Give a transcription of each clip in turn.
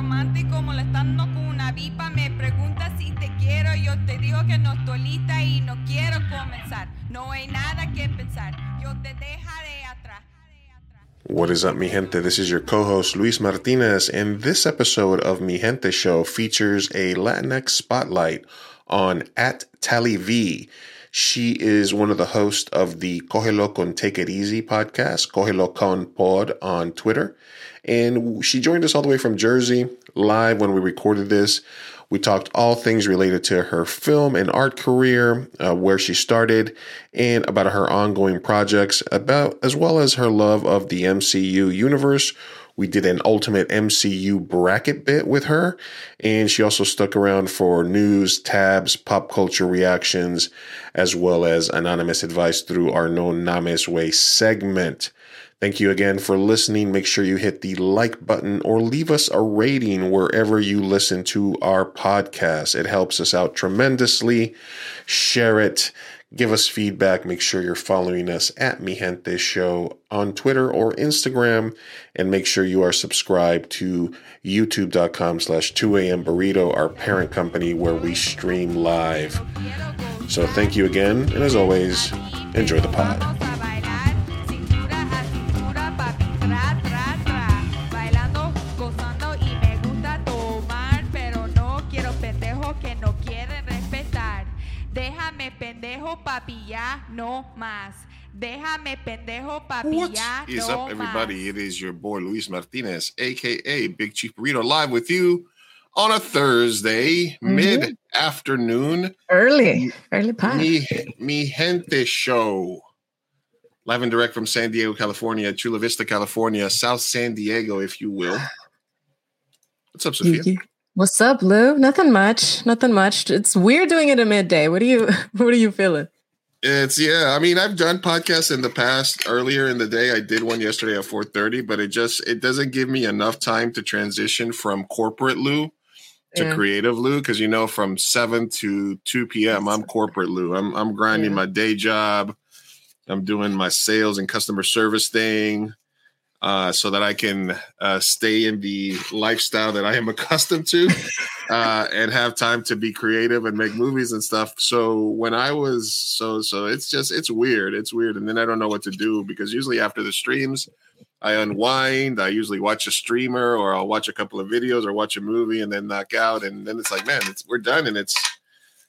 romántico molestando con una. Me pregunta si te quiero. Yo te digo que no estoy lista y no quiero comenzar. No hay nada que pensar. Yo te dejaré atrás. What is up, mi gente? This is your co host, Luis Martinez, and this episode of Mi Gente Show features a Latinx spotlight on at Tally V. She is one of the hosts of the Cojelo con Take It Easy podcast, Cojelo con Pod on Twitter. And she joined us all the way from Jersey live when we recorded this. We talked all things related to her film and art career, uh, where she started, and about her ongoing projects, about as well as her love of the MCU universe. We did an ultimate MCU bracket bit with her, and she also stuck around for news, tabs, pop culture reactions, as well as anonymous advice through our No Names Way segment. Thank you again for listening. Make sure you hit the like button or leave us a rating wherever you listen to our podcast. It helps us out tremendously. Share it. Give us feedback. Make sure you're following us at Mi Gente Show on Twitter or Instagram. And make sure you are subscribed to youtube.com slash 2am burrito, our parent company where we stream live. So thank you again. And as always, enjoy the pod. Papi, ya no más. Déjame pendejo, papi, What ya is no up, everybody? más. It is your boy Luis Martinez, aka Big Chief Burrito, live with you on a Thursday, Mhm. mid afternoon. Early, early pie. Mi, Mi Gente Show. Live and direct from San Diego, California, Chula Vista, California, South San Diego, if you will. What's up, Sophia? You- you- What's up, Lou? Nothing much. Nothing much. It's weird doing it at midday. What are you what are you feeling? It's yeah. I mean, I've done podcasts in the past. Earlier in the day, I did one yesterday at four thirty, but it just it doesn't give me enough time to transition from corporate Lou to Yeah. creative Lou because you know from seven to two p.m. I'm corporate Lou. I'm I'm grinding Yeah. my day job. I'm doing my sales and customer service thing. Uh, so that I can uh, stay in the lifestyle that I am accustomed to uh, and have time to be creative and make movies and stuff. So when I was so so it's just it's weird. It's weird, and then I don't know what to do because usually after the streams, I unwind. I usually watch a streamer or I'll watch a couple of videos or watch a movie and then knock out, and then it's like, man, it's we're done, and it's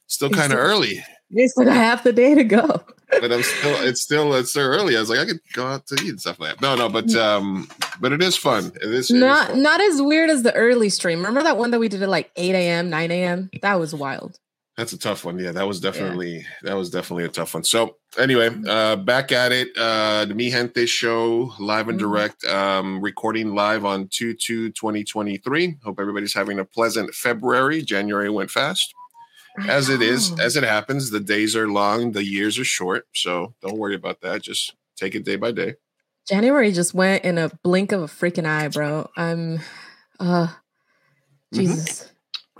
still kind of early. You like half the day to go. But I'm still it's still it's so early. I was like, I could go out to eat and stuff like that. No, no, but um, but it is fun. It is, it is Not not as weird as the early stream. Remember that one that we did at like 8 a.m., 9 a.m.? That was wild. That's a tough one. Yeah, that was definitely that was definitely a tough one. So anyway, uh back at it. Uh the Mi Gente show live and Mhm. direct, um, recording live on 2 2 2023. Hope everybody's having a pleasant February. January went fast. As it is, Oh. as it happens, the days are long, the years are short. So don't worry about that. Just take it day by day. January just went in a blink of a freaking eye, bro. I'm uh Mhm. Jesus.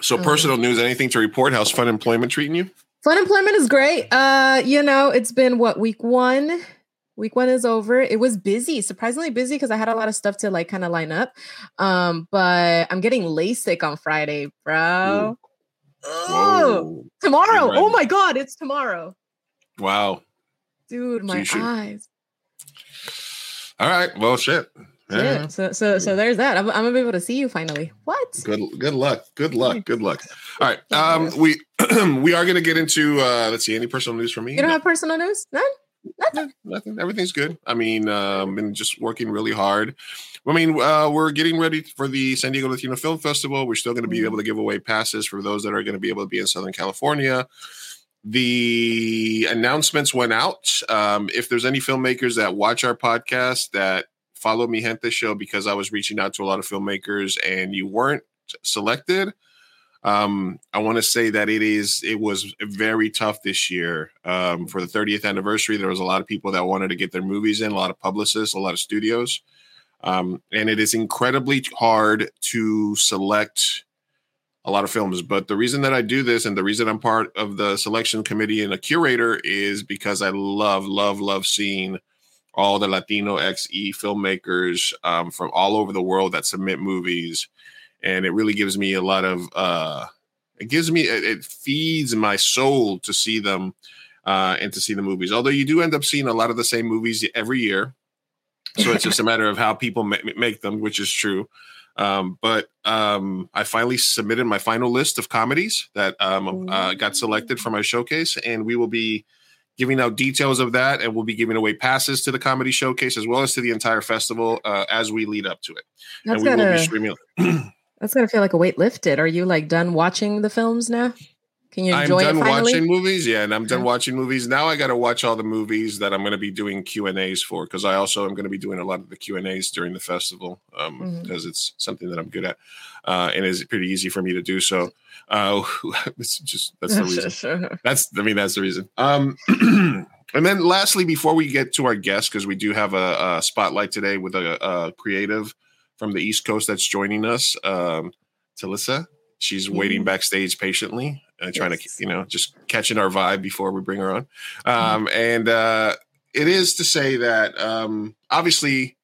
So Oh. personal news, anything to report? How's fun employment treating you? Fun employment is great. Uh, you know, it's been what week one. Week one is over. It was busy, surprisingly busy because I had a lot of stuff to like kind of line up. Um, but I'm getting LASIK on Friday, bro. Oh, tomorrow. Right. Oh my god, it's tomorrow. Wow. Dude, my eyes. All right. Well shit. Yeah. So so so there's that. I'm, I'm gonna be able to see you finally. What? Good good luck. Good luck. Good luck. All right. Um we we are gonna get into uh let's see any personal news for me. You don't No, have personal news? None? no, nothing. Everything's good. I mean, um been just working really hard. I mean, uh we're getting ready for the San Diego Latino Film Festival. We're still gonna be Mhm. able to give away passes for those that are gonna be able to be in Southern California. The announcements went out. Um, if there's any filmmakers that watch our podcast that follow Mi Gente show because I was reaching out to a lot of filmmakers and you weren't selected, um, I want to say that it is it was very tough this year. Um, for the 30th anniversary, there was a lot of people that wanted to get their movies in, a lot of publicists, a lot of studios. Um, and it is incredibly hard to select a lot of films. But the reason that I do this and the reason I'm part of the selection committee and a curator is because I love, love, love seeing all the Latino XE filmmakers um, from all over the world that submit movies and it really gives me a lot of uh, it gives me it, it feeds my soul to see them uh, and to see the movies. Although you do end up seeing a lot of the same movies every year, so it's just a matter of how people ma- make them, which is true. Um, but um, I finally submitted my final list of comedies that um, uh, got selected for my showcase, and we will be giving out details of that, and we'll be giving away passes to the comedy showcase as well as to the entire festival uh, as we lead up to it. That's and we will gotta, be streaming. that's gonna feel like a weight lifted. Are you like done watching the films now? Can you I'm done watching movies, yeah, and I'm done Yeah. watching movies. Now I got to watch all the movies that I'm going to be doing Q and A's for because I also am going to be doing a lot of the Q and A's during the festival because it's something that I'm good at uh, and it's pretty easy for me to do. So uh, it's just that's the reason. That's I mean that's the reason. Um, and then lastly, before we get to our guest, because we do have a, a spotlight today with a, a creative from the East Coast that's joining us, um, Talissa. She's waiting Mhm. backstage patiently, uh, trying Yes. to you know just catching our vibe before we bring her on. Um, And uh, it is to say that um, obviously.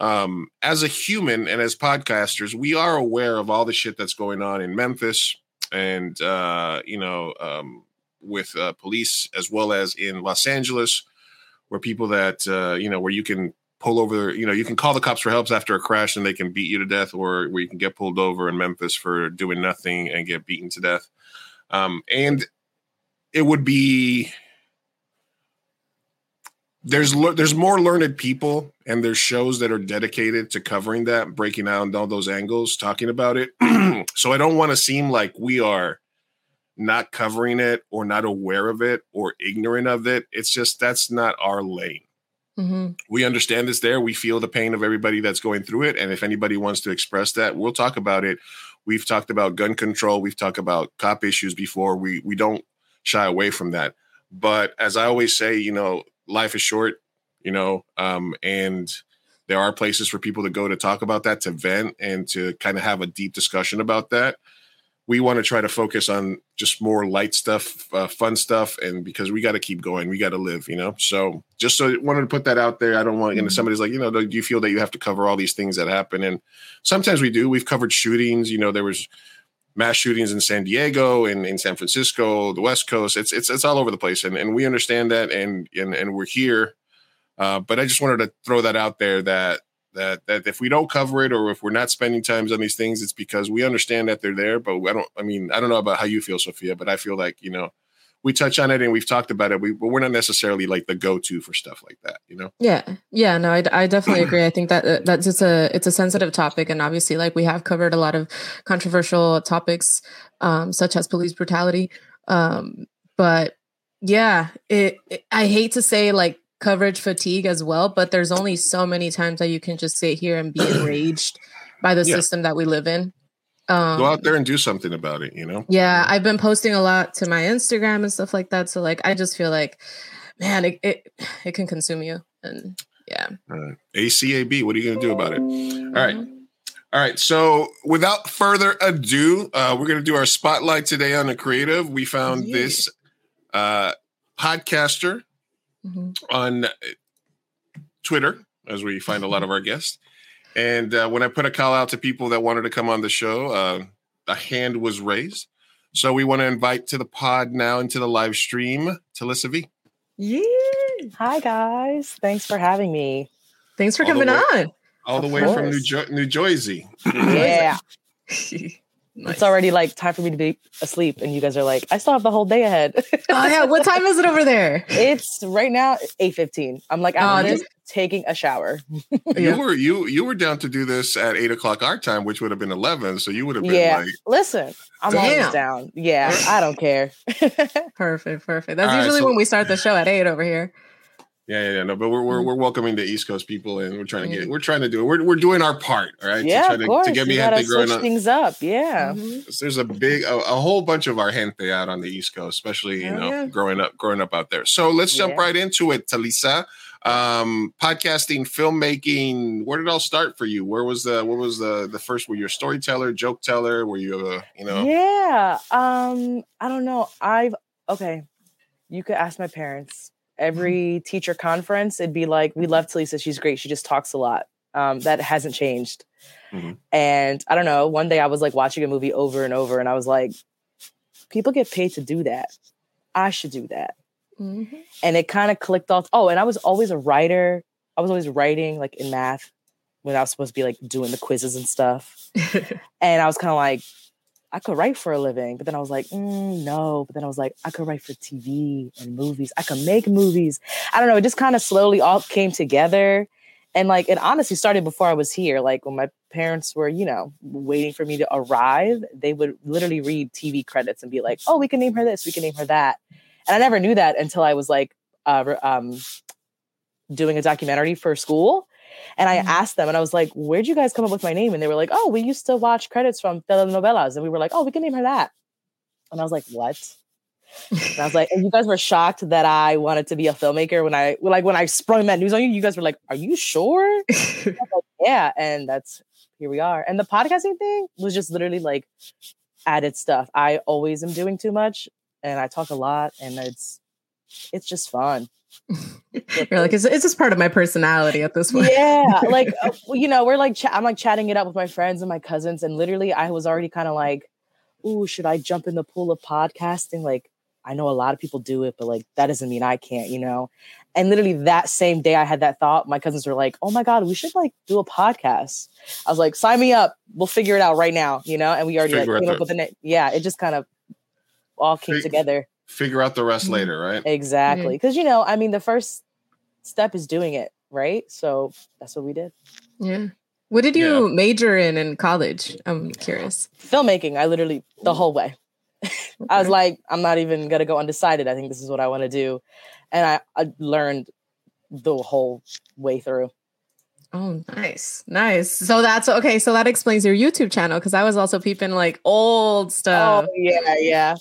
Um, as a human and as podcasters, we are aware of all the shit that's going on in Memphis, and uh, you know, um, with uh, police as well as in Los Angeles, where people that uh, you know, where you can pull over, you know, you can call the cops for help after a crash and they can beat you to death, or where you can get pulled over in Memphis for doing nothing and get beaten to death. Um, and it would be there's there's more learned people and there's shows that are dedicated to covering that breaking down all those angles talking about it. So i don't want to seem like we are not covering it or not aware of it or ignorant of it. It's just that's not our lane. Mhm. we understand it's there. We feel the pain of everybody that's going through it. And if anybody wants to express that we'll talk about it we've talked about gun control. We've talked about cop issues before. We we don't shy away from that. But as i always say you know life is short you know um and there are places for people to go to talk about that to vent and to kind of have a deep discussion about that we want to try to focus on just more light stuff uh, fun stuff and because we got to keep going we got to live you know so just so wanted to put that out there i don't want you know Mhm. somebody's like you know do you feel that you have to cover all these things that happen and sometimes we do we've covered shootings you know there was mass shootings in San Diego and in San Francisco, the West Coast. It's it's it's all over the place, and and we understand that, and and and we're here. Uh, but I just wanted to throw that out there that that that if we don't cover it or if we're not spending times on these things, it's because we understand that they're there. But I don't. I mean, I don't know about how you feel, Sophia, but I feel like you know we touch on it and we've talked about it. We but we're not necessarily like the go to for stuff like that. You know. Yeah, yeah, no, I, I definitely agree. I think that uh, that's just a it's a sensitive topic, and obviously, like we have covered a lot of controversial topics, um, such as police brutality. Um, but yeah, it, it I hate to say like coverage fatigue as well, but there's only so many times that you can just sit here and be enraged by the Yeah. system that we live in. Um, Go out there and do something about it. You know. yeah, I've been posting a lot to my Instagram and stuff like that. So like I just feel like, man, it it, it can consume you. And yeah. All right. ACAB. What are you going to do about it? All right. All right. So without further ado, uh, we're going to do our spotlight today on the creative. We found Yeah. this uh, podcaster Mhm. on uh, Twitter, as we find a lot of our guests. And uh, when I put a call out to people that wanted to come on the show, uh, a hand was raised. So we want to invite to the pod now into the live stream Talissa V. Yeah. Hi guys, thanks for having me. Thanks for All coming way- on. all the Of way from New, jo- New Jersey. Yeah, Nice. it's already like time for me to be asleep, and you guys are like, I still have the whole day ahead. Oh yeah. What time is it over there? it's right now eight fifteen. I'm like, Oh, I'm dude. just taking a shower. You were you you were down to do this at eight o'clock our time, which would have been eleven. So you would have been Yeah, like, listen, I'm Damn. always down. Yeah, I don't care. Perfect. Perfect. That's All right, usually so- when we start the show at eight over here. Yeah, yeah, yeah, no. But we're Mm-hmm. we're, we're welcoming the East Coast people, and we're trying to get we're trying to do it. We're we're doing our part, all right? yeah, to, of try course. to, to get me you gotta gente growing switch up. things up. Yeah. Mhm. There's a big a, a whole bunch of our gente out on the East Coast, especially you Hell know yeah. growing up growing up out there. So let's jump Yeah. right into it, Talisa. Um, podcasting, filmmaking. Where did it all start for you? Where was the what was the the first? Were you a storyteller, joke teller? Were you a you know? Yeah. Um, I don't know. I've okay. You could ask my parents. Mm-hmm. Every teacher conference, it'd be like, we love Talisa. She's great. She just talks a lot. Um, that hasn't changed. Mhm. And I don't know. One day I was like watching a movie over and over, and I was like, people get paid to do that. I should do that. Mhm. And it kind of clicked off. Oh, and I was always a writer. I was always writing like in math when I was supposed to be like doing the quizzes and stuff. And I was kind of like, I could write for a living. But then I was like, mm, no. But then I was like, I could write for TV and movies. I could make movies. I don't know. It just kind of slowly all came together. And like, it honestly started before I was here. Like when my parents were, you know, waiting for me to arrive, they would literally read TV credits and be like, oh, we can name her this, we can name her that. And I never knew that until I was like, uh, um, doing a documentary for school. And I Mhm. asked them, and I was like, "Where'd you guys come up with my name?" And they were like, "Oh, we used to watch credits from telenovelas," and we were like, "Oh, we can name her that." And I was like, "What?" And I was like, and you guys were shocked that I wanted to be a filmmaker when I like when I sprung that news on you. You guys were like, "Are you sure?" Like, yeah, and that's here we are. And the podcasting thing was just literally like added stuff. I always am doing too much, and I talk a lot, and it's it's just fun. You're like, it's, it's just part of my personality at this point. yeah like uh, you know we're like ch- i'm like chatting it up with my friends and my cousins and literally i was already kind of like ooh should i jump in the pool of podcasting? Like i know a lot of people do it but like that doesn't mean i can't you know? And literally that same day i had that thought my cousins were like oh my god we should like do a podcast. I was like sign me up. We'll figure it out right now you know? And we already like came up with the name yeah it just kind of all came Fig- together Figure out the rest Mhm. later, right? exactly. Because you know i mean the first step is doing it right? So that's what we did. Yeah. What did you major in in college? I'm curious. filmmaking. I literally the whole way. I was like i'm not even gonna go undecided. I think this is what i want to do. And I, I learned the whole way through Oh, nice, nice. So that's okay. So that explains your YouTube channel because I was also peeping like old stuff. oh yeah yeah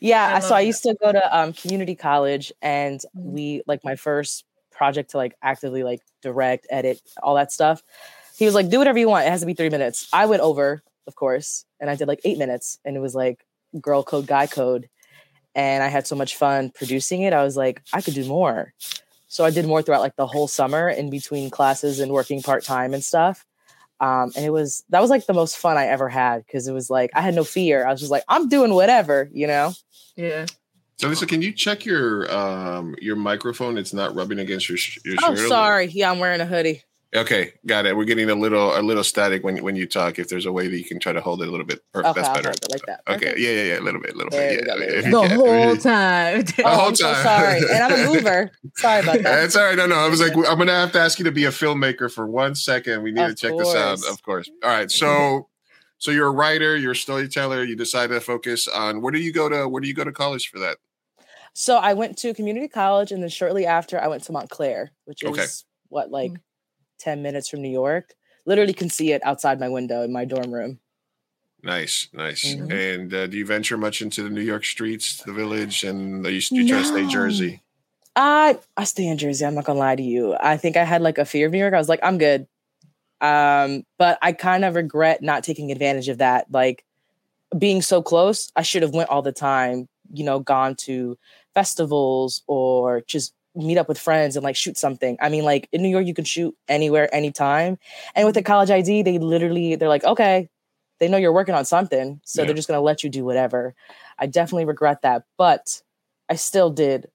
yeah I so i that. used to go to um, community college and Mm. we like my first project to like actively like direct edit all that stuff he was like do whatever you want it has to be three minutes i went over of course and i did like eight minutes and it was like girl code guy code and i had so much fun producing it i was like i could do more so i did more throughout like the whole summer in between classes and working part-time and stuff um, and it was that was like the most fun i ever had because it was like i had no fear i was just like i'm doing whatever you know Yeah. So Lisa, can you check your um your microphone? It's not rubbing against your, sh- your oh shirt. sorry yeah i'm wearing a hoodie Okay, got it. We're getting a little a little static when when you talk. If there's a way that you can try to hold it a little bit, perfect. okay That's I'll better. hold it like that Okay, Perfect. yeah, yeah, yeah, a little bit, a little There bit. we go, Yeah, there we if The whole time. The oh, whole I'm so time. sorry and i'm a mover sorry about that That's all right. No, no. I was like, I'm gonna have to ask you to be a filmmaker for one second. We need Of to check this out. course. Of course. All right. So, so you're a writer. You're a storyteller. You decided to focus on where do you go to? Where do you go to college for that? So I went to community college, and then shortly after, I went to Montclair, which is Okay. what like hmm. Mm. ten minutes from New York. Literally can see it outside my window in my dorm room. Nice, nice. Mhm. And uh, do you venture much into the New York streets, the village, and you, you try to stay No. Jersey? I I stay in Jersey. I'm not gonna lie to you. I think I had like a fear of New York. I was like, I'm good. Um, but I kind of regret not taking advantage of that. Like being so close, I should have went all the time. You know, gone to festivals or just meet up with friends and like shoot something. I mean, like in New York, you can shoot anywhere, anytime. And with the college ID, they literally they're like, okay, they know you're working on something, so Yeah. they're just gonna let you do whatever. I definitely regret that, but I still did.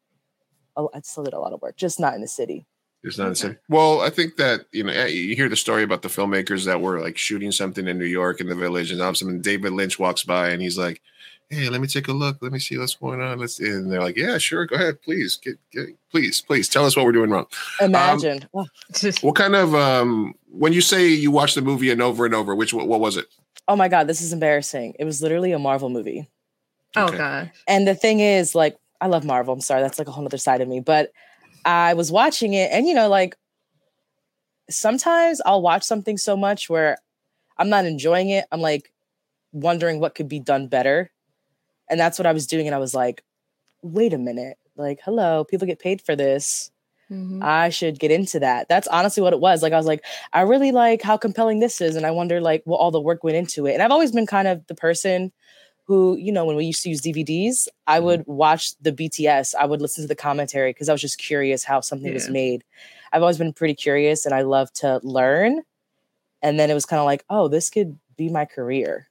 I still did a lot of work, just not in the city. It's not in the same. Well, I think that you know eh, you hear the story about the filmmakers that were like shooting something in New York in the village, and all of a sudden David Lynch walks by and he's like, "Hey, let me take a look. Let me see what's going on." Let's and they're like, "Yeah, sure, go ahead, please, get, get please, please tell us what we're doing wrong." Imagine. Oh, What kind of um when you say you watch the movie and over and over, which what, what was it? oh my god, this is embarrassing. It was literally a Marvel movie. oh Okay. god. And the thing is, like, I love Marvel. I'm sorry, that's like a whole other side of me. But I was watching it, and you know, like sometimes I'll watch something so much where I'm not enjoying it. I'm like wondering what could be done better. And that's what I was doing. And I was like, wait a minute. Like, hello, people get paid for this. Mhm. I should get into that. That's honestly what it was. Like I was like, I really like how compelling this is, and I wonder like what all the work went into it. And I've always been kind of the person who, you know, when we used to use DVDs, I Mm-hmm. would watch the BTS. I would listen to the commentary because I was just curious how something was made. I've always been pretty curious, and I love to learn. and then it was kind of like, oh, this could be my career.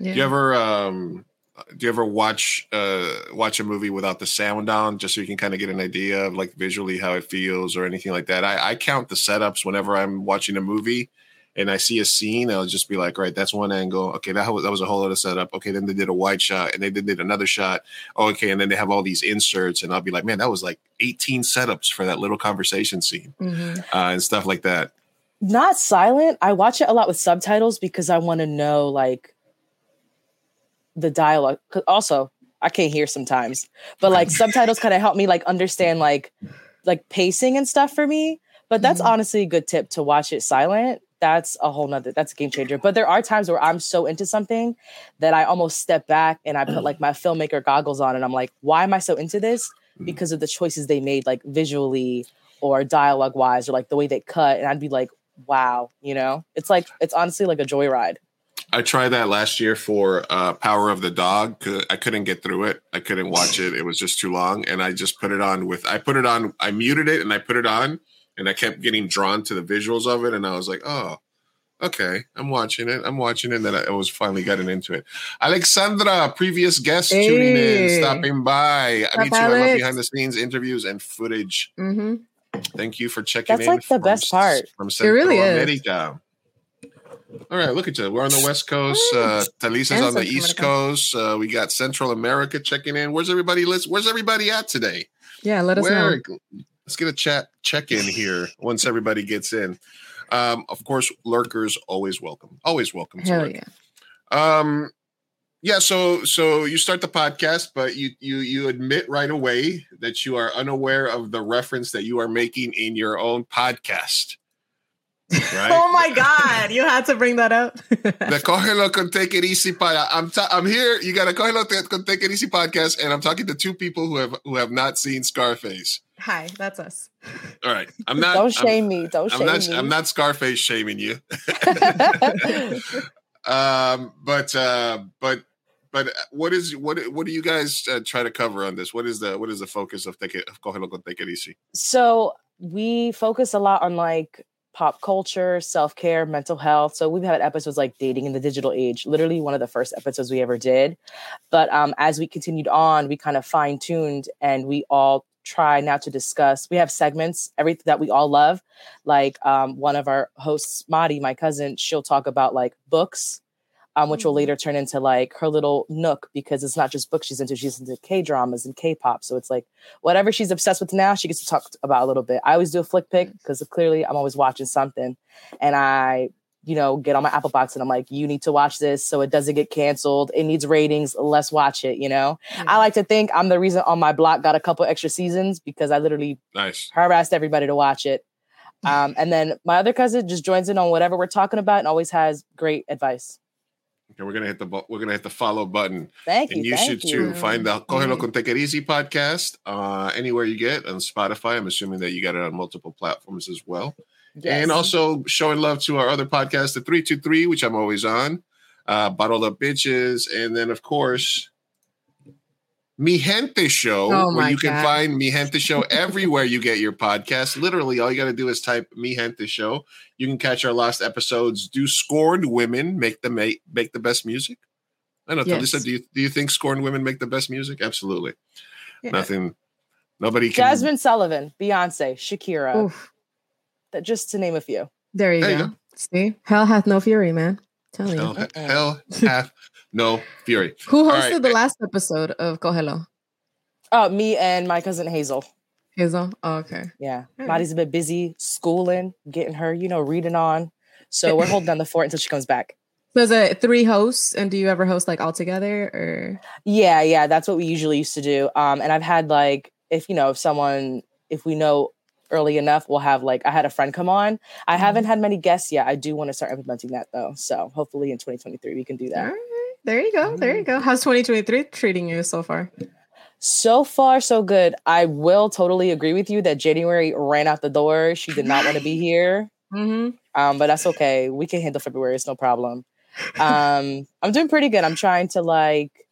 Do you ever um do you ever watch uh watch a movie without the sound on just so you can kind of get an idea of like visually how it feels or anything like that? I, I count the setups whenever I'm watching a movie and I see a scene, I'll just be like, right, that's one angle. Okay, that was that was a whole other setup. Okay, then they did a wide shot and they did another shot. Oh, okay, and then they have all these inserts, and I'll be like, man, that was like 18 setups for that little conversation scene Mhm. uh, and stuff like that. Not silent. I watch it a lot with subtitles because I want to know like the dialogue. Also, I can't hear sometimes, but like subtitles kind of help me like understand like like pacing and stuff for me. But that's Mhm. honestly a good tip to watch it silent. That's a whole nother. That's a game changer. But there are times where I'm so into something that I almost step back and I put like my filmmaker goggles on, and I'm like, why am I so into this? Because of the choices they made, like visually or dialogue wise, or like the way they cut. And I'd be like, wow, you know, it's like it's honestly like a joyride. I tried that last year for uh, Power of the Dog. 'cause I couldn't get through it. I couldn't watch it. It was just too long, and I just put it on with. I put it on. I muted it and I put it on, and I kept getting drawn to the visuals of it, and I was like, oh. Okay, I'm watching it. I'm watching it. And then I was finally getting into it. Alexandra, previous guest tuning in, stopping by. I meet you. I love behind the scenes interviews and footage. Mhm. Thank you for checking That's in. like the from best part. From It Central really is. All right, look at you. We're on the West Coast. Uh, Talisa's on the East America. Coast. Uh, we got Central America checking in. Where's everybody? Let's, where's everybody at today? Yeah, let us know. Let's get a chat check in here once everybody gets in. Um, of course, lurkers always welcome. Always welcome. Hell yeah. Um, yeah. So, so you start the podcast, but you you you admit right away that you are unaware of the reference that you are making in your own podcast. Right. Oh my god, you had to bring that up. The Cojelo con Take It Easy pod. I'm ta- I'm here. You got a Cojelo con Take It Easy podcast, and I'm talking to two people who have who have not seen Scarface. Hi, that's us. All right, I'm not. Don't I'm- shame me. Don't I'm shame not. me. I'm not Scarface shaming you. um, but uh, but but what is what what do you guys uh, try to cover on this? What is the what is the focus of Take It of Cógelo con Take It Easy? so we focus a lot on like pop culture, self care, mental health. So we've had episodes like dating in the digital age, literally one of the first episodes we ever did. But um, as we continued on, we kind of fine tuned and we all try now to discuss. We have segments, everything that we all love. Like um, one of our hosts, Madi, my cousin, she'll talk about like books. Um, which will Mhm. later turn into like her little nook because it's not just books she's into, she's into K dramas and K pop. So it's like whatever she's obsessed with now, she gets to talk about a little bit. I always do a flick pick because clearly I'm always watching something, and I, you know, get on my Apple Box and I'm like, you need to watch this so it doesn't get canceled. It needs ratings. Let's watch it. You know, I like to think I'm the reason on my block got a couple extra seasons because I literally Nice. harassed everybody to watch it. Um, and then my other cousin just joins in on whatever we're talking about and always has great advice. Okay, we're gonna hit the bu- we're gonna hit the follow button. Thank you. And you thank should you. too find the Cojelo Mhm. con Take It Easy podcast uh, anywhere you get on Spotify. I'm assuming that you got it on multiple platforms as well. Yes. And also showing love to our other podcast, the 323, which I'm always on, uh, Bottled Up Bitches. And then, of course, Mi Gente Show, Oh where my you can God. find Mi Gente Show everywhere you get your podcast. Literally, all you got to do is type Mi Gente Show. You can catch our last episodes. Do Scorned Women make the, make, make the best music? I don't know. Yes. Talisa, do you, do you think Scorned Women make the best music? Absolutely. Yeah. Nothing. Nobody can. Jazmine Sullivan, Beyonce, Shakira, Oof, that just to name a few. there you There you go. go. See, hell hath no fury, man. Telling Hell, you. Uh-uh. hell hath no fury. Who hosted right. the last episode of Cojelo? Oh, me and my cousin Hazel. Hazel. Oh, okay. Yeah. All Maddie's a bit busy schooling, getting her, you know, reading on. So we're holding down the fort until she comes back. So is it three hosts, and do you ever host like all together, or Yeah, yeah, that's what we usually used to do. Um, and I've had like, if you know, if someone, if we know early enough, we'll have like, I had a friend come on. I Mm-hmm. haven't had many guests yet. I do want to start implementing that though. So hopefully in 2023 we can do that. right, there you go, there you go. How's 2023 treating you so far? So far, so good. I will totally agree with you that January ran out the door. She did not want to be here. Mm-hmm. Um, but that's okay. We can handle February. It's no problem. Um, I'm doing pretty good. I'm trying to like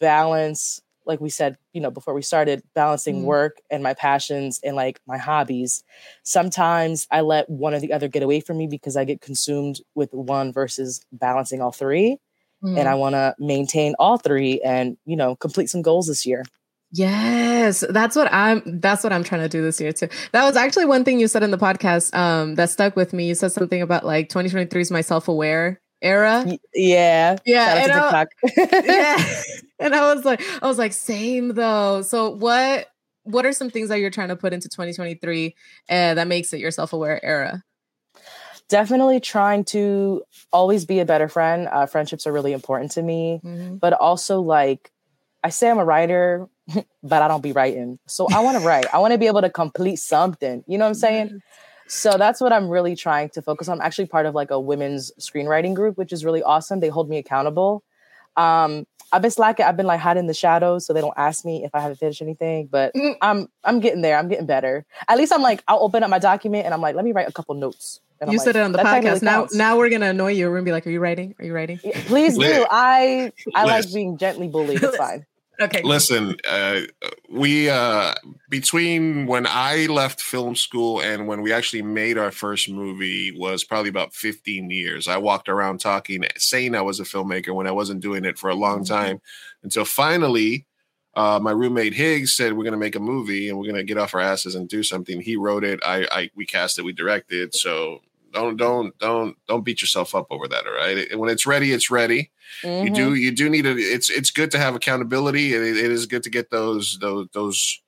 balance like we said, you know, before we started, balancing Mhm. work and my passions and like my hobbies. Sometimes I let one or the other get away from me because I get consumed with one versus balancing all three. Mm. And I want to maintain all three and, you know, complete some goals this year. Yes, that's what I'm that's what I'm trying to do this year too. That was actually one thing you said in the podcast um that stuck with me. You said something about like 2023 is my self-aware era. Yeah. Yeah, and I- out to TikTok. yeah. and I was like I was like same though. So what what are some things that you're trying to put into 2023 uh, that makes it your self-aware era? Definitely trying to always be a better friend. Uh, friendships are really important to me. Mhm. but also like I say I'm a writer, but I don't be writing. So I want to write. I want to be able to complete something. You know what I'm saying? So that's what I'm really trying to focus on. I'm actually part of like a women's screenwriting group, which is really awesome. They hold me accountable. Um, I've been slacking. I've been like hiding in the shadows, so they don't ask me if I haven't finished anything. But Mm. I'm I'm getting there. I'm getting better. At least I'm like I'll open up my document and I'm like, let me write a couple notes. And I'm You like, said it on the podcast. Now counts." now we're gonna annoy you. We're gonna be like, Are you writing? Are you writing? Yeah, please do. I I like being gently bullied. It's fine. Okay. Listen, uh, we uh, between when I left film school and when we actually made our first movie was probably about 15 years. I walked around talking, saying I was a filmmaker when I wasn't doing it for a long Mhm. time until finally. Uh, my roommate Higgs said we're gonna make a movie and we're gonna get off our asses and do something. He wrote it. I, I we cast it. We directed. So don't don't don't don't beat yourself up over that. All right. When it's ready, it's ready you Mhm. do you do need a it's it's good to have accountability and it, it is good to get those those those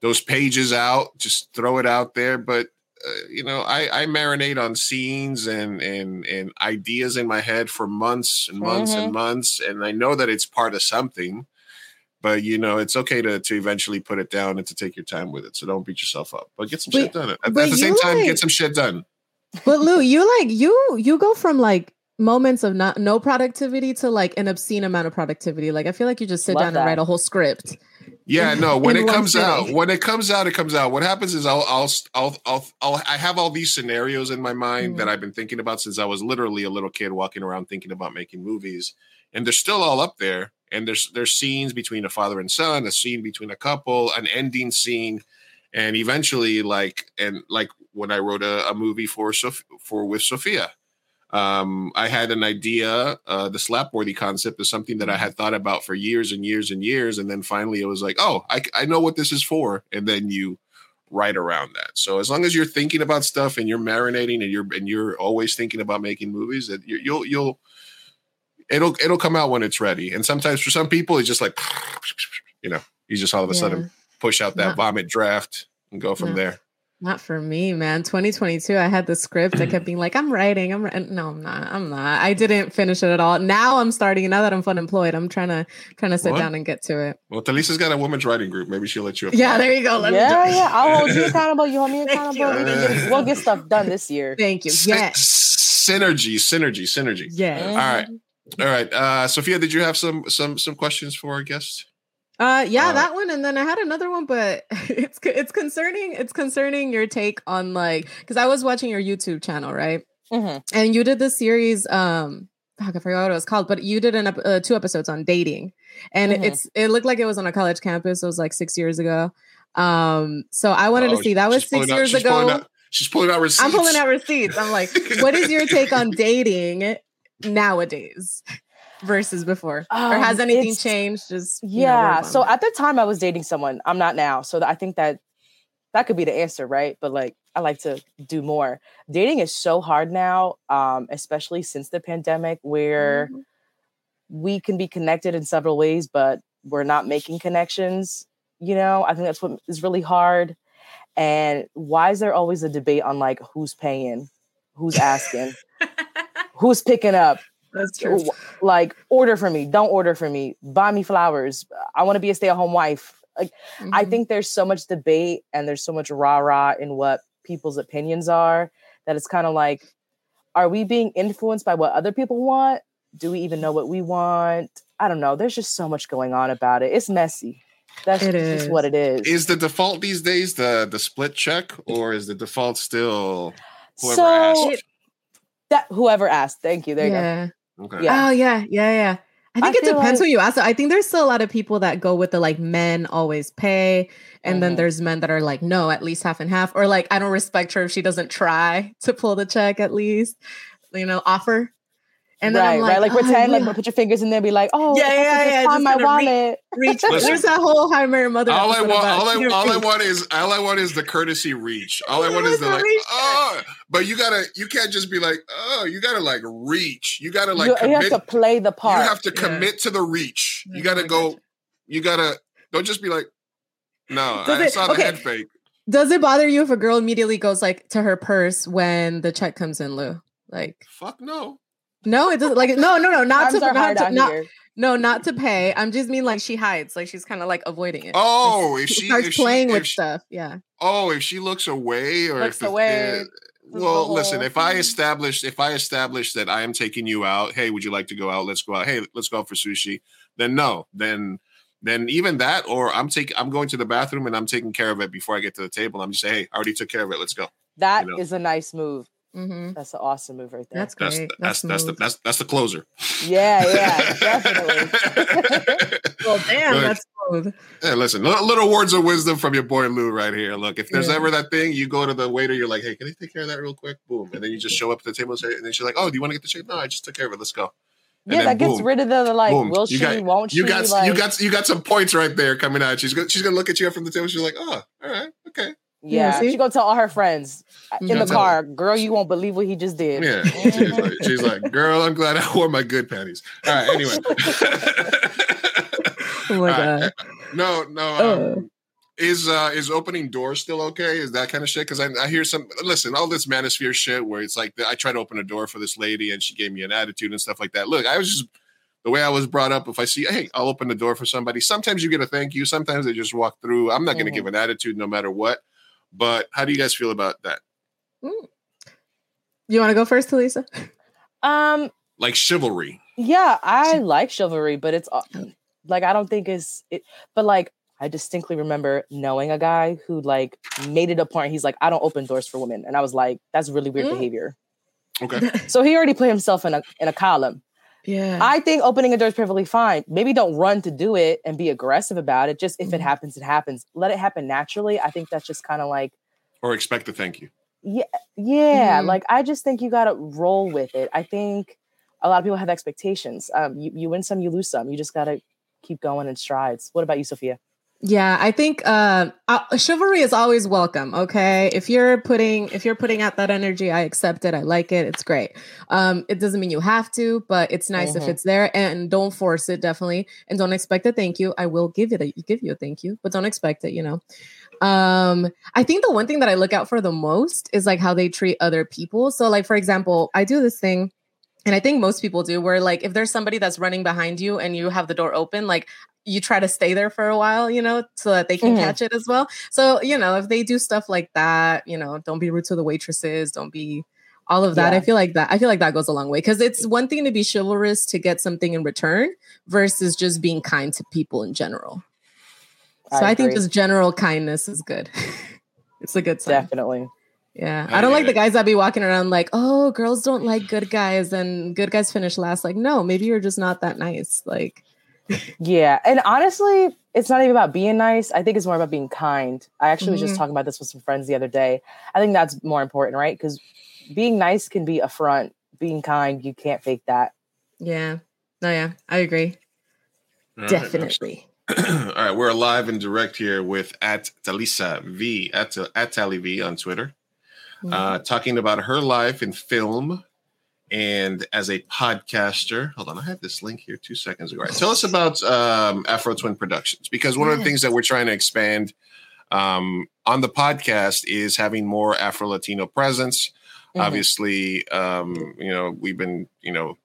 those pages out just throw it out there but uh, you know i i marinate on scenes and and and ideas in my head for months and months and months and i know that it's part of something but you know it's okay to to eventually put it down and to take your time with it so don't beat yourself up but get some But- shit done at, at the same time like- get some shit done But Lou, you like you you go from like moments of not no productivity to like an obscene amount of productivity. Like I feel like you just sit Love down and write a whole script. Yeah, no. When it one comes out, when it comes out, it comes out. What happens is I'll, I'll, I'll, I'll, I'll I have all these scenarios in my mind that Mhm. I've been thinking about since I was literally a little kid walking around thinking about making movies, and they're still all up there. And there's there's scenes between a father and son, a scene between a couple, an ending scene, and eventually, like and like when I wrote a, a movie for Soph- for with Sophia, um, I had an idea. Uh, the slapworthy concept is something that I had thought about for years and years and years, and then finally it was like, oh, I, I know what this is for, and then you write around that. So as long as you're thinking about stuff and you're marinating and you're and you're always thinking about making movies, that you, you'll you'll it'll it'll come out when it's ready. And sometimes for some people, it's just like you know, you just all of a Yeah. sudden push out that Yeah. vomit draft and go from Yeah. there. Not for me, man. 2022, I had the script. I kept being like, I'm writing. I'm writing. No, I'm not. I'm not. I didn't finish it at all. Now I'm starting. Now that I'm unemployed, I'm trying to trying to sit What? down and get to it. Well, Talisa's got a women's writing group. Maybe she'll let you. Yeah, there you go. Let yeah, join. yeah. I'll hold you accountable. You hold me Thank you. accountable. We get, we'll get stuff done this year. Thank you. Yes. synergy, synergy, synergy. Yes. Mhm. All right. All right, uh, Sophia, did you have some some some questions for our guest? Uh, yeah, Uh, that one, and then I had another one, but it's it's concerning. It's concerning your take on like because I was watching your YouTube channel, right? Mhm. And you did this series. Um, fuck, I forgot what it was called, but you did an uh, two episodes on dating, and Mhm. it's it looked like it was on a college campus. It was like six years ago. Um, so I wanted Oh, to see that was she's pulling six out- years she's pulling ago. out- she's pulling out receipts. I'm pulling out receipts. I'm like, what is your take on dating nowadays versus before, or Um, has anything changed? Just you know, Yeah. So at the time I was dating someone. I'm not now. So I think that that could be the answer, right? But like I like to do more. Dating is so hard now, um, especially since the pandemic, where Mhm. we can be connected in several ways, but we're not making connections. You know, I think that's what is really hard. And why is there always a debate on like who's paying, who's asking, who's picking up? That's true. like order for me don't order for me buy me flowers i want to be a stay-at-home wife like i Mhm. think there's so much debate and there's so much rah-rah in what people's opinions are that it's kind of like are we being influenced by what other people want do we even know what we want i don't know there's just so much going on about it it's messy that's It just is. what it is Is the default these days the the split check, or is the default still whoever so asked? That whoever asked thank you there you go. Okay. Yeah. Oh yeah, yeah, yeah. I think I it depends like- who you ask. I think there's still a lot of people that go with the like men always pay, and then Mhm. there's men that are like no, at least half and half, or like I don't respect her if she doesn't try to pull the check at least, you know, offer. And then right, I'm like, right. Like "Oh, pretend, yeah, like put your fingers in there, be like, oh, Yeah, yeah, yeah, Find my gonna reach- wallet. reach. Listen. There's that whole High Mary Mother. all I want, all I, all I want is, all I want is the courtesy reach. All I want is the the like, reach. oh, but you gotta, you can't just be like, oh, you gotta like reach. You gotta like you, you have to play the part. You have to Yeah. commit to the reach. Yeah, You mm, gotta go. You gotta. Don't just be like, no, Does I it- saw the okay. head fake. Does it bother you if a girl immediately goes like to her purse when the check comes in, Lou? Like, Fuck no. No, it doesn't. Like, no, no, no, not Times to, not to, not, no, not to pay. I'm just mean like she hides, like she's kind of like avoiding it. Oh, Like, if she starts if playing if with she- stuff, yeah. Oh, if she looks away or Looks if it- away, eh, the well, listen. If I establish, if I establish that I am taking you out, hey, would you like to go out? Let's go out. Hey, let's go out for sushi. Then no, then then even that, or I'm taking, I'm going to the bathroom and I'm taking care of it before I get to the table. I'm just saying, hey, I already took care of it. Let's go. That you is a nice move. Mm-hmm. That's an awesome move right there. That's That's great. that's that's the that's that's the closer. yeah, yeah, definitely. Well, damn, Good. that's smooth. Hey, listen, little, little words of wisdom from your boy Lou right here. Look, if there's Yeah. ever that thing, you go to the waiter, you're like, hey, can I take care of that real quick? Boom. And then you just show up at the table and say, and then she's like, oh, do you want to get the check? No, I just took care of it. Let's go. And yeah, then that gets rid of the, the like, boom. will You she, got- won't she? You got like, you got you got some points right there coming out. She's gonna she's gonna look at you from the table. She's like, oh, all right, okay. Yeah. see? She gonna tell all her friends in Mhm. the car, girl, you won't believe what he just did. Yeah. She's like, she's like, girl, I'm glad I wore my good panties. All right, anyway. Oh my All right. god. No, no. Uh. Um, is uh is opening doors still okay? Is that kind of shit? Because I, I hear some listen, all this manosphere shit where it's like I tried to open a door for this lady and she gave me an attitude and stuff like that. Look, I was just the way I was brought up. If I see, hey, I'll open the door for somebody. Sometimes you get a thank you. Sometimes they just walk through. I'm not going to give an attitude no matter what. But how do you guys feel about that? You want to go first, Talisa? Um, Like chivalry. yeah, I like chivalry, but it's uh, like I don't think it's it. But like I distinctly remember knowing a guy who like made it a point. He's like, I don't open doors for women, and I was like, that's really weird Mm. behavior. Okay. So he already put himself in a in a column. Yeah. I think opening a door is perfectly fine. Maybe don't run to do it and be aggressive about it. Just if it Mhm. happens, it happens. Let it happen naturally. I think that's just kind of like, or expect a thank you. yeah, yeah. Mhm. Like I just think you got to roll with it. I think a lot of people have expectations. Um, you you win some, you lose some. You just got to keep going in strides. What about you, Sophia? Yeah, I think uh, uh, chivalry is always welcome. Okay, if you're putting if you're putting out that energy, I accept it. I like it. It's great. Um, it doesn't mean you have to, but it's nice if Mhm. it's there. And don't force it, definitely. And don't expect a thank you. I will give it a give you a thank you, but don't expect it. You know. Um, I think the one thing that I look out for the most is like how they treat other people. So, like for example, I do this thing. And I think most people do where like if there's somebody that's running behind you and you have the door open, like you try to stay there for a while, you know, so that they can Mhm. catch it as well. So, you know, if they do stuff like that, you know, don't be rude to the waitresses, don't be all of that. Yeah. I feel like that I feel like that goes a long way because it's one thing to be chivalrous to get something in return versus just being kind to people in general. So I, think just general kindness is good. it's a good sign. definitely. Yeah. I I don't like get the guys that be walking around like, oh, girls don't like good guys and good guys finish last. Like, no, maybe you're just not that nice. Like, Yeah, and honestly, it's not even about being nice. I think it's more about being kind. I actually was just Mhm. talking about this with some friends the other day. I think that's more important, right? Because being nice can be a front. Being kind, you can't fake that. yeah. No, yeah, I agree. All right. Definitely. All right, we're live and direct here with at Talisa V at at Tally V on Twitter, uh, talking about her life in film and as a podcaster. Hold on, I had this link here two seconds ago. All right, tell us about um, Afro Twin Productions because one of the things that we're trying to expand um, on the podcast is having more Afro Latino presence. Mhm. Obviously, um, you know we've been you know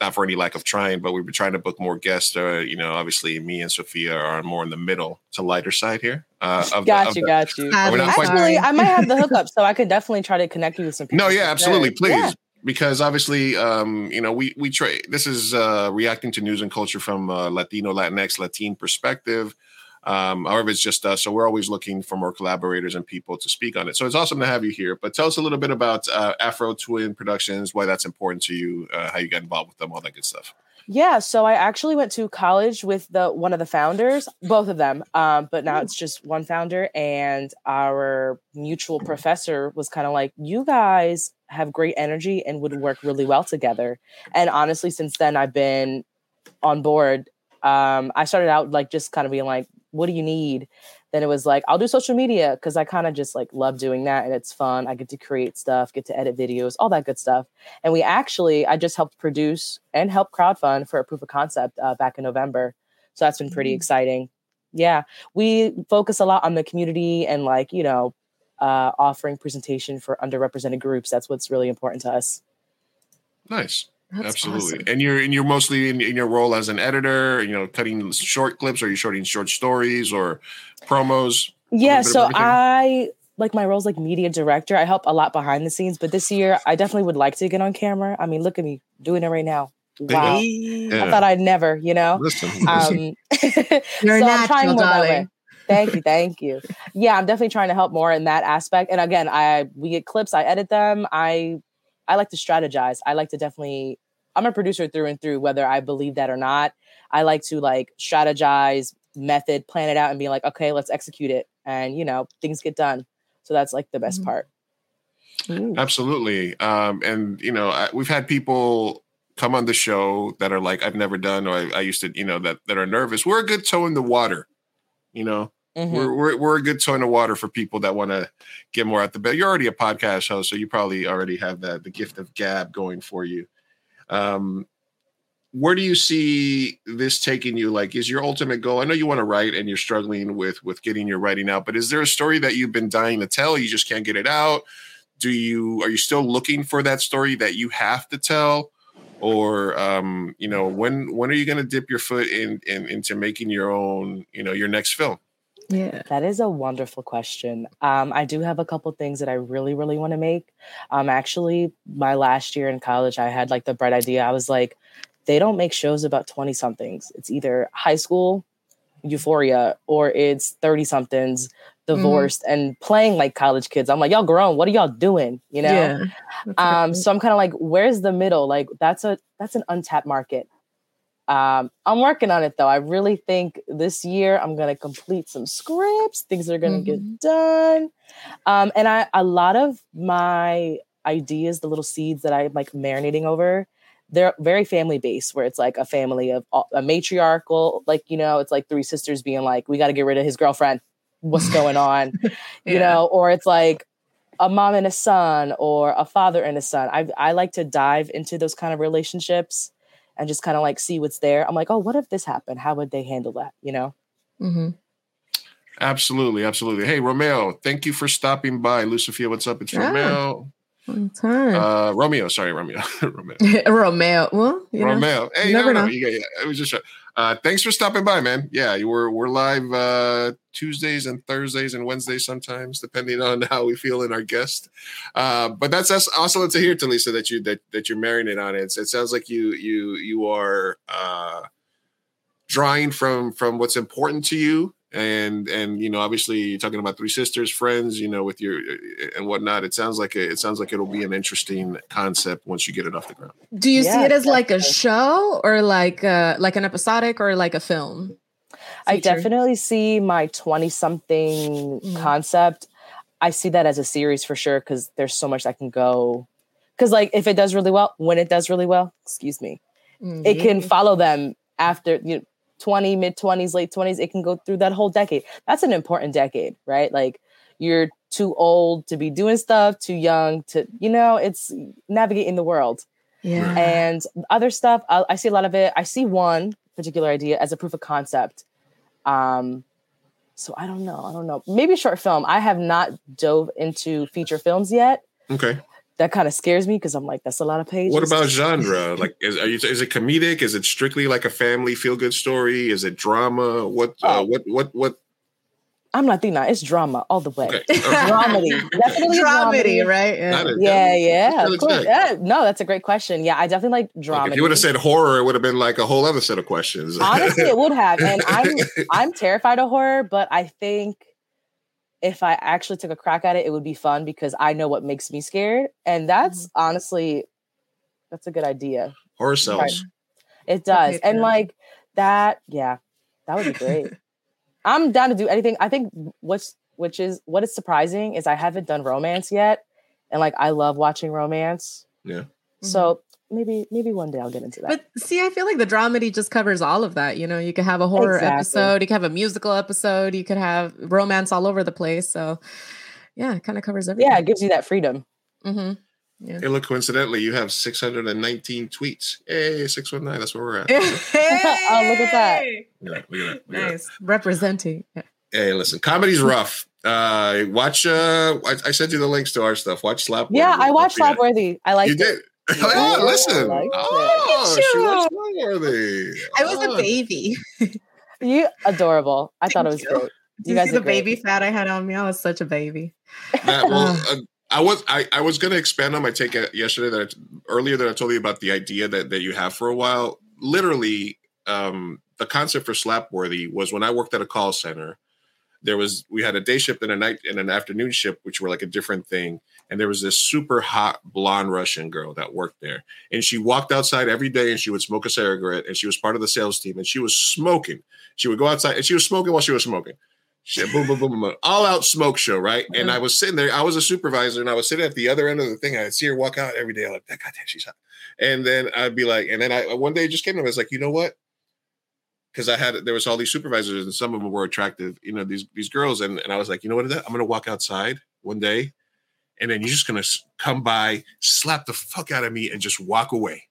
not for any lack of trying, but we've been trying to book more guests. Uh, you know, obviously, me and Sophia are more in the middle to lighter side here. Uh, of the- Got of you, the- got you. Ah, quite- Actually, I might have the hookup, so I could definitely try to connect you with some people. No, yeah, absolutely, please. Yeah. Because obviously, um, you know, we we try. This is uh, reacting to news and culture from uh, Latino, Latinx, Latin perspective. Um, however, it's just us, so we're always looking for more collaborators and people to speak on it. So it's awesome to have you here. But tell us a little bit about uh, Afro Twin Productions, why that's important to you, uh, how you got involved with them, all that good stuff. Yeah, so I actually went to college with the one of the founders, both of them, um, but now it's just one founder. And our mutual professor was kind of like, "You guys have great energy and would work really well together." And honestly, since then, I've been on board. Um, I started out like just kind of being like, "What do you need?" then it was like i'll do social media because i kind of just like love doing that and it's fun i get to create stuff get to edit videos all that good stuff and we actually i just helped produce and help crowdfund for a proof of concept uh, back in november so that's been pretty mm-hmm. exciting yeah we focus a lot on the community and like you know uh, offering presentation for underrepresented groups that's what's really important to us nice that's Absolutely. Awesome. And you're and you're mostly in, in, your role as an editor, you know, cutting short clips, or you shorting short stories or promos? Yeah, so I like my roles like media director. I help a lot behind the scenes, but this year I definitely would like to get on camera. I mean, look at me doing it right now. Wow. Yeah. I thought I'd never, you know. Listen, listen. Um, You're so natural, darling. Thank you, thank you. Yeah, I'm definitely trying to help more in that aspect. And again, I we get clips, I edit them, I I like to strategize. I like to definitely I'm a producer through and through, whether I believe that or not. I like to like strategize, method, plan it out, and be like, okay, let's execute it. And you know, things get done. So that's like the best mm-hmm. part. Ooh. Absolutely. Um, and you know, I, we've had people come on the show that are like, I've never done, or I, I used to, you know, that that are nervous. We're a good toe in the water, you know. Mm-hmm. We're, we're, we're a good toe of water for people that want to get more at the bed. You're already a podcast host, so you probably already have that the gift of gab going for you. Um, where do you see this taking you? Like, is your ultimate goal? I know you want to write and you're struggling with with getting your writing out, but is there a story that you've been dying to tell? You just can't get it out. Do you are you still looking for that story that you have to tell? or um, you know when when are you going to dip your foot in, in into making your own you know your next film yeah. That is a wonderful question. Um, I do have a couple things that I really, really want to make. Um, actually, my last year in college, I had like the bright idea. I was like, they don't make shows about 20 somethings. It's either high school euphoria or it's 30 somethings divorced mm-hmm. and playing like college kids. I'm like, y'all grown. What are y'all doing? You know? Yeah, um, so I'm kind of like, where's the middle? Like that's a that's an untapped market. Um, I'm working on it though. I really think this year I'm gonna complete some scripts. Things are gonna mm-hmm. get done. Um, and I a lot of my ideas, the little seeds that I'm like marinating over, they're very family based. Where it's like a family of a matriarchal, like you know, it's like three sisters being like, we got to get rid of his girlfriend. What's going on? yeah. You know, or it's like a mom and a son or a father and a son. I I like to dive into those kind of relationships and just kind of like see what's there. I'm like, oh, what if this happened? How would they handle that? You know? Mm-hmm. Absolutely, absolutely. Hey, Romeo, thank you for stopping by. Lucifia, what's up? It's yeah. Romeo. One time. Uh, Romeo, sorry, Romeo. Romeo. Romeo. Well, Romeo. Know, hey, never know. know. Yeah, yeah. It was just. Uh, thanks for stopping by, man. Yeah, we're we're live uh, Tuesdays and Thursdays and Wednesdays sometimes, depending on how we feel in our guest. Uh, but that's, that's awesome to hear, Talisa, that you that that you're marrying it on it. It sounds like you you you are uh, drawing from from what's important to you and and you know obviously you're talking about three sisters friends you know with your and whatnot it sounds like a, it sounds like it'll be an interesting concept once you get it off the ground do you yeah, see it as definitely. like a show or like uh like an episodic or like a film feature? i definitely see my 20 something mm-hmm. concept i see that as a series for sure because there's so much that can go because like if it does really well when it does really well excuse me mm-hmm. it can mm-hmm. follow them after you know, 20, mid 20s, late 20s, it can go through that whole decade. That's an important decade, right? Like you're too old to be doing stuff, too young to, you know, it's navigating the world. Yeah. And other stuff, I, I see a lot of it. I see one particular idea as a proof of concept. Um, so I don't know. I don't know. Maybe short film. I have not dove into feature films yet. Okay that kind of scares me because I'm like, that's a lot of pages. What about genre? like, is, you, is it comedic? Is it strictly like a family feel good story? Is it drama? What, uh, oh. uh, what, what, what? I'm Latina. It's drama all the way. Okay. Dramedy. Definitely a Dramedy, dramedy. right? Yeah. Got it. Yeah, yeah. What Of course. Yeah, no, that's a great question. Yeah, I definitely like Like, drama. if you would have said horror, it would have been like a whole other set of questions. Honestly, it would have. And I'm I'm terrified of horror, but I think if I actually took a crack at it, it would be fun because I know what makes me scared. And that's Mm-hmm. honestly that's a good idea. horror sells. It does. And like that, yeah, that would be great. I'm down to do anything. I think what's which is what is surprising is I haven't done romance yet. And like I love watching romance. Yeah. So maybe maybe one day I'll get into that. But see, I feel like the dramedy just covers all of that. You know, you could have a horror Exactly. episode, you could have a musical episode, you could have romance all over the place. So, yeah, it kind of covers everything. yeah, it gives you that freedom. Mm-hmm. Hey, look, coincidentally, you have 619 tweets. Hey, 619, that's where we're at. Oh, look at that. Look at that, look at that, look at that. Nice representing. Hey, listen, comedy's rough. Uh, watch. Uh, I, I sent you the links to our stuff. Watch Slap. Yeah, I watched Don't. Slapworthy. I like You it. did. Yeah, oh, listen. I. Oh, Look at she you. watched Slapworthy. I was Oh. a baby. You adorable. I thought it was Thank you. great. Did You you guys see the great. baby fat I had on me? I was such a baby. Matt, well, uh, I was I, I was going to expand on my take yesterday that I, earlier that I told you about the idea that that you have for a while. Literally, um, the concept for Slapworthy was when I worked at a call center. There was we had a day shift and a night and an afternoon shift, which were like a different thing. And there was this super hot blonde Russian girl that worked there, and she walked outside every day and she would smoke a cigarette. And she was part of the sales team, and she was smoking. She would go outside and she was smoking while she was smoking. Shit, boom, boom, boom, boom, boom. All out smoke show, right? And I was sitting there. I was a supervisor, and I was sitting at the other end of the thing. I'd see her walk out every day. I'm like, God damn, she's hot. And then I'd be like, and then I one day it just came to me. I was like, you know what? Because I had there was all these supervisors, and some of them were attractive. You know, these these girls, and, and I was like, you know what? I'm gonna walk outside one day, and then you're just gonna come by, slap the fuck out of me, and just walk away.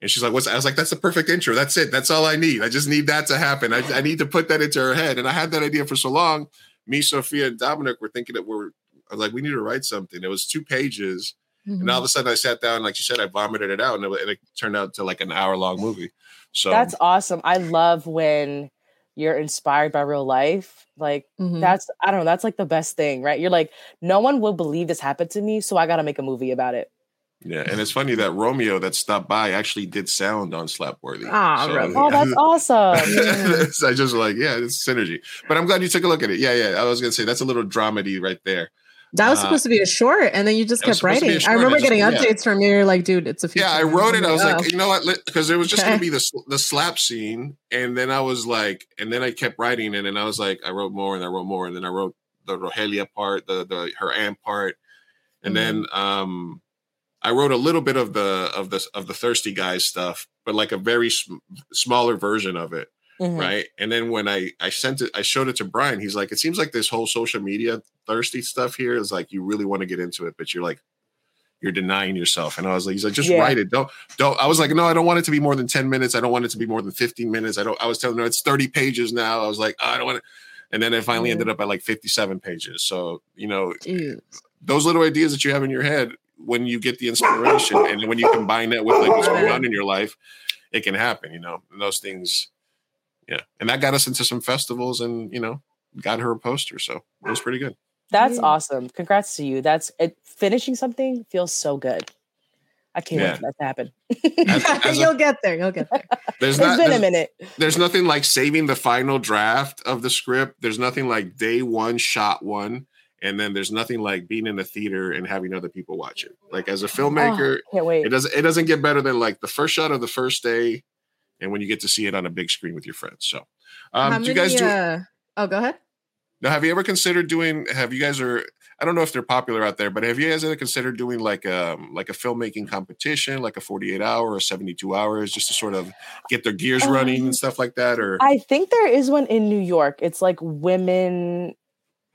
And she's like, "What's?" I was like, "That's the perfect intro. That's it. That's all I need. I just need that to happen. I, I need to put that into her head." And I had that idea for so long. Me, Sophia, and Dominic were thinking that we're. I was like, "We need to write something." It was two pages, and all of mm-hmm. a sudden, I sat down, like she said, I vomited it out, and it, and it turned out to like an hour long movie. So That's awesome. I love when you're inspired by real life. Like Mhm. that's I don't know, that's like the best thing, right? You're like, no one will believe this happened to me, so I gotta make a movie about it. yeah, and it's funny that Romeo that stopped by actually did sound on Slapworthy. Ah, So- Romeo. Oh, that's awesome. so I just like, yeah, it's synergy. But I'm glad you took a look at it. Yeah, yeah. I was gonna say that's a little dramedy right there. That was Uh, supposed to be a short, and then you just kept supposed to be a writing. I remember just- getting yeah. updates from you. You're like, dude, it's a feature. Yeah, I wrote it. I was "Oh." like, you know what? Because it was just Okay. gonna be the the slap scene, and then I was like, and then I kept writing, and then I was like, I wrote more, and I wrote more, and then I wrote the Rogelia part, the the her aunt part, and then um, I wrote a little bit of the of the of the thirsty guys stuff, but like a very sm- smaller version of it. Mhm. right? And then when I I sent it, I showed it to Brian. He's like, it seems like this whole social media thirsty stuff here is like you really want to get into it, but you're like you're denying yourself. And I was like, he's like, just Yeah. write it. Don't don't. I was like, no, I don't want it to be more than ten minutes. I don't want it to be more than fifteen minutes. I don't. I was telling her it's thirty pages now. I was like, oh, I don't want it. And then it finally ended up at like fifty-seven pages. So you know, those little ideas that you have in your head when you get the inspiration and when you combine that with like what's going on in your life it can happen you know and those things yeah and that got us into some festivals and you know got her a poster so it was pretty good That's Yeah. awesome. Congrats to you. That's it, finishing something feels so good. I can't Yeah. wait for that to happen. As- as a- You'll get there. You'll get there. there's it's not been a minute. there's nothing like saving the final draft of the script there's nothing like day one shot one and then there's nothing like being in the theater and having other people watch it like as a ah, filmmaker Oh, can't wait. it doesn't it doesn't get better than like the first shot of the first day and when you get to see it on a big screen with your friends so um How do you guys do uh, oh, go ahead. now have you ever considered doing have you guys are i don't know if they're popular out there but have you guys ever considered doing like um like a filmmaking competition like a 48 hour or 72 hours just to sort of get their gears running Um, and stuff like that or I think there is one in New York. It's like women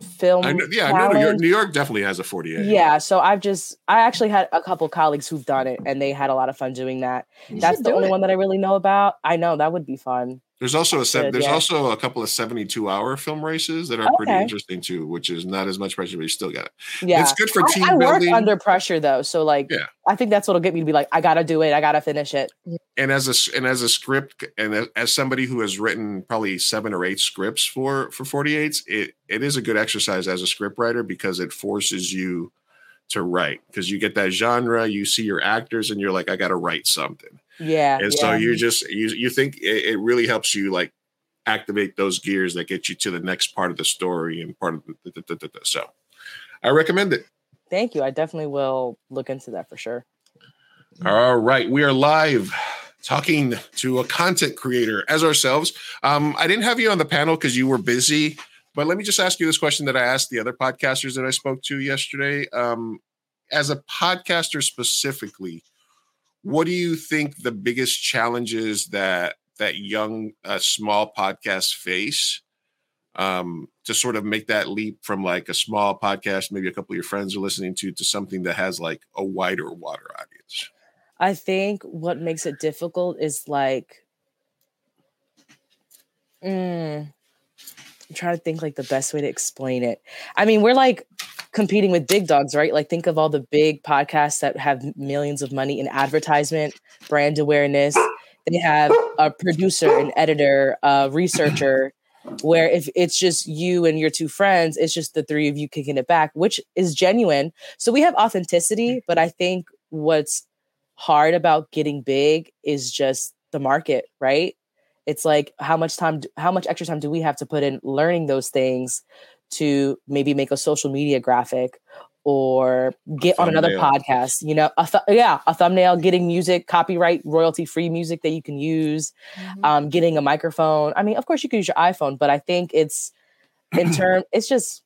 film. I know, yeah i know new york, new york definitely has a 48 Yeah, so I've just I actually had a couple colleagues who've done it and they had a lot of fun doing that. You That's the only it. one that I really know about. I know that would be fun. There's also a se- there's yeah. also a couple of 72 hour film races that are pretty interesting too, which is not as much pressure, but you still got it. Yeah. It's good for I- team I, work building. under pressure though, so like Yeah. I think that's what'll get me to be like, I gotta do it, I gotta finish it. Mm-hmm. and as a and as a script and as, as somebody who has written probably seven or eight scripts for for 48s it it is a good exercise as a script writer because it forces you to write because you get that genre you see your actors and you're like i gotta write something Yeah. and yeah. so you just you, you think it, it really helps you like activate those gears that get you to the next part of the story and part of the, the, the, the, the- so i recommend it Thank you. I definitely will look into that for sure. All right, we are live talking to a content creator as ourselves. Um, I didn't have you on the panel because you were busy, but let me just ask you this question that I asked the other podcasters that I spoke to yesterday. Um, as a podcaster specifically, what do you think the biggest challenges that that young uh, small podcasts face um, to sort of make that leap from like a small podcast, maybe a couple of your friends are listening to, to something that has like a wider, wider audience? I think what makes it difficult is like, mm, I'm trying to think like the best way to explain it. I mean, we're like competing with big dogs, right? Like, think of all the big podcasts that have millions of money in advertisement, brand awareness. They have a producer, an editor, a researcher. Where if it's just you and your two friends, it's just the three of you kicking it back, which is genuine. So we have authenticity, mm-hmm. but I think what's hard about getting big is just the market, right? It's like how much time, how much extra time do we have to put in learning those things to maybe make a social media graphic or get on another podcast? You know, a th- yeah, a thumbnail, getting music, copyright, royalty free music that you can use, um, getting a microphone. I mean, of course, you can use your iPhone, but I think it's in term, it's just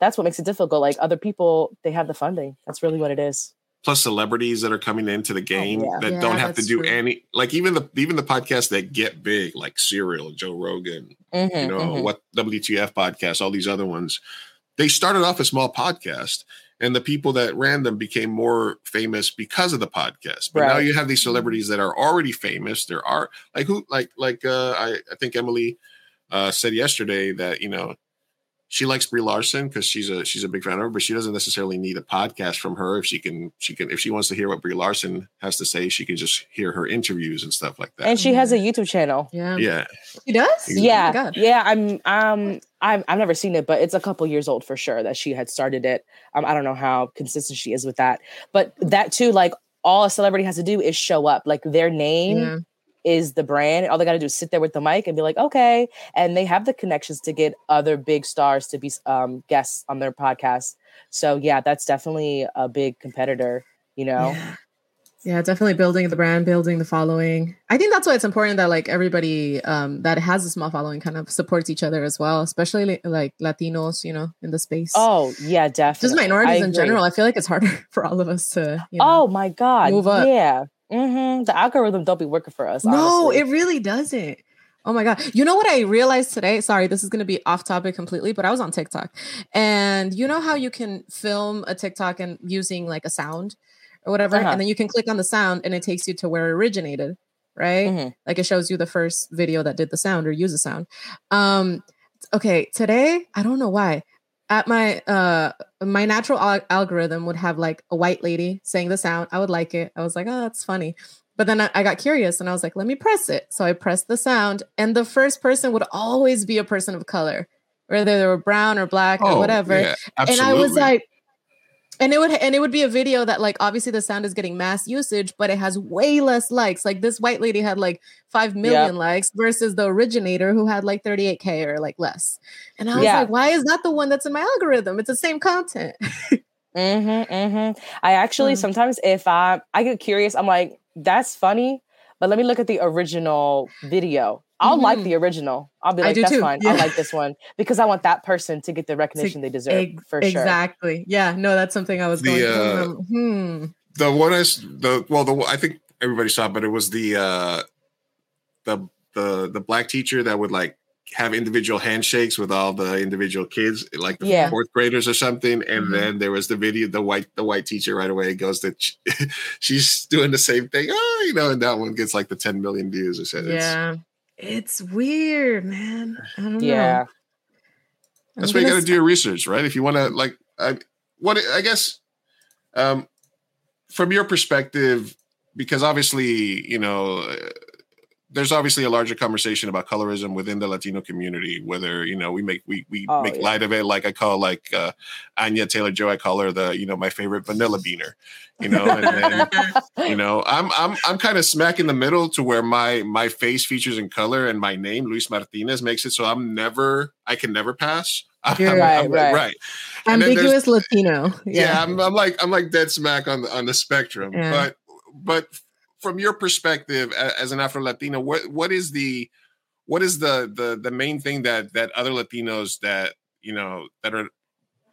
that's what makes it difficult. Like other people, they have the funding. That's really what it is. Plus celebrities that are coming into the game yeah. that Yeah, don't have to do true. any like even the even the podcasts that get big like Serial, Joe Rogan, Mhm, you know mhm. what WTF podcast, all these other ones. They started off a small podcast, and the people that ran them became more famous because of the podcast. But now you have these celebrities that are already famous. There are like who like like uh, I I think Emily uh, said yesterday that you know she likes Brie Larson because she's a she's a big fan of her, but she doesn't necessarily need a podcast from her. If she can, she can if she wants to hear what Brie Larson has to say, she can just hear her interviews and stuff like that. And she has a YouTube channel. Yeah. yeah, He does? Yeah, Oh yeah. I'm, um, I'm, I've never seen it, but it's a couple years old for sure that she had started it. Um, I don't know how consistent she is with that, but that too, like all a celebrity has to do is show up. Like their name Yeah. Is the brand. All they got to do is sit there with the mic and be like, okay. And they have the connections to get other big stars to be um, guests on their podcast. So yeah, that's definitely a big competitor. You know. Yeah. Yeah, definitely building the brand, building the following. I think that's why it's important that like everybody um that has a small following kind of supports each other as well, especially like Latinos, you know, in the space. Oh yeah, definitely. just minorities in general. I feel like it's harder for all of us to you know. Oh my god. move up. Yeah. Hmm The algorithm don't be working for us. No, honestly. it really doesn't. Oh my god. You know what I realized today? Sorry, this is going to be off topic completely, but I was on TikTok. And you know how you can film a TikTok and using like a sound or whatever Uh-huh. and then you can click on the sound and it takes you to where it originated, right? Mhm. Like it shows you the first video that did the sound or use the sound. Um okay, today, I don't know why. At my uh my natural al- algorithm would have like a white lady saying the sound. I would like it. I was like, "Oh, that's funny." But then I, I got curious and I was like, let me press it. So I pressed the sound, and the first person would always be a person of color, whether they were brown or black or whatever. Oh, yeah, And. I was like, and it would and it would be a video that like obviously the sound is getting mass usage, but it has way less likes. Like this white lady had like five million likes versus the originator who had like 38k or like less. And I was Yeah. like, why is that the one that's in my algorithm? It's the same content. Mm-hmm, mm-hmm. I actually Mm. sometimes if I I get curious, I'm like, that's funny, but let me look at the original video. I'll like Mhm. the original. I'll be like, that's too, fine. yeah. I like this one because I want that person to get the recognition they deserve Ex- for sure. exactly. Yeah. No, that's something I was The, going uh, through. Hmm. the one I s- the well the I think everybody saw, but it was the uh the the the black teacher that would like have individual handshakes with all the individual kids, like the Yeah. fourth graders or something. And Mhm. then there was the video, the white the white teacher right away goes that she, she's doing the same thing. Oh, you know, and that one gets like the 10 million views or so. It's- Yeah. It's weird, man. I don't Yeah. know. That's I'm why you gonna got to do your research, right? If you want to, like, I, what I guess, um, from your perspective, because obviously, you know, uh, there's obviously a larger conversation about colorism within the Latino community. Whether you know we make we we Oh, make yeah. light of it, like I call like uh, Anya Taylor Joy, I call her the you know my favorite vanilla beaner, you know, and then you know i'm i'm i'm kind of smack in the middle to where my my face features in color and my name luis martinez makes it so i'm never i can never pass You're I'm- right, I'm- right. There's- Ambiguous Latino. yeah, Yeah. I'm, I'm like i'm like dead smack on the on the spectrum Yeah. but but from your perspective as an afro latino what what is the what is the the the main thing that that other latinos that you know that are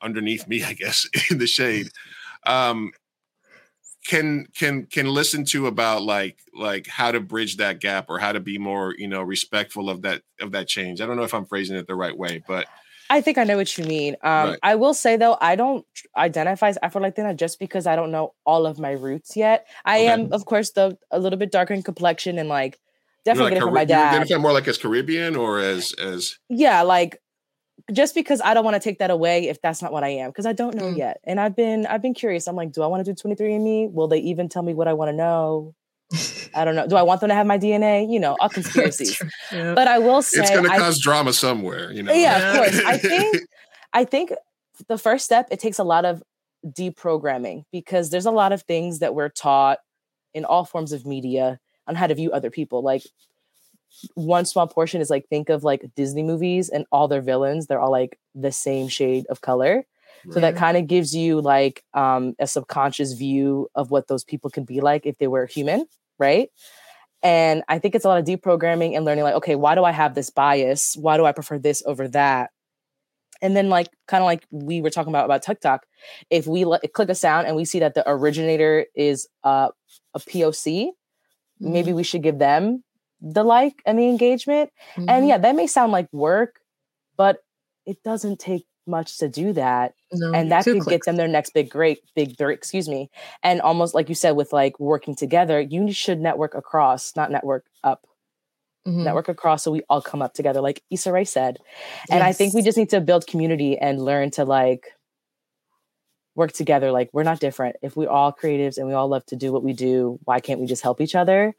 underneath me i guess in the shade um can can can listen to about like like how to bridge that gap or how to be more you know respectful of that of that change? I don't know if i'm phrasing it the right way but I think I know what you mean. Um, Right. I will say though, I don't identify as Afro Latina just because I don't know all of my roots yet. I Okay. am, of course, the a little bit darker in complexion and like definitely like get it from Cari- my you dad. identify more like as caribbean or as as yeah, like just because I don't want to take that away if that's not what I am because I don't know Mm. yet. And I've been I've been curious. I'm like, do I want to do 23andMe? Will they even tell me what I want to know? I don't know. Do I want them to have my DNA? You know, all conspiracies. Yeah. but I will say, it's going to I cause drama somewhere you know Yeah, of course. I think I think the first step it takes a lot of deprogramming because there's a lot of things that we're taught in all forms of media on how to view other people. Like one small portion is like think of like Disney movies and all their villains, they're all like the same shade of color. So that kind of gives you like um, a subconscious view of what those people could be like if they were human, right? And I think it's a lot of deprogramming and learning like, okay, why do I have this bias? Why do I prefer this over that? And then like kind of like we were talking about about TikTok, if we le- click a sound and we see that the originator is uh, a POC, maybe we should give them the like and the engagement. Mhm. And yeah, that may sound like work, but it doesn't take much to do that No, and that could get them their next big great big break excuse me and almost like you said with like working together you should network across not network up. Mhm. network across so we all come up together like Issa Rae said and I think we just need to build community and learn to like work together like we're not different. If we're all creatives and we all love to do what we do why can't we just help each other?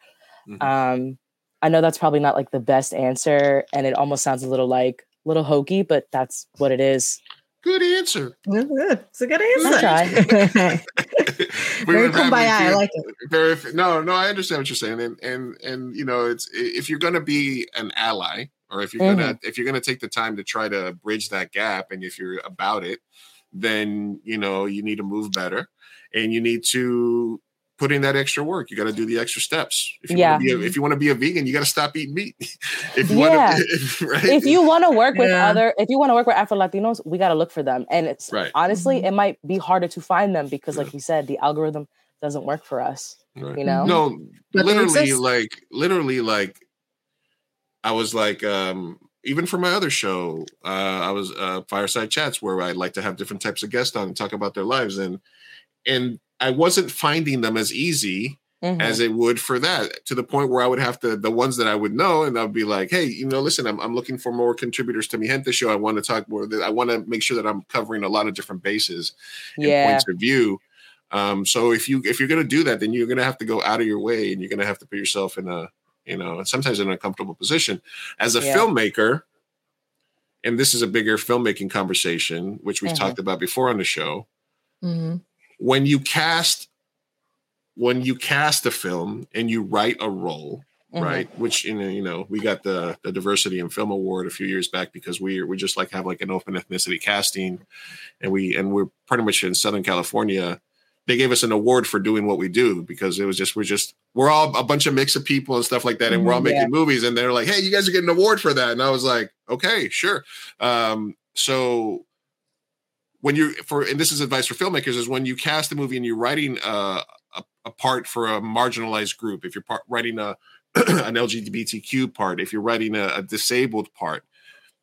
Mhm. um I know that's probably not like the best answer and it almost sounds a little like little hokey but that's what it is good answer It's a good I'll answer. We Very would have kumbaya. I like it. very no no i understand what you're saying and and and you know it's if you're going to be an ally or if you're Mm-hmm. gonna if you're gonna take the time to try to bridge that gap and if you're about it then you know you need to move better and you need to put in that extra work you got to do the extra steps if you Yeah. want to be a, if you want to be a vegan you got to stop eating meat if you Yeah. want to right if you want to work with Yeah. other if you want to work with afro latinos we got to look for them and it's Right. honestly Mhm. it might be harder to find them because like you said the algorithm doesn't work for us Right. you know no But literally exist. like literally like i was like um even for my other show uh i was uh fireside chats where i like to have different types of guests on and talk about their lives and and i wasn't finding them as easy Mhm. as it would for that to the point where i would have to the ones that i would know and i'd be like hey you know listen i'm, I'm looking for more contributors to mi gente show i want to talk more i want to make sure that i'm covering a lot of different bases and yeah points of view. Um, so if you if you're gonna do that, then you're gonna have to go out of your way and you're gonna have to put yourself in a you know sometimes in a comfortable position as a Yeah. filmmaker. And this is a bigger filmmaking conversation, which we've Mhm. talked about before on the show. Mhm. When you cast when you cast a film and you write a role, Mhm. right? Which you know, you know, we got the the diversity in film award a few years back because we we just like have like an open ethnicity casting, and we and we're pretty much in Southern California. They gave us an award for doing what we do because it was just we're just we're all a bunch of mix of people and stuff like that, and we're all Mhm, making yeah. movies, and they're like, "Hey, you guys are getting an award for that," and I was like, "Okay, sure." Um, so when you for and this is advice for filmmakers is when you cast a movie and you're writing uh, a, a part for a marginalized group if you're part, writing a an lgbtq part if you're writing a, a disabled part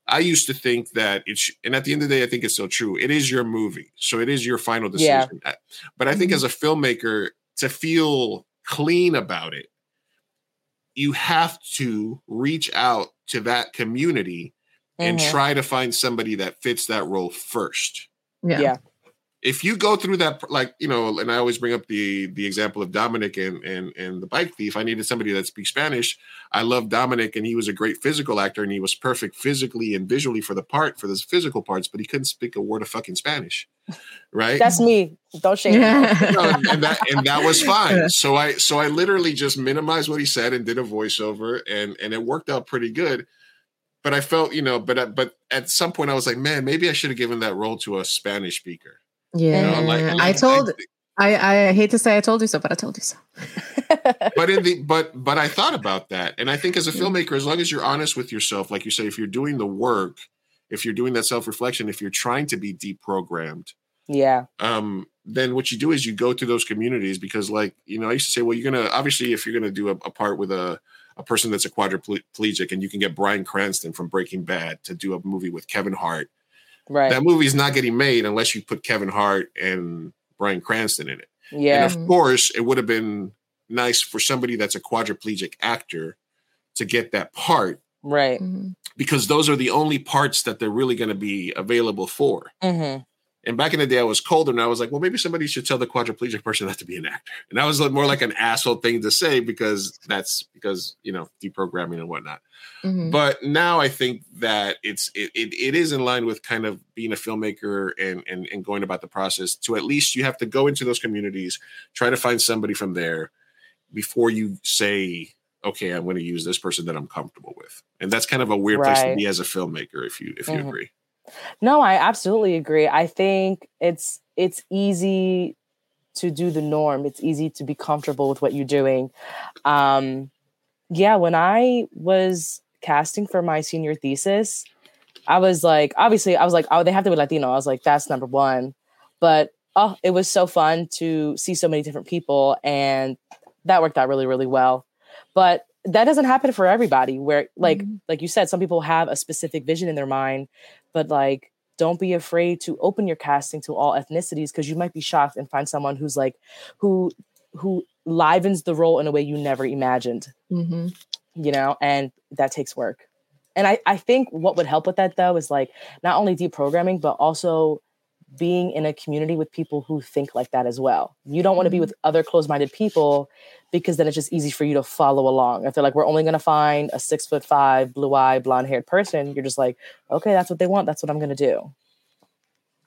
i used to think that it's and at the end of the day i think it's still true it is your movie so it is your final decision Uh, but i think Mhm. as a filmmaker to feel clean about it you have to reach out to that community and Mhm. try to find somebody that fits that role first. Yeah. Yeah. If you go through that, like you know, and I always bring up the the example of Dominic and and and the bike thief. I needed somebody that speaks Spanish. I love Dominic, and he was a great physical actor, and he was perfect physically and visually for the part for those physical parts, but he couldn't speak a word of fucking Spanish, right? That's me. Don't shame me. No, and, and that and that was fine. So I so I literally just minimized what he said and did a voiceover, and and it worked out pretty good. But I felt, you know, but uh, but at some point I was like, man, maybe I should have given that role to a Spanish speaker. Yeah. You know, like, I told I, I hate to say I told you so, but I told you so. but in the but but I thought about that, and I think as a filmmaker, as long as you're honest with yourself, like you say, if you're doing the work, if you're doing that self reflection, if you're trying to be deprogrammed, yeah. um, then what you do is you go to those communities because, like, you know, I used to say, well, you're gonna obviously if you're gonna do a, a part with a a person that's a quadriplegic, and you can get Bryan Cranston from Breaking Bad to do a movie with Kevin Hart. Right. That movie's not getting made unless you put Kevin Hart and Bryan Cranston in it. yeah. And of course, it would have been nice for somebody that's a quadriplegic actor to get that part Right. Mhm. because those are the only parts that they're really going to be available for. hmm And back in the day, I was colder, and I was like, well, maybe somebody should tell the quadriplegic person not to be an actor. And that was like- more like an asshole thing to say because that's because you know deprogramming and whatnot. Mhm. But now I think that it's it, it, it is in line with kind of being a filmmaker and, and and going about the process to at least you have to go into those communities, try to find somebody from there before you say, okay, I'm going to use this person that I'm comfortable with. And that's kind of a weird place to Right. be as a filmmaker, if you if you Mhm. agree. No, I absolutely agree. I think it's it's easy to do the norm. It's easy to be comfortable with what you're doing. Um, yeah, when I was casting for my senior thesis, I was like, obviously, I was like, oh, they have to be Latino. I was like, that's number one. But oh, it was so fun to see so many different people, and that worked out really, really well. But that doesn't happen for everybody. Where, like, Mhm. like you said, some people have a specific vision in their mind, but like, don't be afraid to open your casting to all ethnicities because you might be shocked and find someone who's like, who, who livens the role in a way you never imagined Mhm. you know, and that takes work. And I, I think what would help with that though is like not only deprogramming, but also being in a community with people who think like that as well. You don't want to be Mhm. with other closed minded people because then it's just easy for you to follow along. If they're like, we're only going to find a six foot five, blue eyed, blonde haired person, you're just like, okay, that's what they want. That's what I'm going to do.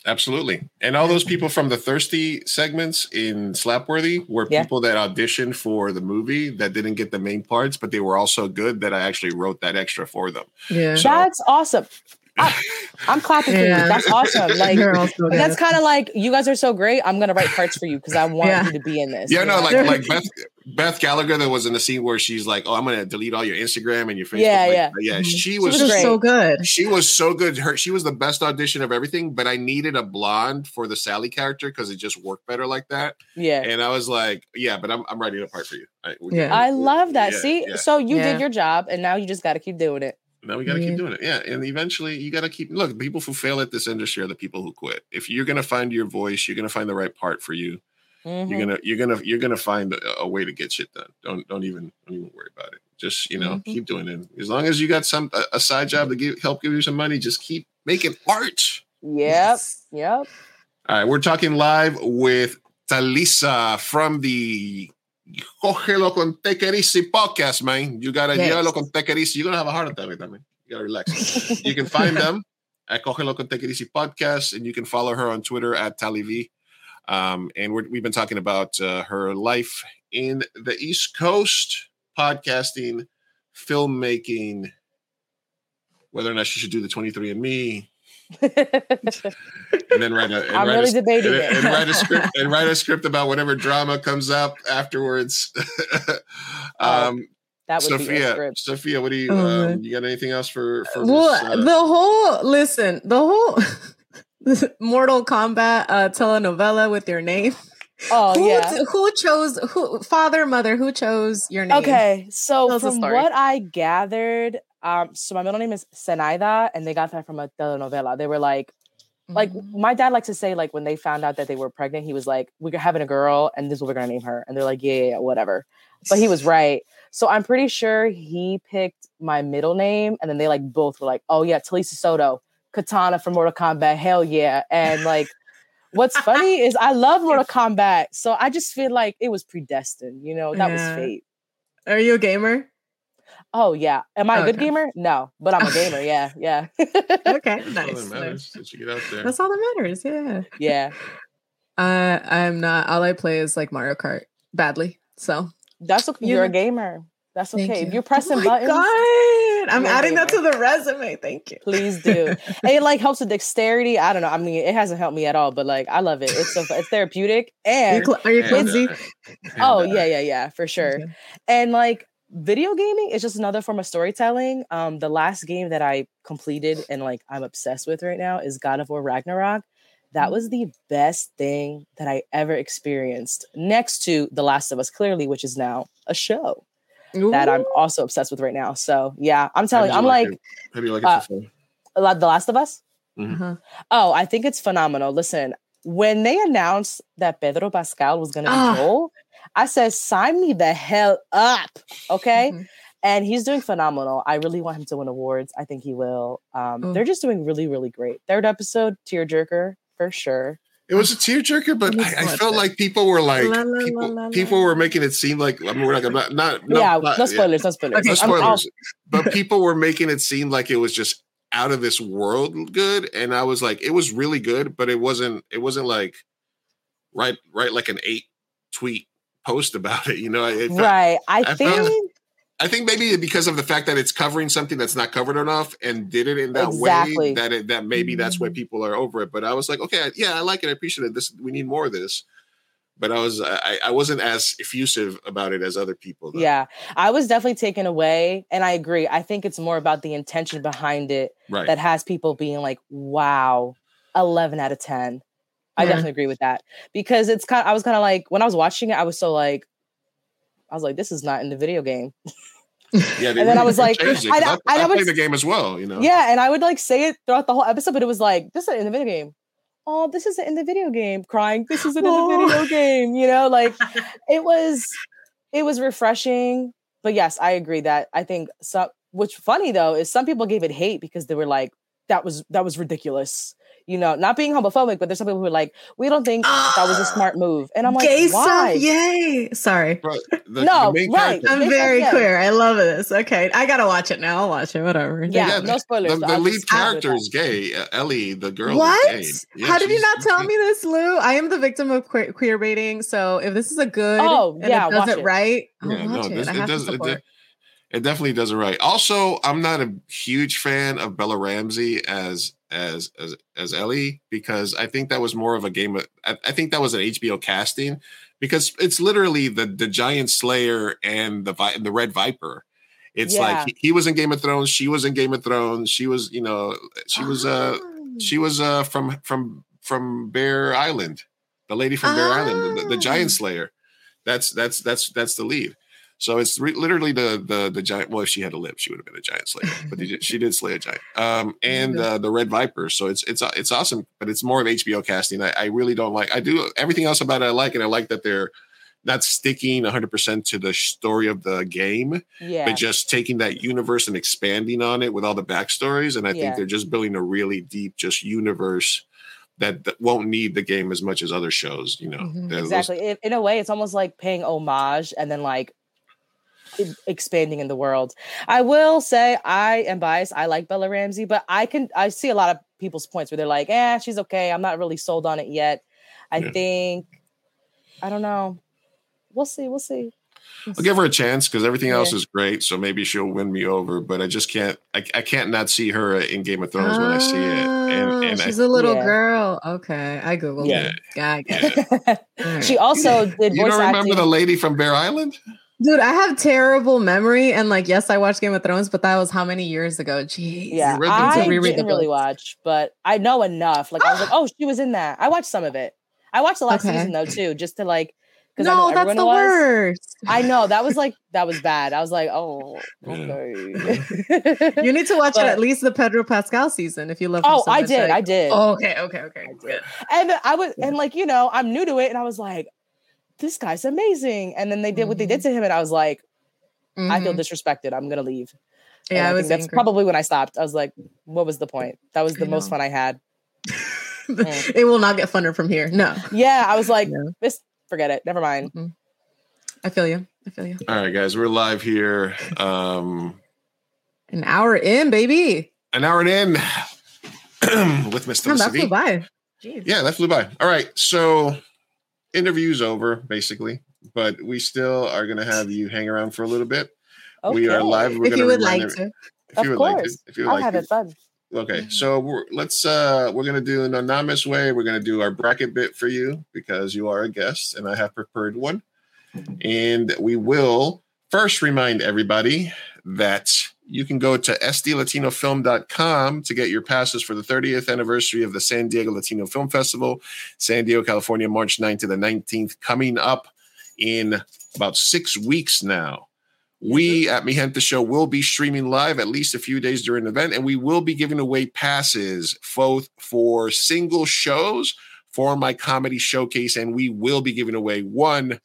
Absolutely. And all those people from the thirsty segments in Slapworthy were Yeah. people that auditioned for the movie that didn't get the main parts, but they were all so good that I actually wrote that extra for them. Yeah. So- That's awesome. I, I'm clapping for you. That's awesome. Like, so that's kind of like you guys are so great. I'm gonna write parts for you because I want Yeah. you to be in this. Yeah, you no, know? like like Beth Beth Gallagher that was in the scene where she's like, "Oh, I'm gonna delete all your Instagram and your Facebook." Yeah, Like, yeah. yeah. Mhm. She She was She was so good. she was so good. Her she was the best audition of everything, but I needed a blonde for the Sally character because it just worked better like that. yeah. And I was like, "Yeah, but I'm I'm writing a part for you." I, Yeah. I love that. Yeah, See, yeah. so you Yeah. did your job, and now you just got to keep doing it. Now we got to Yeah. keep doing it. Yeah. And eventually you got to keep, look, people who fail at this industry are the people who quit. If you're going to find your voice, you're going to find the right part for you. Mhm. You're going to, you're going to, you're going to find a, a way to get shit done. Don't, don't even, don't even worry about it. Just, you know, Mhm. keep doing it. As long as you got some, a, a side job to give, help give you some money, just keep making art. Yep. Yep. All right. We're talking live with Talisa from the Cojelo con Tequerisi podcast, man. You got to Yes. Llévalo con Tequerisi. You're going to have a heart attack with that, man. You got to relax. you can find them at Cojelo con Tequerisi podcast, and you can follow her on Twitter at TaliVee. Um, and we're, we've been talking about uh, her life in the East Coast, podcasting, filmmaking, whether or not she should do the 23andMe, and then write a, and I'm write really a, debating and, it. and write a script and write a script about whatever drama comes up afterwards. um, that would be a Sophia, script. Sophia, what do you? Oh, um, you got anything else for for well, this? uh, the whole listen, the whole Mortal Kombat uh, telenovela with your name. Oh who, yeah. who chose who father mother who chose your name? Okay, so Tell from what I gathered, um, so my middle name is Senaida, and they got that from a telenovela. They were like, like Mhm. my dad likes to say, like when they found out that they were pregnant, he was like, "We're having a girl, and this is what we're gonna name her." And they're like, "Yeah, yeah, yeah, whatever." But he was right. So I'm pretty sure he picked my middle name, and then they like both were like, "Oh yeah, Talisa Soto, Katana from Mortal Kombat, hell yeah!" And like, what's funny is I love Mortal Kombat, so I just feel like it was predestined. You know, that Yeah. was fate. Are you a gamer? Oh yeah, am I a good gamer? No, but I'm a gamer. Yeah, yeah, Okay, nice. That's all that matters. nice. That you get out there. That's all that matters. Yeah. yeah. Uh, I'm not. All I play is like Mario Kart badly. So That's okay. You You're a gamer. That's okay. you. If you're pressing oh my buttons, God. I'm you're a adding that to the resume. Thank you. please do. and it like helps with dexterity. I don't know. I mean, it hasn't helped me at all, but like I love it. It's so it's therapeutic Are you, and cl- are you And, uh, oh yeah, yeah, yeah, for sure. Okay. And like video gaming is just another form of storytelling. Um, the last game that I completed and like I'm obsessed with right now is God of War Ragnarok. That was the best thing that I ever experienced, next to The Last of Us, clearly, which is now a show that I'm also obsessed with right now. So yeah, I'm telling. you I'm like, it? How do you like it uh, so far? The Last of Us. Uh-huh. Oh, I think it's phenomenal. Listen, when they announced that Pedro Pascal was going to be Ah. Joel, I said, sign me the hell up. Okay. Mhm. And he's doing phenomenal. I really want him to win awards. I think he will. Um, Oh. They're just doing really, really great. Third episode, tearjerker for sure. It was a tearjerker, but I, I felt it. like people were like La, la, people, la, la, people were making it seem like I mean we're not gonna not no, yeah, not- no spoilers, no spoilers. Okay, no spoilers. but people were making it seem like it was just out of this world good, and I was like, it was really good, but it wasn't. It wasn't like right, right, like an eight tweet post about it. You know, felt- right. I, I think found- I think maybe because of the fact that it's covering something that's not covered enough and did it in that Exactly. way that it, that maybe that's why Mhm. people are over it. But I was like, okay, yeah, I like it. I appreciate it. This we need more of this. But I was I, I wasn't as effusive about it as other people. though. Yeah, I was definitely taken away. And I agree. I think it's more about the intention behind it right. that has people being like, wow, 11 out of 10. I Yeah. definitely agree with that because it's kind Of, I was kind of like, when I was watching it, I was so like, I was like, this is not in the video game. yeah, they and then I was like, it, I 'cause know- I, I I know played the game as well. You know. Yeah. And I would like say it throughout the whole episode, but it was like, this isn't in the video game. Oh, this isn't in the video game. Crying, this isn't in the video game. You know, like it was it was refreshing but yes i agree that i think some which funny though is some people gave it hate because they were like that was that was ridiculous you know not being homophobic but there's some people who are like we don't think that was a Ah, smart move and i'm like Gay why stuff. Yay. Sorry. But the, No, the right. character- I'm Gay stuff, very yeah. queer. I love this. Okay. I gotta watch it now. I'll watch it. Whatever. Yeah, Yeah, no spoilers. the, but the lead just happy with character is gay. Uh, Ellie, the girl. What? Is gay. Yeah, How did you not tell me this, Lou? I am the victim of queer, queer baiting. So if this is a good, Oh, and yeah, it does it it. right, I'll Yeah, watch no, it. this, I it have does. to support. it definitely does it right. Also, I'm not a huge fan of Bella Ramsey as as as as Ellie because I think that was more of a game. Of, I, I think that was an HBO casting because it's literally the the giant slayer and the Vi- and the red viper. It's Yeah. like he, he was in Game of Thrones. She was in Game of Thrones. She was, you know, she was uh Oh. she was uh from from from Bear Island, the lady from Bear Island, the, the Ah. giant slayer. That's that's that's that's the lead. So it's re- literally the the the giant. Well, if she had a lip, she would have been a giant slayer. But did, she did slay a giant. Um, and uh, the red viper. So it's it's it's awesome. But it's more of HBO casting. I, I really don't like. I do everything else about it. I like, and I like that they're not sticking 100 percent to the story of the game yeah but just taking that universe and expanding on it with all the backstories. And I Yeah. think they're just building a really deep, just universe that, that won't need the game as much as other shows. You know, Mhm. They're those- exactly in, a way it's almost like paying homage and then like expanding in the world i will say i am biased i like bella ramsey but i can i see a lot of people's points where they're like eh she's okay i'm not really sold on it yet i Yeah. think i don't know we'll see we'll see I'll give her a chance because everything else Yeah. is great. So maybe she'll win me over. But I just can't. I, I can't not see her in Game of Thrones when I see it. And Oh, and she's a little Yeah. girl. Okay, I googled Yeah. it. Yeah, I get it. yeah. All right. she also did you voice don't remember acting the lady from Bear Island? Dude, I have terrible memory, and like, yes, I watched Game of Thrones, but that was how many years ago? Jeez. yeah You read the i book. Reread the didn't really watch but i know enough like i was like oh she was in that i watched some of it i watched the last Okay. season though too just to like because I No, know that's the was. worst. I know that was like that was bad. I was like, oh, okay. You need to watch But- it at least the Pedro Pascal season if you love. him oh, so I much, did, like- I did, Oh, okay, okay, okay. Good. and I was, and like you know, I'm new to it, and I was like, this guy's amazing. And then they did what they did Mm-hmm. to him, and I was like, I feel Mhm. disrespected. I'm gonna leave. And Yeah, I, I, was think that's angry. probably when I stopped. I was like, what was the point? That was I the most know. fun I had. it will not get funner from here. No. Yeah, I was like, Yeah. this forget it. Never mind. Mhm. I feel you. I feel you. All right, guys, we're live here. Um, An hour in, baby. an hour and in with Mr. Damn, that flew by. Jeez. Yeah, that flew by. All right, so interview's over basically, but we still are going to have you hang around for a little bit. We are live. We're If gonna you would like every- to. If Of you would like to. course. If you would I'll like have to. it fun. Okay, so we're, let's uh we're gonna do an anonymous way. We're gonna do our bracket bit for you because you are a guest and I have prepared one. And we will first remind everybody that you can go to sdlatinofilm.com to get your passes for the 30th anniversary of the San Diego Latino Film Festival, San Diego, California, March 9th to the 19th, coming up in about six weeks now. We mm-hmm. at Mi Gente Show will be streaming live at least a few days during the event, and we will be giving away passes both for single shows for my comedy showcase, and we will be giving away one,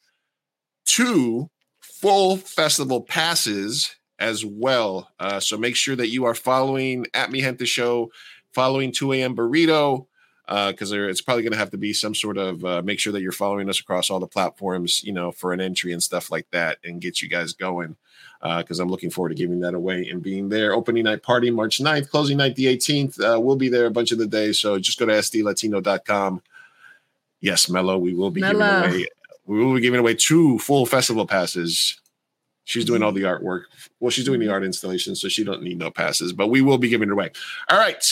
two full festival passes as well. Uh, so make sure that you are following at Mi Gente Show, following 2 a.m. Burrito, because there it's probably going to have to be some sort of uh, make sure that you're following us across all the platforms, you know, for an entry and stuff like that, and get you guys going. Because I'm looking forward to giving that away and being there. Opening night party March 9th, closing night the 18th. Uh, we'll be there a bunch of the day. So just go to sdlatino.com. Yes, Mello, we will be Mello. giving away. We will be giving away two full festival passes. She's doing all the artwork. Well, she's doing the art installation, so she don't need no passes. But we will be giving it away. All right.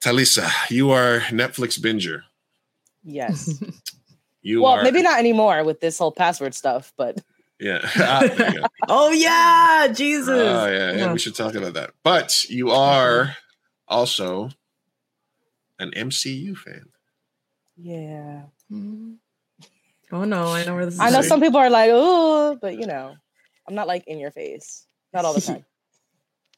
Talisa, you are Netflix binger. Yes. You well, are maybe not anymore with this whole password stuff, but Yeah. Ah, there you go. oh yeah, Jesus. Oh yeah, yeah, Yeah. we should talk about that. But you are also an MCU fan. yeah. Mhm. Oh no, I know where this is. I know See? some people are like, oh, but you know, I'm not like in your face. Not all the time.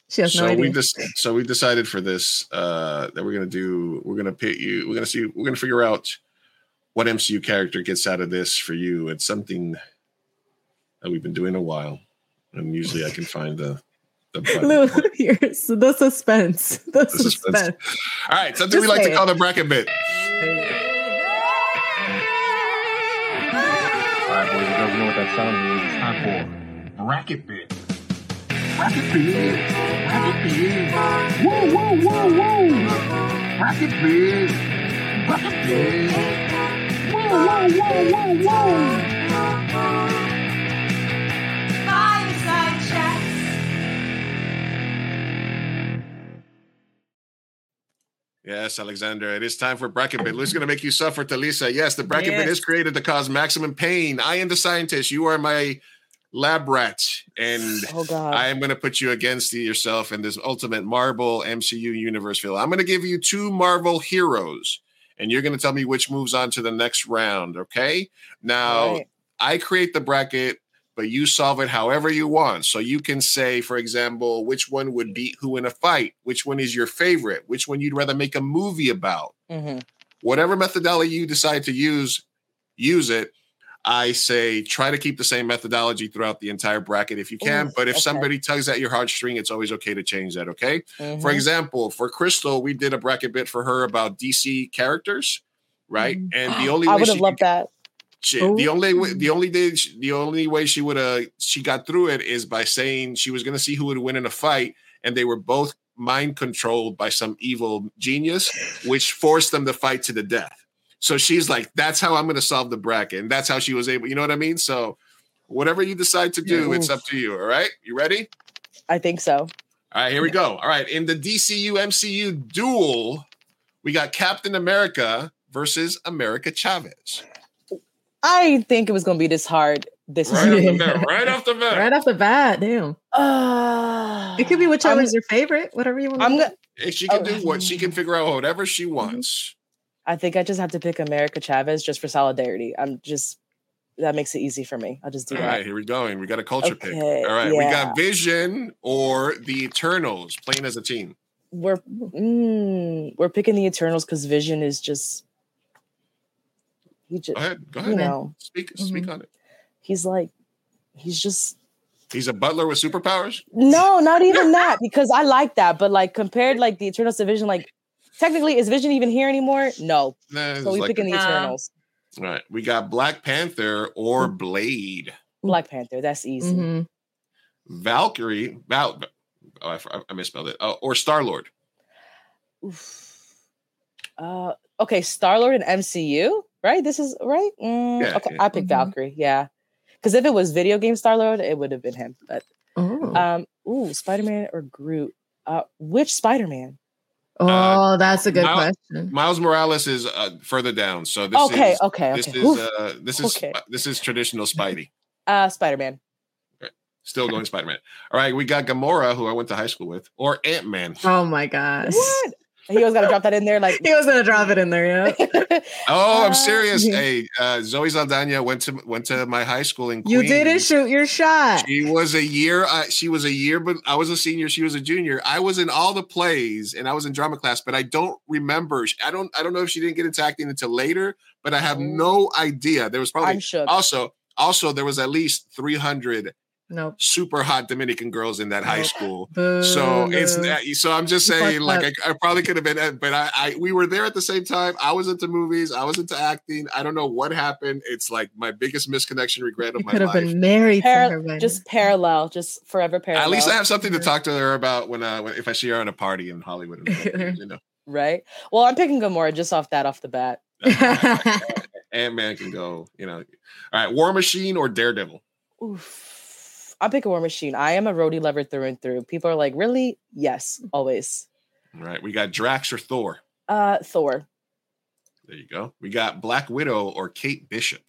She has no so idea. we just so we decided for this uh that we're gonna do we're gonna pit you we're gonna see we're gonna figure out what MCU character gets out of this for you. It's something that we've been doing a while. And usually I can find the the button. Lou, here's the suspense. The, suspense. suspense. All right, something we like say to it. call the bracket bit. You know what that sound means. It's time for bracket bit. Bracket bit. Bracket bit. Woo, woo, woo, woo. Bracket bit. Bracket bit. Woo, woo, woo, woo, woo. Yes, Alexander, it is time for bracket bit. Lucy's going to make you suffer, Talisa. Yes, the bracket bit Yes. is created to cause maximum pain. I am the scientist. You are my lab rat. And Oh. I am going to put you against yourself in this ultimate Marvel MCU universe feel. I'm going to give you two Marvel heroes, and you're going to tell me which moves on to the next round. Okay. Now, Right. I create the bracket, but you solve it however you want. So you can say, for example, which one would beat who in a fight, which one is your favorite, which one you'd rather make a movie about. Mhm. Whatever methodology you decide to use, use it. I say try to keep the same methodology throughout the entire bracket if you can. Ooh, but if okay. somebody tugs at your heartstring, it's always okay to change that. Okay. For Mhm. example, for Crystal, we did a bracket bit for her about DC characters, right? Mhm. And the only I would have loved that. She, Oh. the only way, the only day, the only way she would have she got through it is by saying she was going to see who would win in a fight, and they were both mind controlled by some evil genius, which forced them to fight to the death. So she's like, "That's how I'm going to solve the bracket," and that's how she was able. You know what I mean? So whatever you decide to do, Yeah. it's up to you. All right, you ready? I think so. All right, here we go. All right, in the DCU MCU duel, we got Captain America versus America Chavez. I think it was gonna be this hard. This Right off the bat. Right off the bat. Right off the bat, damn. Uh, It could be whichever I'm- is your favorite, whatever you want. I'm gonna. If She can Oh. do what she can figure out whatever she wants. I think I just have to pick America Chavez just for solidarity. I'm just that makes it easy for me. I'll just do All that. right, here we go. And we got a culture pick. Okay, All right, we got Vision or the Eternals playing as a team. We're mm, we're picking the Eternals because Vision is just he just Go ahead. Go you ahead. know Speak speak Mhm. on it. he's like he's just He's a butler with superpowers. No, not even that, because I like that. But like compared like the Eternals to Vision, like technically is Vision even here anymore? No. Nah, So we like- picking the Nah. Eternals. All right, we got Black Panther or Blade. Black Panther. That's easy. Mhm. Valkyrie, Val, oh, I, I misspelled it. Oh, or Star Lord. Uh, okay, Star Lord and MCU, right? This is right. Mm, Yeah, okay, yeah. I picked Mhm. Valkyrie. Yeah, because if it was video game Star Lord, it would have been him. But Oh. um, ooh, Spider Man or Groot? Uh, which Spider Man? oh, that's a good Miles- question. Miles Morales is uh, further down, so this Okay, is okay, this okay. is uh, this is Okay. this is traditional Spidey. Uh, Spider Man. Still going Spider Man. All right, we got Gamora, who I went to high school with, or Ant Man. Oh my gosh. What? He was gonna drop that in there, like. He was gonna drop it in there, yeah. Oh, I'm Uh, serious. yeah. Hey, uh, Zoe Saldana went to went to my high school in Queens. You didn't shoot your shot. She was a year. Uh, she was a year, but I was a senior. She was a junior. I was in all the plays, and I was in drama class, but I don't remember. I don't. I don't know if she didn't get into acting until later, but I have no idea. There was probably I'm also also there was at least 300 Nope. super hot Dominican girls in that high school. Boo. So it's not- so I'm just saying, fucked like. I, I probably could have been, uh, but I, I we were there at the same time. I was into movies, I was into acting. I don't know what happened. It's like my biggest misconnection, regret you of my life. could have life. been married to her Par- just parallel, just forever parallel. At least I have something to talk to her about when, uh, when if I see her on a party in Hollywood. you know, right. Well, I'm picking Gamora just off that off the bat. now. Ant Man can go. You know, all right, War Machine or Daredevil. Oof. I'm a War Machine. I am a Rhodey lover through and through. People are like, really? Yes, always. All right, we got Drax or Thor. Uh, Thor. There you go. We got Black Widow or Kate Bishop.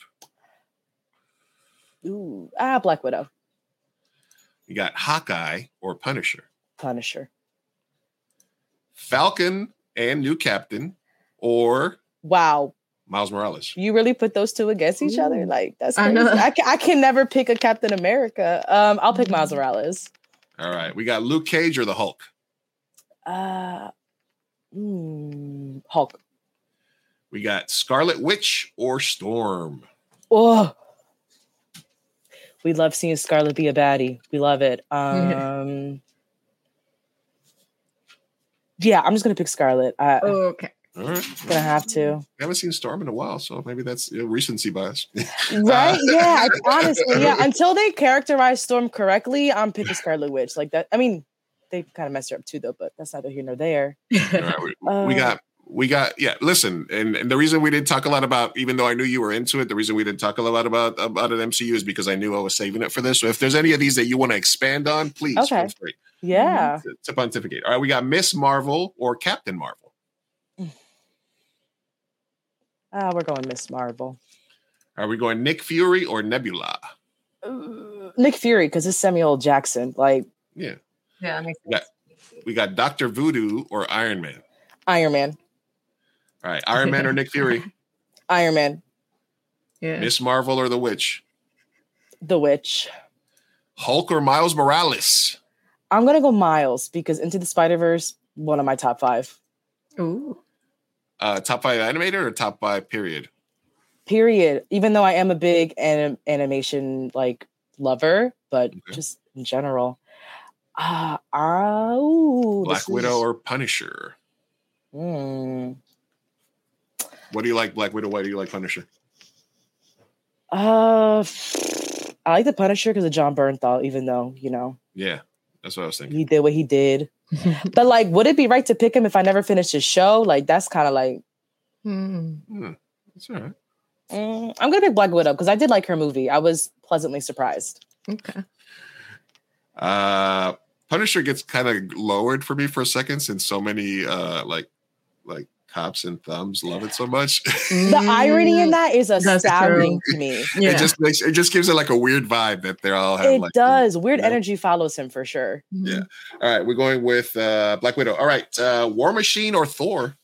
Ooh, ah, Black Widow. We got Hawkeye or Punisher. Punisher. Falcon and new captain or Wow, Miles Morales. you really put those two against each other? Like that's I crazy. know. I can, I can never pick a Captain America. Um, I'll pick Miles Mm. Morales. All right, we got Luke Cage or the Hulk. Uh, mm, Hulk. We got Scarlet Witch or Storm. Oh, we love seeing Scarlet be a baddie. We love it. Um, yeah, I'm just gonna pick Scarlet. I, I'm okay. All right, gonna have to. We haven't seen Storm in a while, so maybe that's you know, recency bias. Right? Yeah. I- honestly, yeah. Until they characterize Storm correctly, I'm picking Scarlet Witch. Like that. I mean, they kind of messed her up too, though. But that's neither here nor there. Right, we, we Uh, got we got yeah. Listen, and, and the reason we didn't talk a lot about, even though I knew you were into it, the reason we didn't talk a lot about about an MCU is because I knew I was saving it for this. So if there's any of these that you want to expand on, please Okay. feel free Yeah. to, to pontificate. All right, we got Miss Marvel or Captain Marvel. Ah, we're going Miss Marvel. Are we going Nick Fury or Nebula? Uh, Nick Fury, because it's Samuel Jackson. Like Yeah, Yeah, that makes Yeah. we got Doctor Voodoo or Iron Man. Iron Man. All right, Iron Man or Nick Fury, Iron Man. Yeah. Miss Marvel or the Witch, The Witch. Hulk or Miles Morales. I'm gonna go Miles because Into the Spider Verse, one of my top five. Ooh. Uh, top five animator or top five period? Period. Even though I am a big anim- animation like lover, but Okay. just in general. Ah, uh, ooh, Black Widow is- or Punisher? Hmm. What do you like, Black Widow? Why do you like Punisher? Uh, I like the Punisher because of Jon Bernthal, even though you know Yeah, that's what I was thinking. he did what he did. but like, would it be right to pick him if I never finished his show? Like, that's kind of like Hmm. Hmm, that's all right. mm, I'm gonna pick Black Widow because I did like her movie. I was pleasantly surprised. Okay. Uh, Punisher gets kind of lowered for me for a second since so many uh like like cops and thumbs love it so much. The irony in that is That's astounding to me. Yeah. It just makes it just gives it like a weird vibe that they're all have It like does. Weird you know? energy follows him for sure. Yeah. All right, we're going with uh Black Widow. All right, uh War Machine or Thor,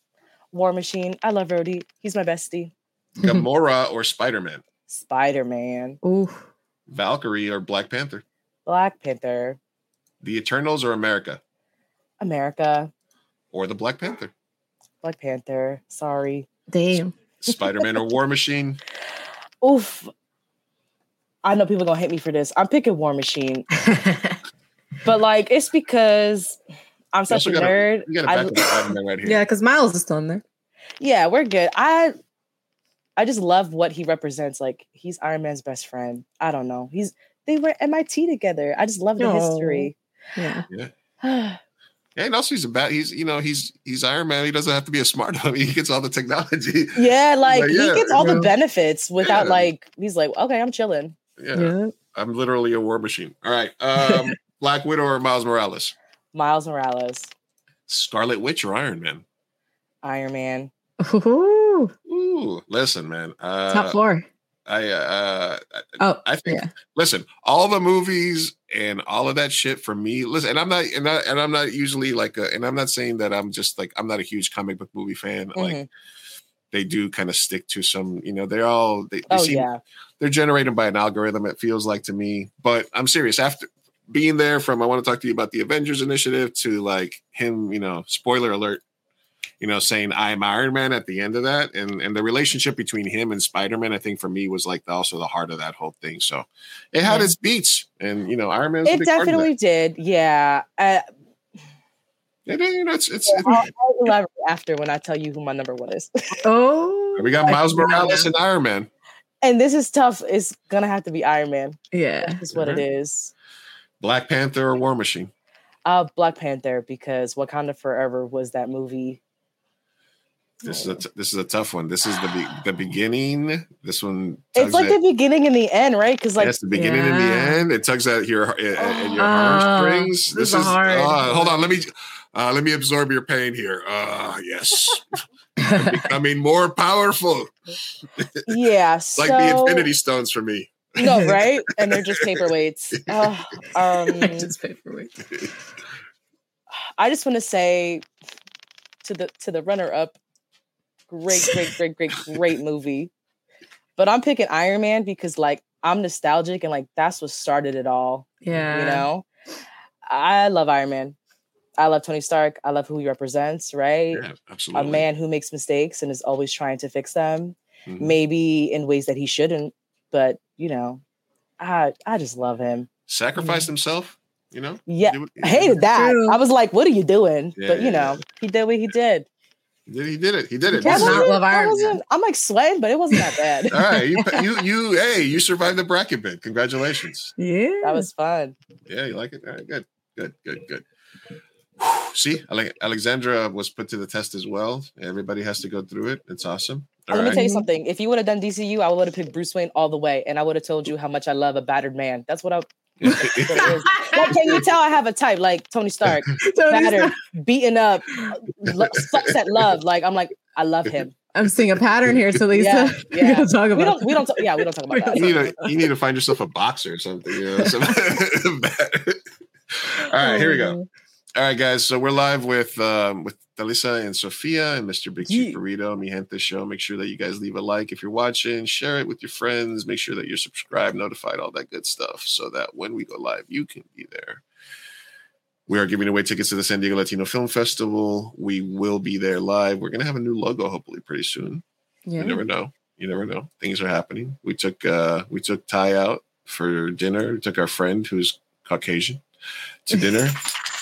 War Machine. I love Rhodey. He's my bestie. Gamora or Spider Man, Spider Man. Ooh. Valkyrie or Black Panther, Black Panther. The Eternals or America America. or the Black Panther, Black Panther. Sorry. Damn. Spider Man or War Machine, Oof. I know people gonna hate me for this. I'm picking War Machine, but like it's because I'm such a also got a- nerd. A I- back of Spider-Man right yeah, because Miles is still in there. yeah, we're good. I I just love what he represents. Like he's Iron Man's best friend. I don't know. He's they were MIT together. I just love the Aw. history. Yeah. Yeah, and also he's a bad. He's you know he's he's Iron Man. He doesn't have to be a smart. I mean, he gets all the technology. yeah, like Like, he yeah, gets all the yeah. benefits without Yeah. like he's like, okay, I'm chilling. Yeah, Yeah. I'm literally a war machine. All right, um, Black Widow or Miles Morales, Miles Morales, Scarlet Witch or Iron Man. Iron Man. Ooh, Ooh, listen, man. Uh, top floor. I uh, Oh, I think yeah. listen, all the movies and all of that shit for me. Listen, and I'm not and, I, and I'm not usually like a, and I'm not saying that I'm just like I'm not a huge comic book movie fan. Like Mhm. they do kind of stick to some, you know, they're all they, they Oh seem yeah. they're generated by an algorithm. It feels like to me, but I'm serious. After being there, from I want to talk to you about the Avengers Initiative to like him, you know, spoiler alert, you know, saying I'm Iron Man at the end of that, and and the relationship between him and Spider Man, I think for me was like also the heart of that whole thing. So it had Yeah. its beats, and you know, Iron Man. was a It big part of that. definitely did. Yeah. Uh, It, you know, it's, it's, I'll, I'll elaborate after when I tell you who my number one is. Oh, we got Miles Morales and Iron Man. and this is tough. It's gonna have to be Iron Man. yeah. That's what it Alright. is. Black Panther or War Machine. Uh, Black Panther because Wakanda Forever was that movie. This is a t- this is a tough one. This is the be- the beginning. This one. It's like at- the beginning and the end, right? Because like Yes, the beginning and the end. It tugs at your at, at your Oh, heartstrings. this This is is hard. uh, hold on. Let me uh, let me absorb your pain here. Uh, yes, becoming more powerful, yeah, like so, the Infinity Stones for me. No, right? And they're just paperweights. Ugh, um, Just paperweight. I just want to say to the to the runner up, great, great, great, great, great movie. But I'm picking Iron Man because like I'm nostalgic and like that's what started it all. Yeah. You know, I love Iron Man. I love Tony Stark. I love who he represents. Right, Yeah, a man who makes mistakes and is always trying to fix them, Mhm. maybe in ways that he shouldn't. But you know, I I just love him. sacrificed himself. You know. Yeah, Do what- I hated that. I was like, "What are you doing?" Yeah, but you yeah, know, he did what he did. He did, he did it. He did it. That This is- not love Iron I'm like sweating, but it wasn't that bad. all right, you, you, you, hey, you survived the bracket bit. Congratulations. Yeah. that was fun. Yeah, you like it? All right, good, good, good, good. Whew. See, Alexandra was put to the test as well. Everybody has to go through it. It's awesome. All Let me tell you something. If you would have done DCU, I would have picked Bruce Wayne all the way, and I would have told you how much I love a battered man. That's what I. That's what it is. Like, can you tell I have a type like Tony Stark, Tony battered, Stark. beaten up, lo- sucks at love? Like I'm like I love him. I'm seeing a pattern here, so Lisa. Yeah, We're yeah. gonna talk We about don't. We don't. Talk, yeah, we don't talk about that. you need to you need to find yourself a boxer or something. You know, some- All right, here we go. Oh. All right, guys. So we're live with um, with Talisa and Sophia and Mr. Big Chief. Burrito, Mi Gente Show. Make sure that you guys leave a like if you're watching, share it with your friends, make sure that you're subscribed, notified, all that good stuff, so that when we go live, you can be there. We are giving away tickets to the San Diego Latino Film Festival. We will be there live. We're gonna have a new logo hopefully pretty soon. Yeah. You never know. You never know. Things are happening. We took uh we took Ty out for dinner. We took our friend who's Caucasian to dinner.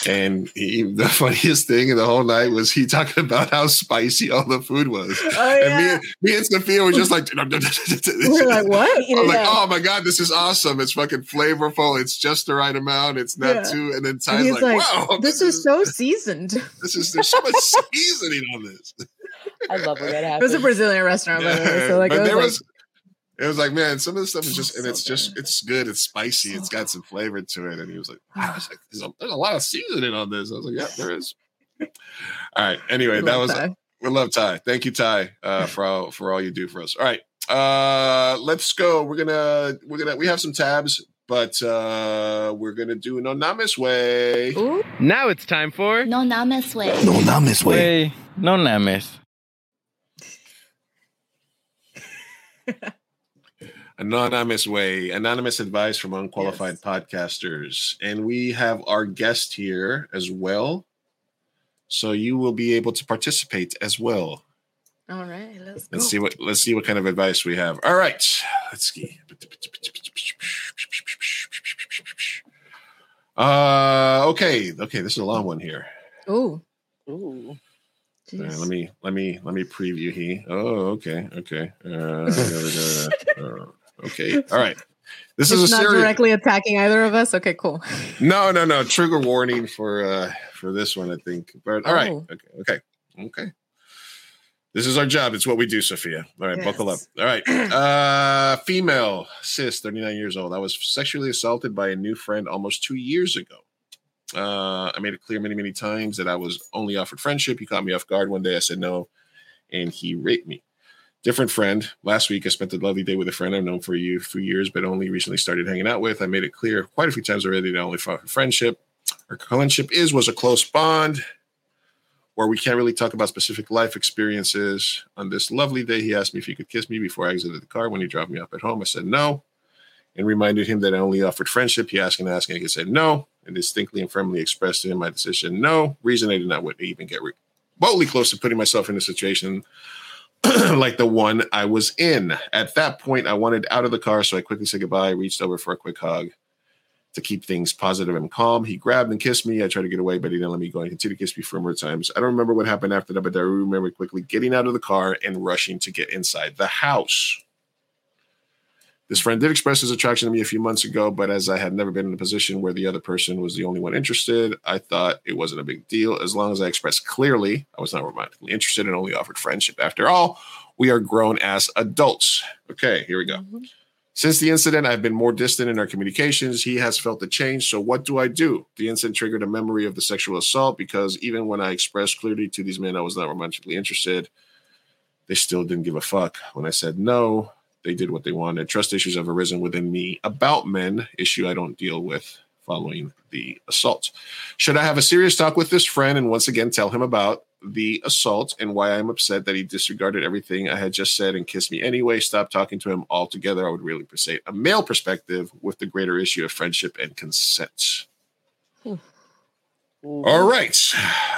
And he, the funniest thing in the whole night was he talking about how spicy all the food was. Oh, And me, yeah. and- me and Sophia were just like, We're like, what? You know, I'm like, oh my god, this is awesome! It's fucking flavorful. It's just the right amount. It's not Yeah. too. And then Ty's like, like, wow, this is so seasoned. This is there's so much seasoning on this. I love when that happens. It was a Brazilian restaurant, by the way. So like, but there was, it was like, man, some of the stuff is just, and So it's just, it's good, it's spicy, So it's got some flavor to it. And he was like, wow, it's like there's, a, there's a lot of seasoning on this. I was like, yeah, there is. All right. Anyway, that was that. we love Ty. Thank you, Ty, uh, for all for all you do for us. All right, uh, let's go. We're gonna we're gonna we have some tabs, but uh, we're gonna do an anonymous way. Ooh, Now it's time for No names way. No names, way. Way No Names. anonymous way anonymous advice from unqualified podcasters and we have our guest here as well so you will be able to participate as well all right, let's go. let's see what let's see what kind of advice we have all right let's see Uh, okay, okay. This is a long one here. Ooh. Ooh. Uh, jeez. let me let me let me preview he. Oh, okay, okay. Uh, uh, okay, all right. This It's is a not serious. directly attacking either of us. Okay, cool. No, no, no. Trigger warning for uh for this one, I think. But all right, Oh. okay, okay, okay. This is our job. It's what we do, Sophia. All right, buckle up. All right. Uh female, cis, 39 years old. I was sexually assaulted by a new friend almost two years ago. Uh I made it clear many, many times that I was only offered friendship. He caught me off guard one day. I said no, and he raped me. Different friend. Last week, I spent a lovely day with a friend I've known for a few years, but only recently started hanging out with. I made it clear quite a few times already that only friendship. Our friendship is was a close bond where we can't really talk about specific life experiences. On this lovely day, he asked me if he could kiss me before I exited the car when he dropped me off at home. I said no and reminded him that I only offered friendship. He asked and asked, and I said no, and distinctly and firmly expressed to him my decision no. Reason I did not want to even get re- remotely close to putting myself in a situation like the one I was in. At that point, I wanted out of the car, so I quickly said goodbye, reached over for a quick hug to keep things positive and calm. He grabbed and kissed me. I tried to get away, but he didn't let me go and continued to kiss me for more times. I don't remember what happened after that, but I remember quickly getting out of the car and rushing to get inside the house. This friend did express his attraction to me a few months ago, but as I had never been in a position where the other person was the only one interested, I thought it wasn't a big deal as long as I expressed clearly I was not romantically interested and only offered friendship. After all, we are grown as adults. Okay, here we go. Mm-hmm. Since the incident, I've been more distant in our communications. He has felt the change. So, what do I do? The incident triggered a memory of the sexual assault because even when I expressed clearly to these men I was not romantically interested, they still didn't give a fuck. When I said no, they did what they wanted. Trust issues have arisen within me about men, issue I don't deal with following the assault. Should I have a serious talk with this friend and once again tell him about the assault and why I'm upset that he disregarded everything I had just said and kissed me anyway? Stop talking to him altogether. I would really appreciate a male perspective with the greater issue of friendship and consent. Ooh. All right.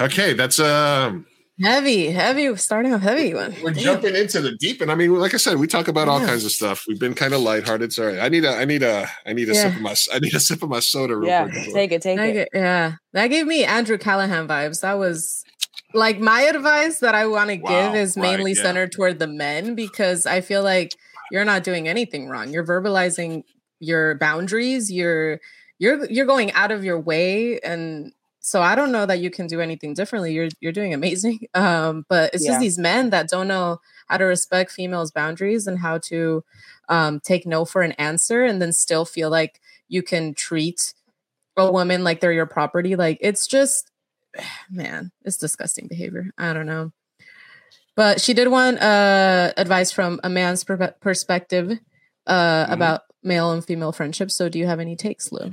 Okay, that's um Heavy, heavy. Starting off heavy one. we're Damn. jumping into the deep and I mean like I said, we talk about all Yeah. kinds of stuff. We've been kind of lighthearted. Sorry. I need a I need a I need a Yeah. sip of my I need a sip of my soda real Yeah, quick. take it, take That it. ga- yeah, that gave me Andrew Callaghan vibes. That was like my advice that I want to Wow, give is right, mainly yeah. centered toward the men because I feel like you're not doing anything wrong. You're verbalizing your boundaries. You're you're you're going out of your way and so I don't know that you can do anything differently. You're you're doing amazing. Um, but it's Yeah. just these men that don't know how to respect females' boundaries and how to um, take no for an answer and then still feel like you can treat a woman like they're your property. Like it's just, man, it's disgusting behavior. I don't know. But she did want uh, advice from a man's per- perspective uh, Mhm. about male and female friendships. So do you have any takes, Lou?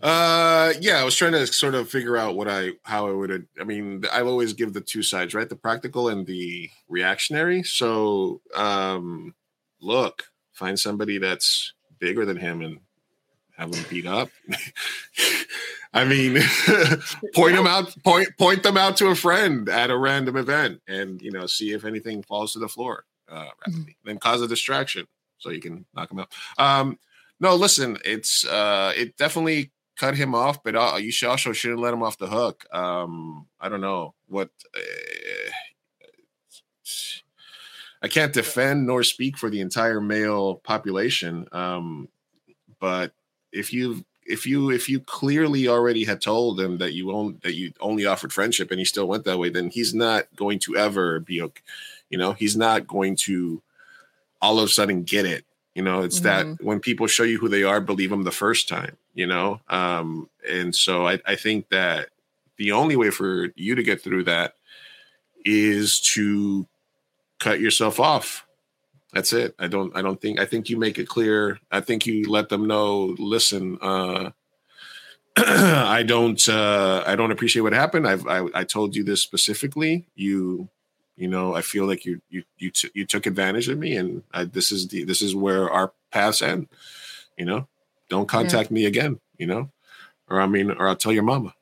Uh, yeah, I was trying to sort of figure out what I how I would. I mean, I always give the two sides, right? The practical and the reactionary. So, um, look, find somebody that's bigger than him and have him beat up. I mean, point them out, point point them out to a friend at a random event, and you know, see if anything falls to the floor uh, rapidly. Then cause a distraction so you can knock them out. Um, no, listen, it's uh, it definitely cut him off, but uh, you should also shouldn't let him off the hook. Um, I don't know what. Uh, I can't defend nor speak for the entire male population, um, but if you if you if you clearly already had told him that you only that you only offered friendship and he still went that way, then he's not going to ever be okay. You know, he's not going to all of a sudden get it. You know, it's that when people show you who they are, believe them the first time. You know, um, and so I, I think that the only way for you to get through that is to cut yourself off. That's it. I don't. I don't think. I think you make it clear. I think you let them know. Listen, uh, I don't. Uh, I don't appreciate what happened. I've. I, I told you this specifically. You. You know. I feel like you. You. You. T- you took advantage of me, and I, this is the. This is where our paths end. You know. Don't contact me again. You know. Or I mean, or I'll tell your mama.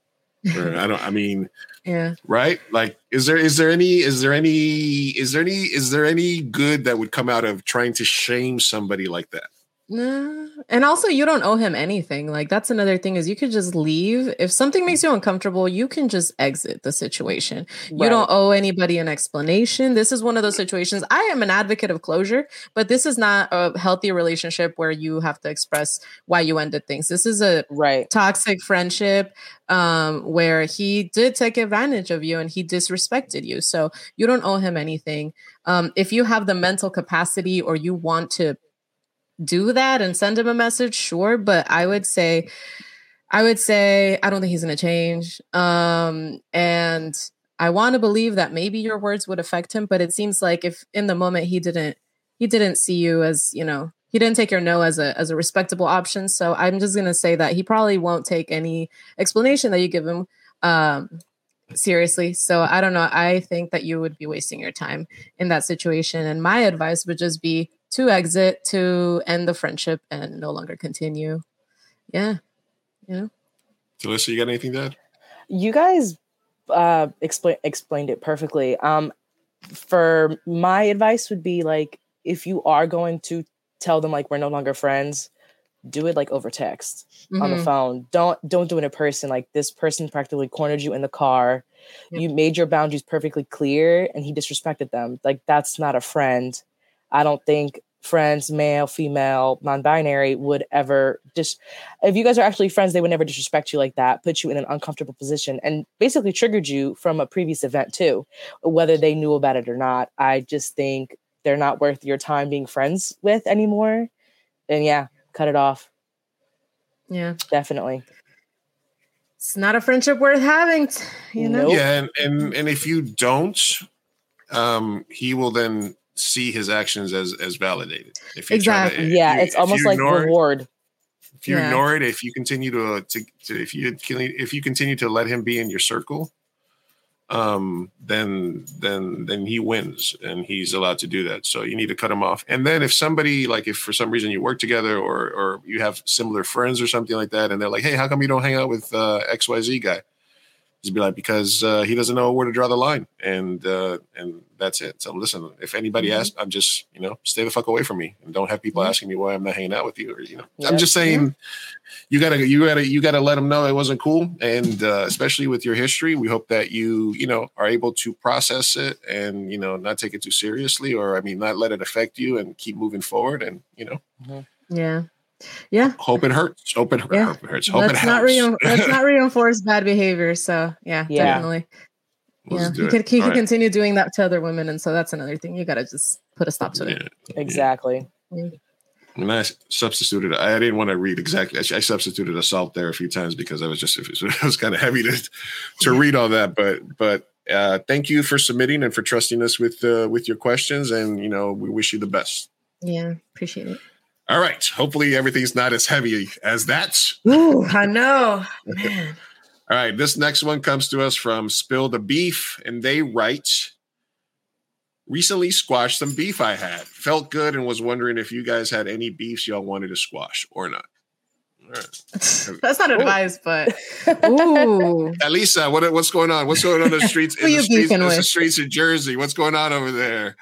Or I don't. I mean Yeah. right like is there is there any is there any is there any is there any good that would come out of trying to shame somebody like that No. And also you don't owe him anything. Like that's another thing is you could just leave. If something makes you uncomfortable, you can just exit the situation. You don't owe anybody an explanation. This is one of those situations. I am an advocate of closure, but this is not a healthy relationship where you have to express why you ended things. This is a Right. toxic friendship um where he did take advantage of you and he disrespected you so you don't owe him anything um if you have the mental capacity or you want to do that and send him a message sure but i would say i would say i don't think he's going to change um and i want to believe that maybe your words would affect him but it seems like if in the moment he didn't he didn't see you as you know he didn't take your no as a as a respectable option so i'm just to say that he probably won't take any explanation that you give him um seriously so i don't know i think that you would be wasting your time in that situation and my advice would just be to exit to end the friendship and no longer continue yeah yeah. Talissa, you got anything to add? you guys uh explain explained it perfectly um for my advice would be like if you are going to tell them like we're no longer friends do it like over text on the Mhm. phone don't don't do it in person like this person practically cornered you in the car Yep. you made your boundaries perfectly clear and he disrespected them like that's not a friend i don't think friends male female non-binary would ever just if you guys are actually friends they would never disrespect you like that put you in an uncomfortable position and basically triggered you from a previous event too whether they knew about it or not. I just think they're not worth your time being friends with anymore. And yeah cut it off. Yeah. Definitely. It's not a friendship worth having you know? Nope. Yeah, and, and and if you don't, um, he will then see his actions as as validated. If you to- Exactly. if yeah you- it's almost like reward if you Yeah. ignore it, if you continue to, uh, to, to if you if you continue to let him be in your circle, um, then then then he wins, and he's allowed to do that. So you need to cut him off. And then if somebody like if for some reason you work together or or you have similar friends or something like that, and they're like, hey, how come you don't hang out with uh, X Y Z guy? Just be like because uh, he doesn't know where to draw the line, and uh, and that's it. So listen, if anybody Mhm. asks, I'm just you know stay the fuck away from me, and don't have people Mhm. asking me why I'm not hanging out with you, or you know, I'm just saying, you gotta you gotta you gotta let them know it wasn't cool, and uh, especially with your history, we hope that you you know are able to process it and you know not take it too seriously, or I mean not let it affect you, and keep moving forward, and you know. Yeah yeah hope it hurts, hope it, Yeah. hope it hurts, hope let's it not helps. re- let's not reinforce bad behavior so yeah, Yeah. definitely Let's yeah you it. could, he right. continue doing that to other women and so that's another thing you gotta just put a stop to it Yeah. exactly And I substituted. I didn't want to read exactly. I I substituted assault there a few times because I was just it was, it was kind of heavy to to read all that. But but uh, thank you for submitting and for trusting us with uh, with your questions. And you know we wish you the best. yeah appreciate it All right. Hopefully everything's not as heavy as that. Ooh, i know man All right. This next one comes to us from Spill the Beef, and they write. Recently squashed some beef I had. Felt good and was wondering if you guys had any beefs y'all wanted to squash or not. All right. That's not advice, but ooh, Elisa, what what what's going on? What's going on in the streets in the streets, in the streets of Jersey? What's going on over there?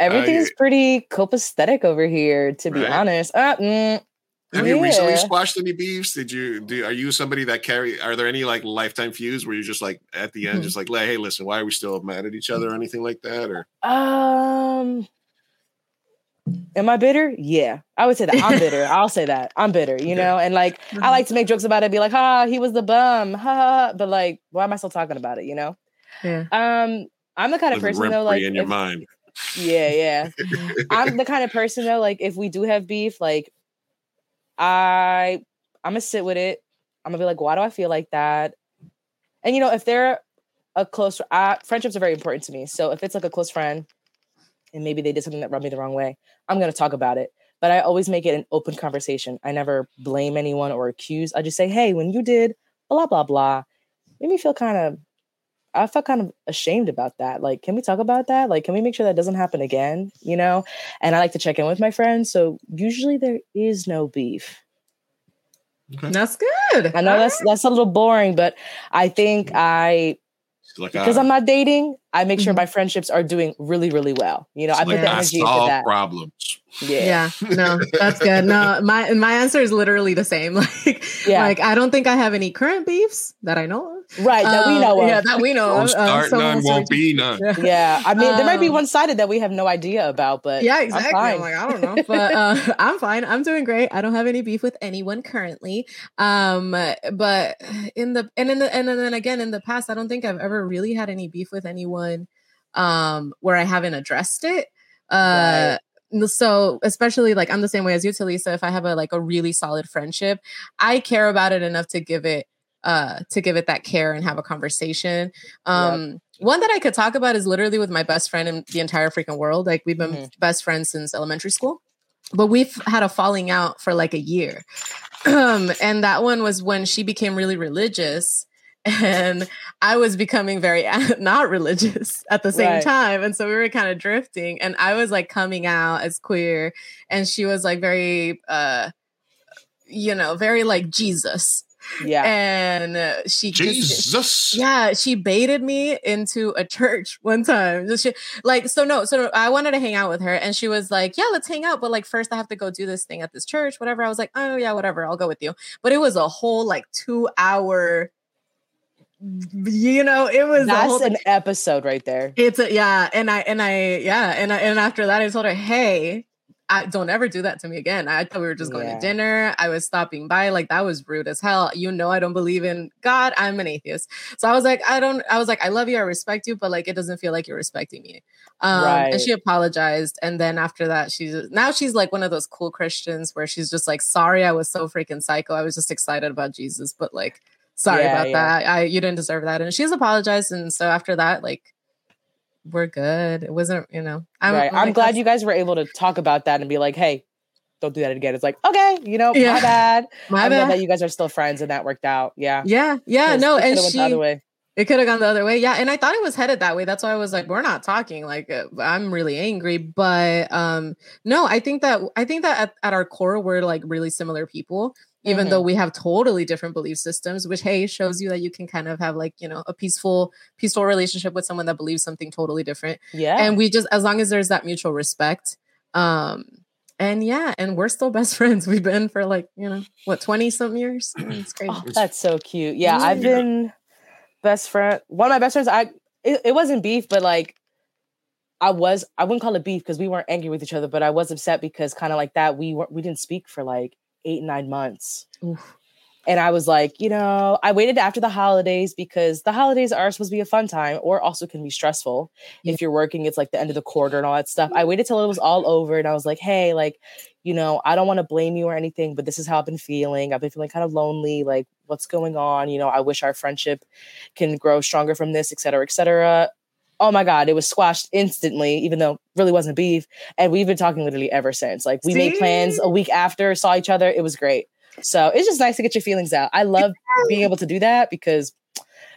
Everything's pretty copacetic over here to be Right. honest uh, mm, Have you recently squashed any beefs? Did you do? Are you somebody that carry? Are there any like lifetime feuds where you're just like at the end, Mhm. just like, hey, listen, why are we still mad at each other or anything like that? Or Um, am I bitter? Yeah, I would say that I'm bitter. I'll say that I'm bitter. You Okay. know, and like I like to make jokes about it, be like, "Ha, he was the bum," ha, ha, ha," but like, why am I still talking about it? You know? yeah. Um, I'm the kind of person though, like, in your if- mind? Yeah, yeah. I'm the kind of person though, like, if we do have beef, like, I I'm gonna sit with it. I'm gonna be like, why do I feel like that? And you know, if they're a close, uh, friendships are very important to me. So if it's like a close friend, and maybe they did something that rubbed me the wrong way, I'm gonna talk about it. But I always make it an open conversation. I never blame anyone or accuse. I just say, hey, when you did blah blah blah, made me feel kind of. I felt kind of ashamed about that. Like, can we talk about that? Like, can we make sure that doesn't happen again? You know? And I like to check in with my friends. So usually there is no beef. That's good. I know that's that's a little boring, but I think I Like, because ah, I'm not dating, I make sure Mhm. my friendships are doing really, really well. You know, I put like, the I energy into solve that. problems. Yeah. yeah no that's good no my my answer is literally the same like Yeah. like i don't think i have any current beefs that i know of Right. That we Uh, know of. yeah that we know Don't of. Start someone none, won't be none. yeah. Yeah. I mean, there might be Um, one sided that we have no idea about, but yeah I'm exactly fine. I'm, like i don't know but uh i'm fine i'm doing great i don't have any beef with anyone currently um but in the and in the and then again in the past i don't think i've ever really had any beef with anyone um where i haven't addressed it uh so especially like i'm the same way as you talisa if i have a like a really solid friendship i care about it enough to give it uh to give it that care and have a conversation um one that i could talk about is literally with my best friend in the entire freaking world like we've been Mhm. best friends since elementary school but we've had a falling out for like a year um and that one was when she became really religious and I was becoming very not religious at the same Right. time. And so we were kind of drifting and I was like coming out as queer and she was like very uh you know, very like Jesus. Yeah. And uh, she just- Jesus. yeah, she baited me into a church one time. Just she, like, so no, so I wanted to hang out with her, and she was like, "Yeah, let's hang out, but like first I have to go do this thing at this church, whatever." I was like, "Oh yeah, whatever, I'll go with you." But it was a whole like two hour, you know, it was That's whole an episode right there. it's a yeah, and I and I yeah, and I, and after that I told her, hey, I don't ever do that to me again. I thought we were just going Yeah. to dinner. I was stopping by, like that was rude as hell. You know, I don't believe in God. I'm an atheist, so I was like, I don't. I was like, I love you, I respect you, but like it doesn't feel like you're respecting me. Um, Right. And she apologized, and then after that, she's now she's like one of those cool Christians where she's just like, sorry, I was so freaking psycho. I was just excited about Jesus, but like. Sorry Yeah, about yeah. that. I you didn't deserve that. And she's apologized. And so after that, like we're good. It wasn't, you know. I'm, right. I'm glad you guys were able to talk about that and be like, hey, don't do that again. It's like, okay, you know, Yeah. my bad. My I'm glad bad. that you guys are still friends and that worked out. Yeah. yeah, Yeah. no, and could've the other she way. it could have gone the other way. Yeah, and I thought it was headed that way. That's why I was like, we're not talking. Like, uh, I'm really angry, but um, no, I think that I think that at, at our core, we're like really similar people. Even Mhm. though we have totally different belief systems, which hey shows you that you can kind of have like you know a peaceful, peaceful relationship with someone that believes something totally different. Yeah. and we just as long as there's that mutual respect um and yeah and we're still best friends we've been for like you know what 20 some years it's crazy Oh, that's so cute. Yeah, I've been best friend. One of my best friends. I it, it wasn't beef, but like I was. I wouldn't call it beef because we weren't angry with each other, but I was upset because kind of like that we weren't. We didn't speak for like eight nine months. Oof. And I was like, you know, I waited after the holidays because the holidays are supposed to be a fun time or also can be stressful. Yeah. If you're working, it's like the end of the quarter and all that stuff. I waited till it was all over and I was like, hey, like, you know, I don't want to blame you or anything, but this is how I've been feeling. I've been feeling kind of lonely. Like, what's going on? You know, I wish our friendship can grow stronger from this, et cetera, et cetera. Oh my God, it was squashed instantly, even though it really wasn't beef. And we've been talking literally ever since. Like, we made plans a week after, saw each other. It was great. So it's just nice to get your feelings out. I love being able to do that because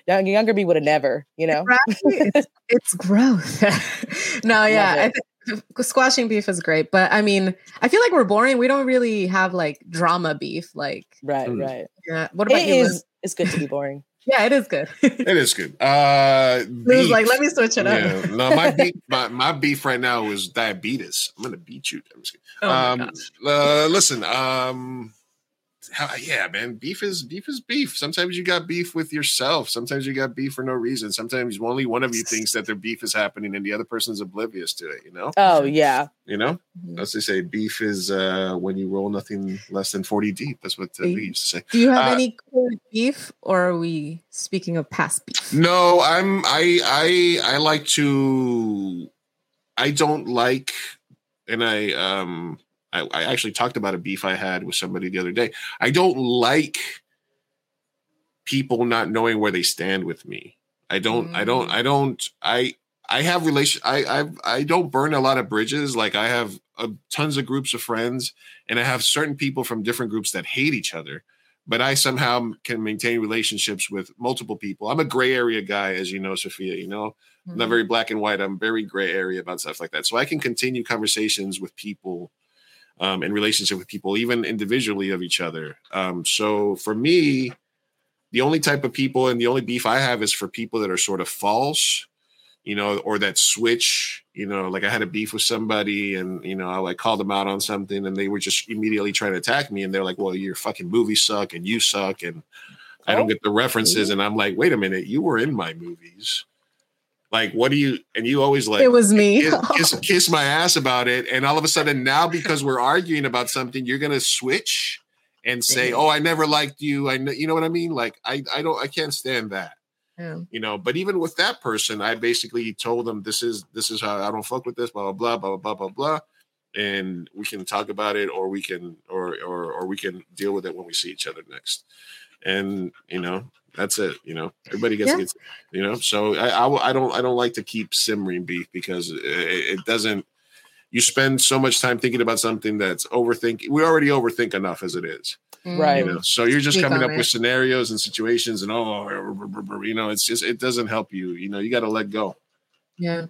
young, younger me would have never, you know. Right? it's, it's growth no yeah I squashing beef is great but i mean i feel like we're boring we don't really have like drama beef like Right, Mm. right. yeah what about It you Liz? is. It's good to be boring. Yeah it is good It is good. Uh, was like let me switch it up no, my beef, my, my beef right now is diabetes. I'm gonna beat you. I'm just kidding. Oh um, uh, listen, um, yeah, man, beef is beef is beef. Sometimes you got beef with yourself. Sometimes you got beef for no reason. Sometimes only one of you thinks that their beef is happening and the other person's oblivious to it. You know, Oh yeah. you know. Mhm. As they say, beef is uh, when you roll nothing less than forty deep. That's what uh, we used to say. do you have uh, any current beef or are we speaking of past beef No, I'm I I I like to I don't like and I um I, I actually talked about a beef I had with somebody the other day. I don't like people not knowing where they stand with me. I don't I don't I don't I I have relation I I I don't burn a lot of bridges. Like I have uh, tons of groups of friends and I have certain people from different groups that hate each other but I somehow can maintain relationships with multiple people. I'm a gray area guy, as you know, Sophia. You know, I'm not very black and white. I'm very gray area about stuff like that. So I can continue conversations with people, um, in relationship with people, even individually of each other. Um, so for me, the only type of people and the only beef I have is for people that are sort of false, you know, or that switch. You know, like I had a beef with somebody, and you know, I like called them out on something, and they were just immediately trying to attack me, and they're like, "Well, your fucking movies suck, and you suck, and I don't Oh, get the references," and I'm like, "Wait a minute, you were in my movies." Like, what do you? And you always like it was me. kiss, kiss, kiss my ass about it. And all of a sudden, now because we're arguing about something, you're gonna switch and say, "Oh, I never liked you." I, know, you know what I mean? Like, I, I don't, I can't stand that. Yeah. You know. But even with that person, I basically told them, "This is, this is how I don't fuck with this." Blah blah blah blah blah blah blah. And we can talk about it, or we can, or or or we can deal with it when we see each other next. And you know, that's it. You know, everybody gets, Yeah. gets you know. So I, I, I don't, I don't like to keep simmering beef because it, it doesn't. You spend so much time thinking about something that's overthinking. We already overthink enough as it is, mm. Right. you know. So you're just Speak coming on up with scenarios and situations, and oh, you know, it's just it doesn't help you. You know, you got to let go. Yeah.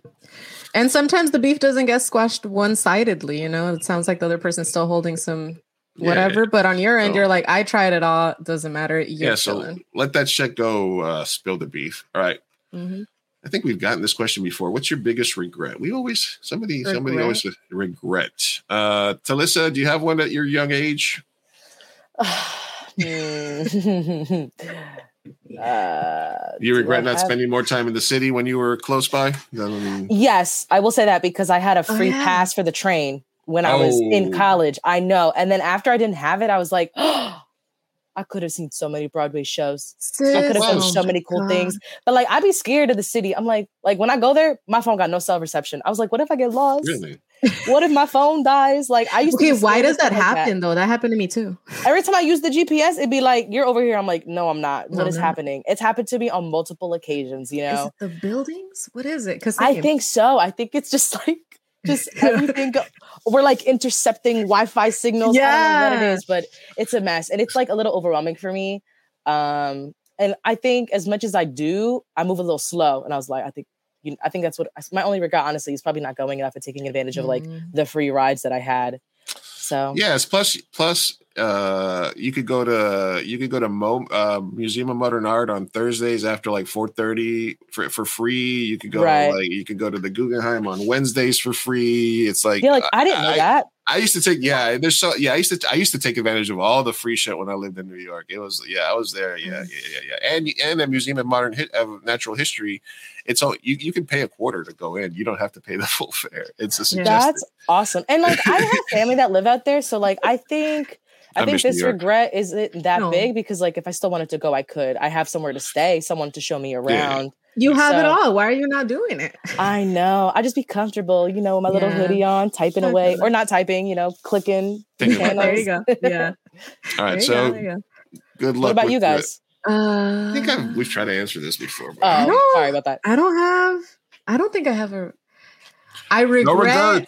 And sometimes the beef doesn't get squashed one sidedly, you know? It sounds like the other person's still holding some Yeah. whatever, but on your end, So- you're like, I tried it all. Doesn't matter. You're yeah. So chilling. let that shit go. Uh, spill the beef. All right. Mhm. I think we've gotten this question before. What's your biggest regret? We always somebody somebody always regret. Uh Talissa, do you have one at your young age? Hmm. uh, You regret not have- spending more time in the city when you were close by? I mean, Yes, I will say that because I had a Oh, free yeah. pass for the train when I was in Oh. college. I know. And then after I didn't have it, I was like, I could have seen so many Broadway shows. I could have Sis, done oh so many cool God. things. But like I'd be scared of the city. I'm like, like when I go there, my phone got no cell reception. I was like, what if I get lost? really? What if my phone dies? Like I used to Okay, be why does that like happen though? That happened to me too. Every time I use the GPS, it'd be like, you're over here. I'm like, no, I'm not. No, What is no. happening? It's happened to me on multiple occasions, you Is know? it the buildings? What is it? Because I think so. I think it's just like just everything. Go- we're like intercepting Wi-Fi signals. I don't know what it Yeah. but it's a mess, and it's like a little overwhelming for me. Um, and I think as much as I do, I move a little slow. And I was like, I think, you know, I think that's what my only regret, honestly, is probably not going enough and taking advantage of like Mm. the free rides that I had. So Yes. Plus, plus, uh, you could go to you could go to Mo, uh, Museum of Modern Art on Thursdays after like four thirty for for free. You could go Right. like you could go to the Guggenheim on Wednesdays for free. It's like yeah, like I didn't know I- that. I used to take yeah. There's so yeah. I used to I used to take advantage of all the free shit when I lived in New York. It was yeah. I was there yeah mm. yeah yeah yeah. And and the Museum of Modern Hi- of Natural History. It's all you you can pay a quarter to go in. You don't have to pay the full fare. It's a Yeah. suggested. That's awesome. And like I have family that live out there, so like I think I, I think this regret isn't that No. big because like if I still wanted to go, I could. I have somewhere to stay, someone to show me around. You have it all. Why are you not doing it? I know. I just be comfortable, you know, with my little hoodie on, typing I away, or not typing, you know, clicking. Think about channels. there you go. Yeah. all right. There So go, good luck. What about you guys? go. Uh, I think I've, we've tried to answer this before. But I Oh, don't- sorry about that. I don't have. I don't think I have a. I regret. no.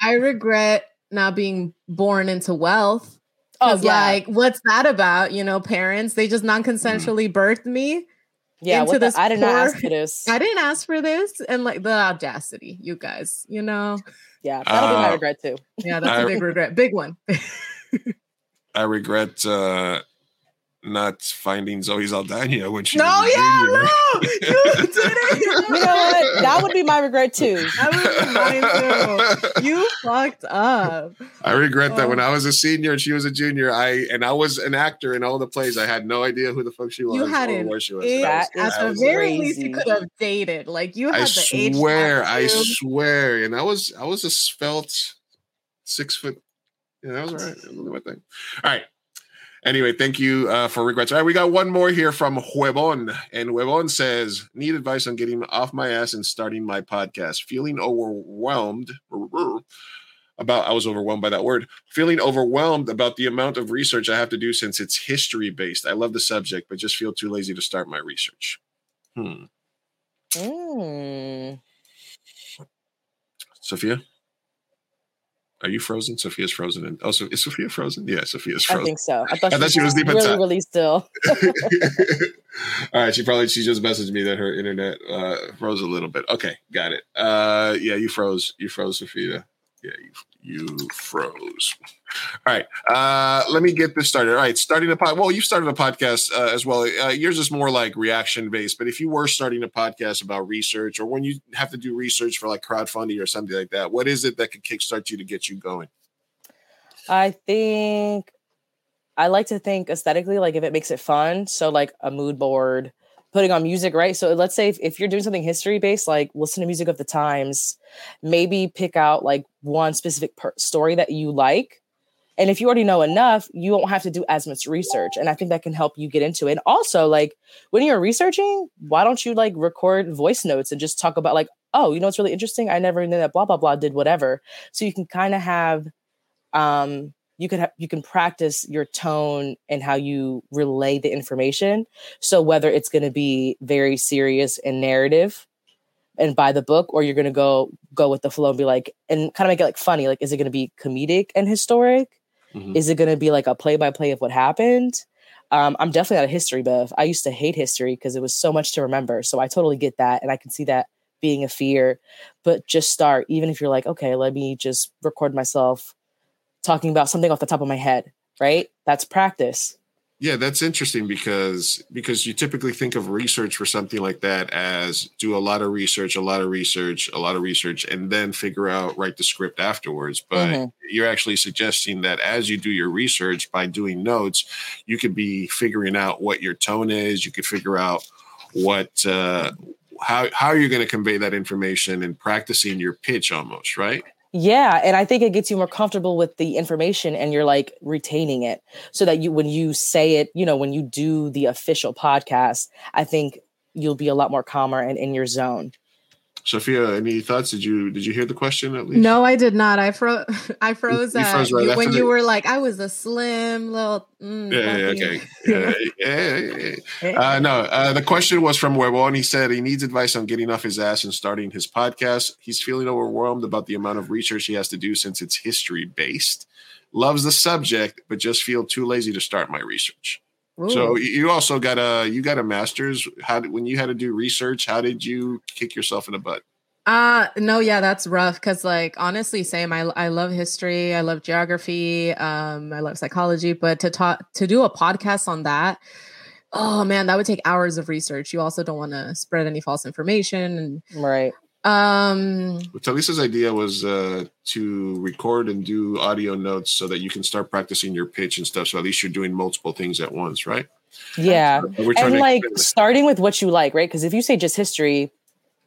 I regret not being born into wealth. Oh, 'Cause, yeah. like, what's that about? You know, parents they just non-consensually birthed me. Yeah, into what the, this I did not ask for this. I didn't ask for this, and like the audacity, you guys. You know, Yeah, that'll be my Uh, regret too. yeah, that's I- a big regret, big one. I regret uh, not finding Zoe Saldana when she no, yeah, junior. no, you did it. You know what? That would be my regret too. That would be mine too. You fucked up. I regret that oh. when Oh. I was a senior and she was a junior, I and I was an actor in all the plays. I had no idea who the fuck she was You hadn't. where she was. It- I was- That is I at the was- very least, you could have dated. Like you had I the age. swear, I factor. swear, and I was I was a svelte six foot. Yeah, that was all right. That was my thing. All right. Anyway, thank you uh, for regrets. All right, we got one more here from Huevon, and Huevon says, "Need advice on getting off my ass and starting my podcast. Feeling overwhelmed about. I was overwhelmed by that word. Feeling overwhelmed about the amount of research I have to do since it's history based. I love the subject, but just feel too lazy to start my research. Hmm. Mm. Sophia, are you frozen? Sophia's frozen. And oh, so is Sophia frozen? Yeah, Sophia's frozen. I think so. I thought, I thought she was deep really, inside. really still. All right, she probably she just messaged me that her internet uh, froze a little bit. Okay, got it. Uh, yeah, you froze. You froze, Sophia. Yeah, you, you froze. All right. Uh, let me get this started. All right. Starting a pod. Well, you started a podcast uh, as well. Uh, yours is more like reaction based. But if you were starting a podcast about research, or when you have to do research for like crowdfunding or something like that, what is it that could kickstart you to get you going? I think I like to think aesthetically, like if it makes it fun. So like a mood board, putting on music, right? So let's say if, if you're doing something history based, like listen to music of the times, maybe pick out like one specific per- story that you like. And if you already know enough, you won't have to do as much research. And I think that can help you get into it. And also, like when you're researching, why don't you like record voice notes and just talk about like, oh, you know it's really interesting? I never knew that blah blah blah did whatever. So you can kind of have um you can have you can practice your tone and how you relay the information. So whether it's going to be very serious and narrative and by the book or you're going to go go with the flow and be like and kind of make it like funny like is it going to be comedic and historic? Mhm. is it going to be like a play by play of what happened? Um, i'm definitely not a history buff. I used to hate history because it was so much to remember so i totally get that and i can see that being a fear. But just start even if you're like okay let me just record myself talking about something off the top of my head, right? That's practice. Yeah, that's interesting because because you typically think of research for something like that as do a lot of research, a lot of research, a lot of research, and then figure out write the script afterwards. But Mhm. you're actually suggesting that as you do your research by doing notes, you could be figuring out what your tone is. You could figure out what uh, how how you're going to convey that information and practicing your pitch almost, right? Yeah, and I think it gets you more comfortable with the information and you're like retaining it so that you when you say it, you know, when you do the official podcast, I think you'll be a lot more calmer and in your zone. Sophia, any thoughts? Did you did you hear the question at least? No, I did not. I froze. I froze, you uh, froze right you- when the- you were like, I was a slim little. Mm, Yeah, yeah, okay. Yeah, yeah. Uh, no, uh, the question was from Huevon. He said he needs advice on getting off his ass and starting his podcast. He's feeling overwhelmed about the amount of research he has to do since it's history based. Loves the subject, but just feel too lazy to start my research. So Ooh. you- you also got a you got a master's. How did, when you had to do research? How did you kick yourself in the butt? Uh no, yeah, that's rough because like honestly, same. I I love history, I love geography, um, I love psychology, but to talk to do a podcast on that, oh man, that would take hours of research. You also don't want to spread any false information and Right. And um Talisa's idea was uh, to record and do audio notes so that you can start practicing your pitch and stuff. So at least you're doing multiple things at once, right? Yeah. We're trying And like explain starting with what you like, right? Because if you say just history,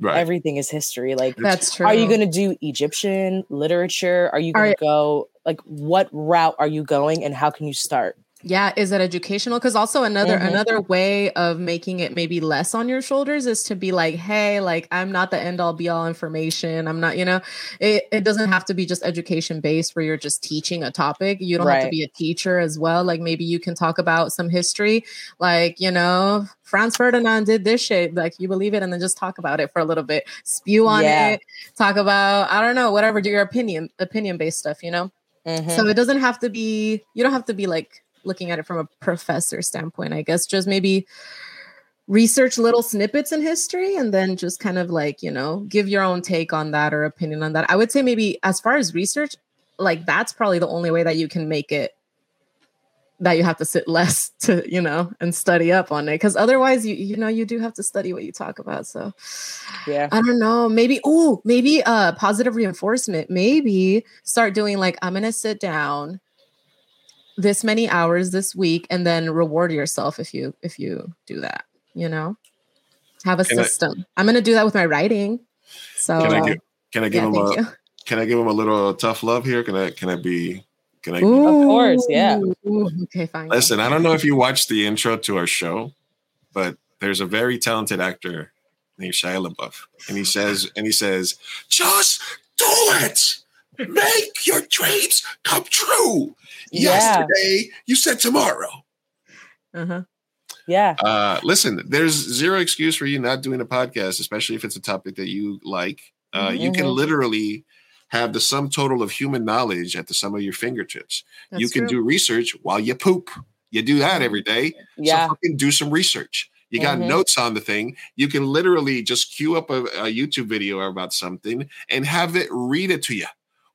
Right. everything is history. Like that's true. Are you going to do Egyptian literature? Are you Are- going to go like what route are you going and how can you start? Yeah, is it educational? Because also another Mhm. another way of making it maybe less on your shoulders is to be like, hey, like I'm not the end all be all information. I'm not, you know, it, it doesn't have to be just education based where you're just teaching a topic. You don't have to be a teacher as well. Like maybe you can talk about some history, like, you know, Franz Ferdinand did this shit. Like you believe it and then just talk about it for a little bit. Spew on Yeah. it, talk about, I don't know, whatever, do your opinion, opinion based stuff, you know? Mhm. So it doesn't have to be, you don't have to be like looking at it from a professor standpoint, I guess. Just maybe research little snippets in history and then just kind of like, you know, give your own take on that or opinion on that. I would say maybe as far as research, like that's probably the only way that you can make it that you have to sit less to, you know, and study up on it. Cause otherwise you you know, you do have to study what you talk about. So yeah. I don't know. Maybe oh, maybe uh positive reinforcement. Maybe start doing like I'm gonna sit down this many hours this week and then reward yourself if you if you do that, you know? Have a Can system. I'm gonna do that with my writing. So Can I uh, give can I give yeah, him a you. can I give him a little tough love here? Can I can I be can I Of course, yeah. Ooh, Okay, fine. listen? I don't know if you watched the intro to our show, but there's a very talented actor named Shia LaBeouf, and he says and he says, "Just do it, make your dreams come true." Yeah. Yesterday, you said tomorrow. Uh-huh. Yeah. Uh, listen, there's zero excuse for you not doing a podcast, especially if it's a topic that you like. Uh, You can Mhm. literally have the sum total of human knowledge at the sum of your fingertips. you can true. do research while you poop. You do that every day. Yeah. So fucking do some research. You got Mhm. notes on the thing. You can literally just queue up a, a YouTube video about something and have it read it to you.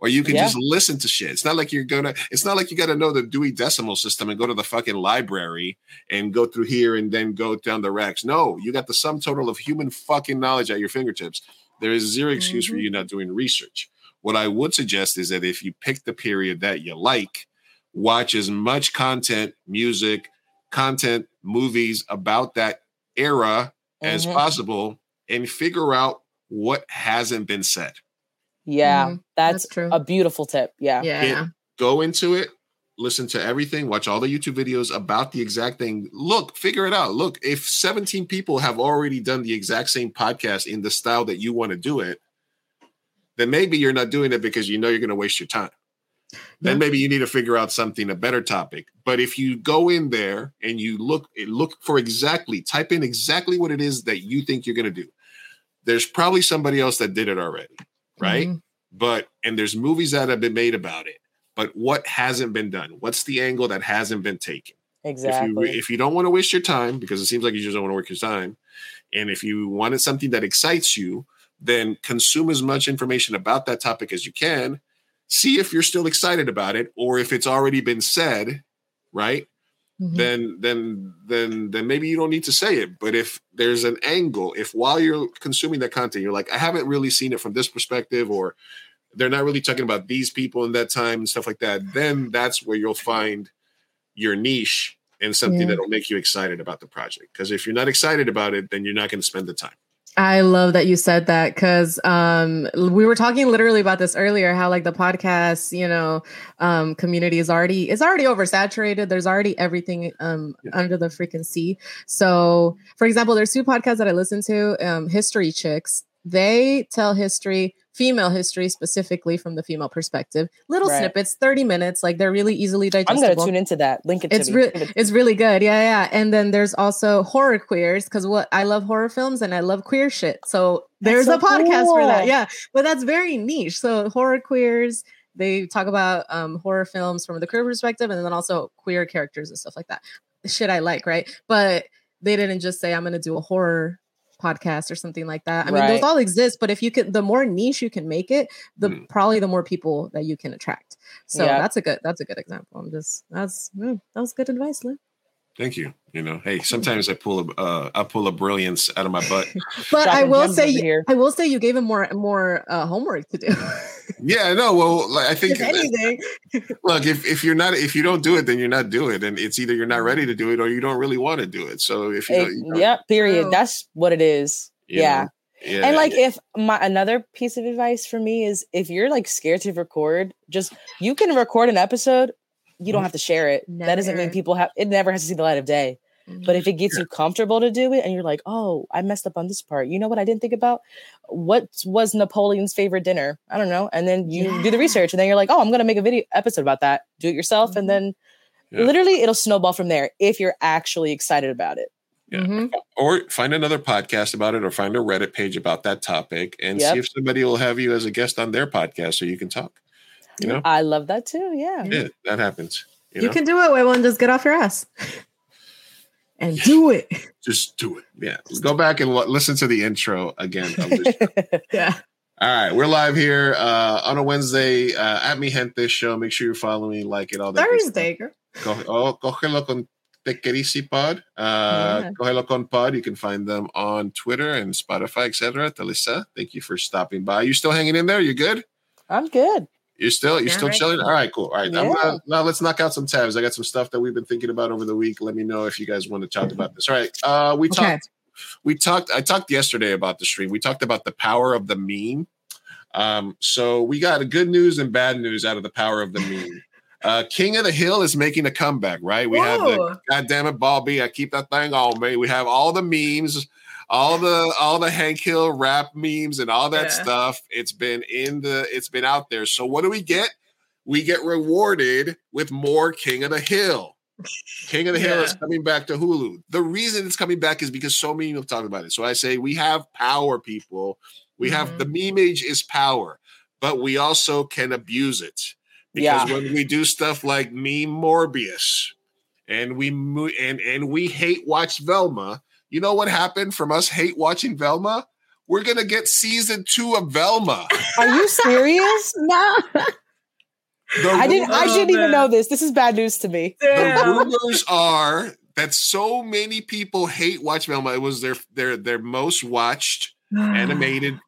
Or you can Yeah. just listen to shit. It's not like you're gonna. It's not like you got to know the Dewey Decimal System and go to the fucking library and go through here and then go down the racks. No, you got the sum total of human fucking knowledge at your fingertips. There is zero excuse for Mhm. you not doing research. What I would suggest is that if you pick the period that you like, watch as much content, music, content, movies about that era as Mhm. possible and figure out what hasn't been said. Yeah, Mhm. that's, That's true. a beautiful tip. Yeah. Yeah. Go into it, listen to everything, watch all the YouTube videos about the exact thing. Look, figure it out. Look, if 17 people have already done the exact same podcast in the style that you want to do it, then maybe you're not doing it because you know you're going to waste your time. Then maybe you need to figure out something a better topic. But if you go in there and you look look for exactly type in exactly what it is that you think you're going to do. There's probably somebody else that did it already, right? Mhm. But and there's movies that have been made about it. But what hasn't been done? What's the angle that hasn't been taken? Exactly. If you if you don't want to waste your time because it seems like you just don't want to work your time, and if you wanted something that excites you, then consume as much information about that topic as you can. See if you're still excited about it, or if it's already been said, right? Mhm. Then then then then maybe you don't need to say it. But if there's an angle, if while you're consuming that content, you're like, I haven't really seen it from this perspective, or they're not really talking about these people in that time and stuff like that, then that's where you'll find your niche and something Yeah. that'll make you excited about the project. Because if you're not excited about it, then you're not going to spend the time. I love that you said that because um, we were talking literally about this earlier. How like the podcast, you know, um, community is already is already oversaturated. There's already everything um, Yeah. under the freaking sea. So, for example, there's two podcasts that I listen to. Um, History Chicks. They tell history, female history specifically from the female perspective. Little Right. snippets, thirty minutes. Like they're really easily digestible. I'm gonna tune into that. Link it to It's me. re- it- it's really good. Yeah, yeah. And then there's also horror queers because what I love horror films and I love queer shit. So there's That's a so podcast for that. Yeah, but that's very niche. So horror queers, they talk about um, horror films from the queer perspective, and then also queer characters and stuff like that. Shit, I like, right? But they didn't just say I'm going to do a horror podcast or something like that. I mean, those all exist, but if you could, the more niche you can make it, the Mm. probably the more people that you can attract. So Yeah. that's a good that's a good example. I'm just that's mm, that was good advice, Lou. Thank you. You know, hey, sometimes I pull a uh, I pull a brilliance out of my butt. But I will say, here. I will say, you gave him more more uh, homework to do. yeah, no, well, like, I think if anything, look if, if you're not if you don't do it, then you're not doing it, and it's either you're not ready to do it or you don't really want to do it. So if you, Eh, don't, you know, yeah, period. That's what it is. yeah. know, yeah, And like if my another piece of advice for me is if you're like scared to record, just you can record an episode, you don't have to share it. that doesn't mean people have it never has to see the light of day. But if it gets you comfortable to do it and you're like, oh, I messed up on this part. You know what I didn't think about? What was Napoleon's favorite dinner? I don't know. And then you do the research and then you're like, oh, I'm gonna make a video episode about that. Do it yourself. Mhm. And then Yeah. literally it'll snowball from there if you're actually excited about it. Yeah. Mhm. or find another podcast about it or find a Reddit page about that topic and Yep. see if somebody will have you as a guest on their podcast so you can talk. You know, I love that too. Yeah. yeah, that happens. You, you know, can do it, Wayne. Just get off your ass and do it. just do it. Yeah, go back and wa- listen to the intro again. Of. Yeah. All right, we're live here uh, on a Wednesday uh, at Mi Gente Show. Make sure you're following, like it, all that. good stuff. Thursday, girl. Co- oh, Cojelo con Tequerisi Pod. Uh, Yeah. Cojelo con Pod. You can find them on Twitter and Spotify, etc. Talisa, thank you for stopping by. You still hanging in there? You good? I'm good. You're still you're still right. chilling. All right, cool. All right, Yeah. now let's knock out some tabs. I got some stuff that we've been thinking about over the week. Let me know if you guys want to talk about this. All right, uh, we Okay. talked. We talked. I talked yesterday about the stream. We talked about the power of the meme. Um, so we got a good news and bad news out of the power of the meme. Uh, King of the Hill is making a comeback, right? We have the Whoa. God damn it, Bobby. I keep that thing on me. We have all the memes, all the all the Hank Hill rap memes and all that Yeah. stuff. It's been in the it's been out there. So what do we get? We get rewarded with more King of the Hill. King of the Hill Yeah. is coming back to Hulu. The reason it's coming back is because so many people talk about it. So I say we have power, people. We have Mhm. the meme age is power, but we also can abuse it because Yeah. when we do stuff like meme Morbius and we and and we hate watch Velma, you know what happened from us hate watching Velma? we're gonna get season two of Velma. Are you serious? No. The I didn't. I didn't even know this. This is bad news to me. the rumors are that so many people hate watch Velma. It was their their their most watched animated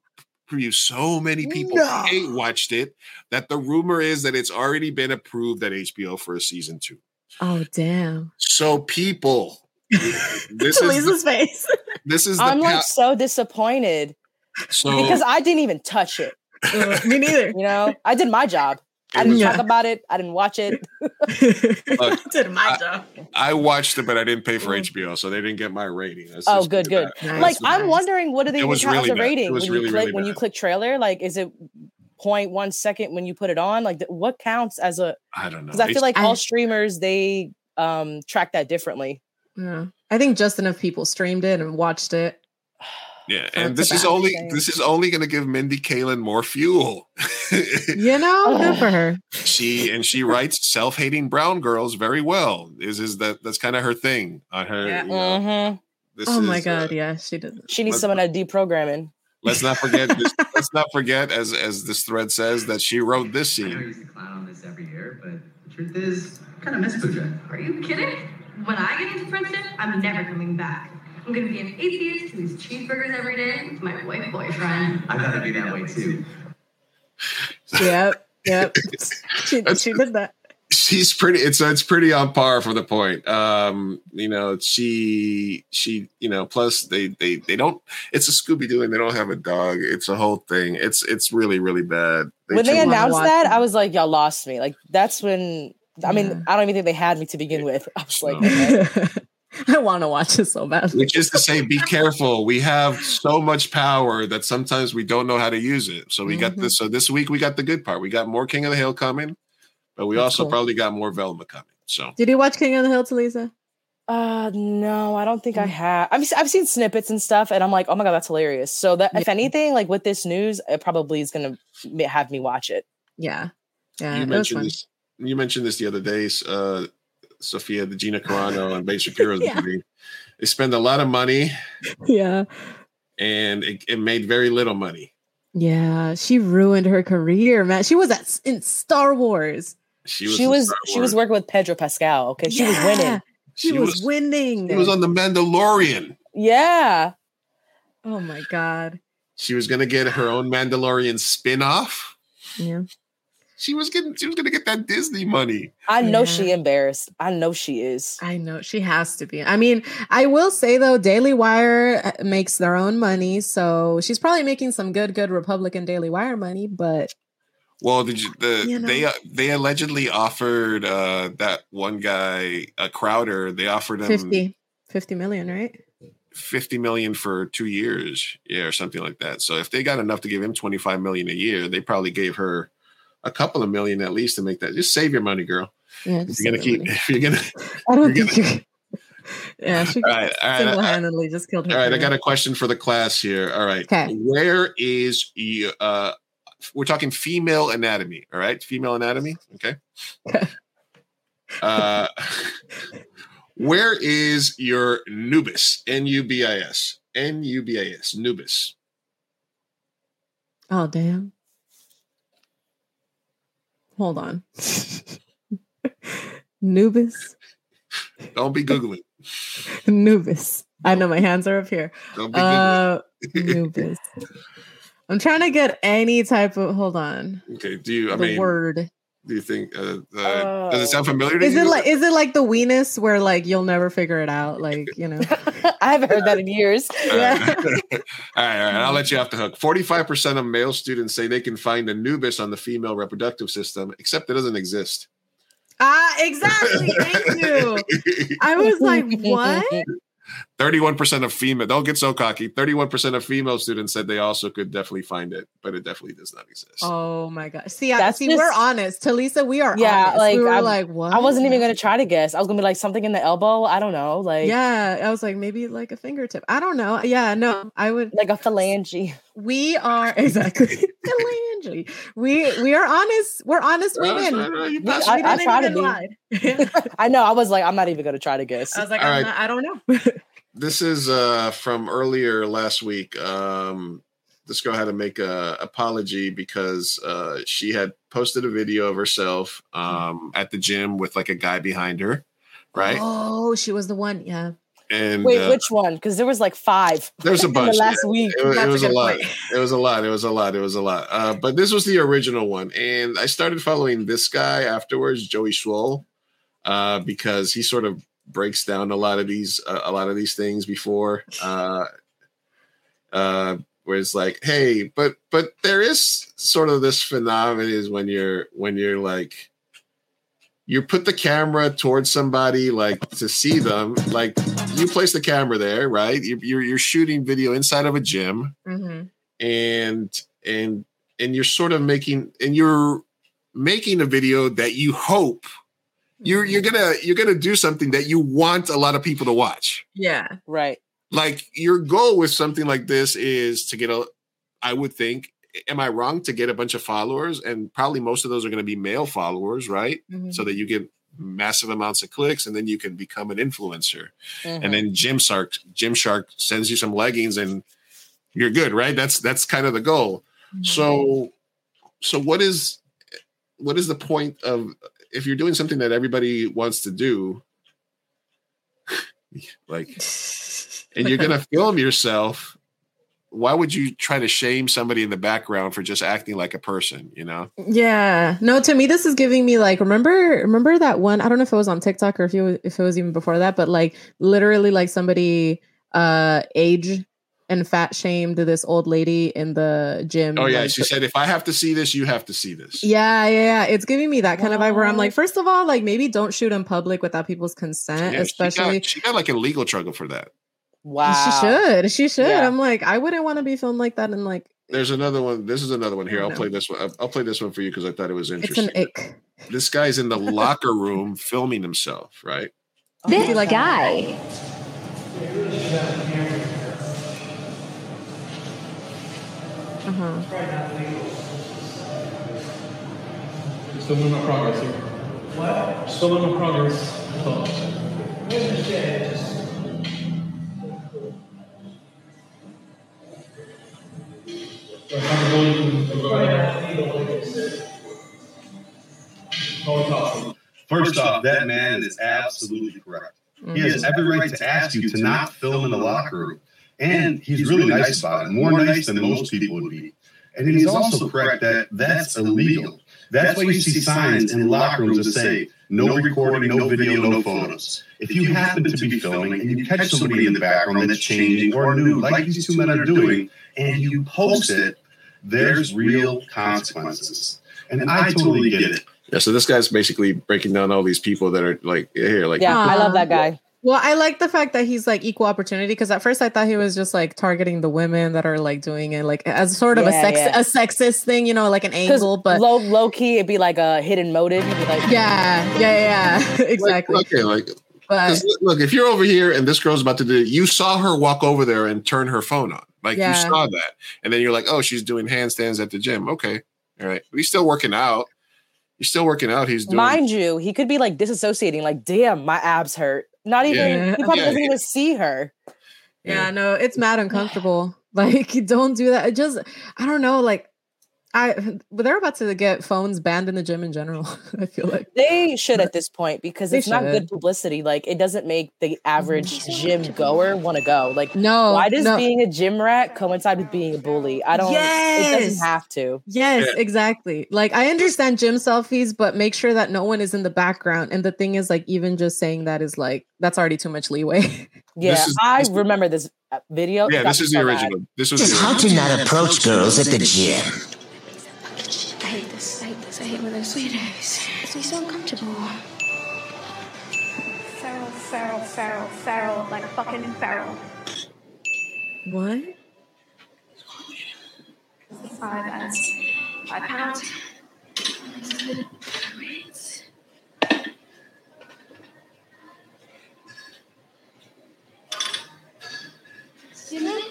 preview. So many people No. hate watched it that the rumor is that it's already been approved at HBO for a season two. Oh damn. So people, this is Lisa's the, face. this is the I'm pa- like so disappointed so because I didn't even touch it. Uh, me neither. You know, I did my job. I didn't was- talk about it. I didn't watch it. Did my I- job. I watched it, but I didn't pay for HBO, so they didn't get my rating. That's Oh, good, good. bad. Like I'm wondering, what do they It count really as a bad. Rating was when really, you click really when you click trailer? Like, is it 0.1 second when you put it on? Like, th- what counts as a? I don't know. Because I feel like I- all streamers they um track that differently. Yeah. I think just enough people streamed it and watched it. yeah, Oh, and this is only the same. this is only going to give Mindy Kaling more fuel. You know, good for her. she and she writes self-hating brown girls very well. Is is that that's kind of her thing on her? Yeah. You know, Mhm. this Oh my is, god, uh, yeah, she does. She needs Let's- some of that deprogramming. let's not forget. This, let's not forget, as as this thread says, that she wrote this I know I scene. used to clown on this every year, but the truth is, I kind of miss Pooja. Are you kidding? When I get into Princeton, I'm never coming back. I'm gonna be an atheist who eats cheeseburgers every day with my white boyfriend. I gotta be that way too. Yep, yep. she, she did that. she's pretty it's it's pretty on par for the point um you know she she you know plus they they they don't it's a scooby-doo and they don't have a dog it's a whole thing it's it's really really bad when they announced that, it. I was like, y'all lost me. Like that's when. I mean, Yeah. I don't even think they had me to begin with. I was like, No. okay. I want to watch it so bad. which is to say be careful we have so much power that sometimes we don't know how to use it so we got Mhm. this so this week we got the good part we got more king of the hill coming but we That's also cool. probably got more velma coming so Did you watch King of the Hill, Talisa? Uh no, I don't think I Mm. have. I've I've seen snippets and stuff, and I'm like, oh my god, that's hilarious. So that if anything, like with this news, it probably is gonna have me watch it. Yeah, yeah. you it mentioned this you mentioned this the other day uh sophia the gina carano and ben shapiro's Yeah. movie they spend a lot of money Yeah, and it, it made very little money yeah. She ruined her career, man. She was at in Star Wars. she was She was she was working with Pedro Pascal. Okay, she was winning. She, was, winning. she was on the mandalorian Yeah, oh my god. she was going to get her own mandalorian spin-off Yeah. She was getting she was going to get that disney money I know Yeah. she embarrassed. I know she is. I know she has to be. I mean, I will say though, Daily Wire uh, makes their own money, so she's probably making some good, good Republican Daily Wire money. But well did you the You know. they uh, they allegedly offered uh that one guy uh, crowder they offered him 50, 50 million, right? 50 million for two years yeah or something like that so if they got enough to give him 25 million a year they probably gave her a couple of million at least to make that just save your money girl Yeah, if you're gonna keep money. if you're gonna I don't you're think you. Yeah, she all right all right single all right, handedly just killed her. all right i got a question for the class here all right Okay. where is you uh we're talking female anatomy all right female anatomy okay uh where is your nubis n-u-b-i-s n-u-b-i-s nubis Oh damn. Hold on. Nubis. don't be googling Nubis. I know my hands are up here. don't be googling Uh Nubis. I'm trying to get any type of hold on. Okay. Do you? I the mean, word. Do you think? Uh, uh, does it sound Oh. familiar to Is you? it like is it like the weenus where like you'll never figure it out? Like, you know. I haven't heard that in years. All right. all right, all right. I'll let you off the hook. Forty-five percent of male students say they can find Anubis on the female reproductive system, except it doesn't exist. Ah, exactly. Thank you. I was like, what? Thirty-one percent of female. Don't get so cocky. Thirty-one percent of female students said they also could definitely find it, but it definitely does not exist. Oh my god. See, I, That's see, just- we're honest. Talisa, we are Yeah, honest. like, we were I'm- like, what? I wasn't even gonna try to guess. I was gonna be like something in the elbow. I don't know, like Yeah, I was like, maybe like a fingertip. I don't know. Yeah, no, I would. like a phalange. We are exactly phalange. We we are honest. We're honest All right, women. all right, you We- I- I try to be. I know. I was like, I'm not even gonna try to guess. I was like, I'm right. not, I don't know. This is uh from earlier last week um this girl had to make a apology because uh, she had posted a video of herself um, at the gym with like a guy behind her, right? Oh, she was the one. Yeah. And Wait, uh, which one? Because there was like five. There's a bunch. the last yeah. week. It, was- it a was a lot. It was a lot. It was a lot. It was a lot. Uh, but this was the original one, and I started following this guy afterwards, Joey Swoll, uh, because he sort of breaks down a lot of these uh, a lot of these things before. Uh, uh, where it's like, hey, but but there is sort of this phenomenon is when you're when you're like you put the camera towards somebody like to see them like you place the camera there right you're, you're, you're shooting video inside of a gym hmm and and and you're sort of making and you're making a video that you hope you're you're gonna you're gonna do something that you want a lot of people to watch Yeah. Right. like your goal with something like this is to get a i would think am i wrong to get a bunch of followers and probably most of those are going to be male followers right Mhm. so that you get massive amounts of clicks and then you can become an influencer Mhm. and then Gymshark Jim Shark sends you some leggings and you're good, right? That's that's kind of the goal. So so what is what is the point of if you're doing something that everybody wants to do like and you're to film yourself why would you try to shame somebody in the background for just acting like a person, you know? Yeah. No, to me, this is giving me like remember remember that one. I don't know if it was on TikTok or if it was, if it was even before that, but like literally like somebody uh age and fat shamed this old lady in the gym. Oh yeah, like, she said if I have to see this, you have to see this. Yeah, yeah, yeah. It's giving me that kind of vibe where I'm like, first of all, like maybe don't shoot in public without people's consent, Yeah, especially. she got, she got like a legal trouble for that. Wow. She should. She should. Yeah. I'm like, I wouldn't want to be filmed like that. And like, There's another one. This is another one here. I'll No. play this one. I'll- I'll play this one for you because I thought it was it's interesting. an ick. This guy's in the locker room filming himself, right? My This God. guy. Uh-huh. Still moving progress here. What? Still moving progress. First off, that man is absolutely correct. He has every right to ask you to not film in the locker room. And he's really nice about it, more nice than most people would be. And he's also correct that that's illegal. That's why you see signs in locker rooms that say, no recording, no video, no photos. If you happen to be filming and you catch somebody in the background that's changing or new, like these two men are doing, and you post it, there's real consequences. And I totally get it. Yeah. So this guy's basically breaking down all these people that are like here, like Yeah, I love that guy. Well, I like the fact that he's like equal opportunity because at first I thought he was just like targeting the women that are like doing it like as sort of a sex yeah. a sexist thing, you know, like an angle. But low low key, it'd be like a hidden motive. You'd be like, yeah, yeah, yeah, yeah. like, exactly. okay, like. But look, if you're over here and this girl's about to do, you saw her walk over there and turn her phone on, like Yeah. you saw that, and then you're like, oh, she's doing handstands at the gym. Okay, all right, but he's still working out. He's still working out. He's doing. mind you, he could be like disassociating, like, damn, my abs hurt. Not even Yeah. he probably Yeah. doesn't even see her. yeah, no, it's mad uncomfortable. Like, don't do that. It just, I don't know. Like, I, but they're about to get phones banned in the gym in general. I feel like. They should at this point because They it's not good publicity. Like it doesn't make the average gym goer want to go. Like No, why does no. being a gym rat coincide with being a bully? I don't. Yes. It doesn't have to. Yes, Yeah. exactly. Like I understand gym selfies, but make sure that no one is in the background. And the thing is, like, even just saying that is like that's already too much leeway. Yeah, is- I this- remember this uh, video. yeah, this is the so mad. original. This was Just how to not approach girls at the gym. Sweeties. It's me so uncomfortable. Feral, feral, feral, feral, like a fucking feral. What? Five as five pounds. Excuse me?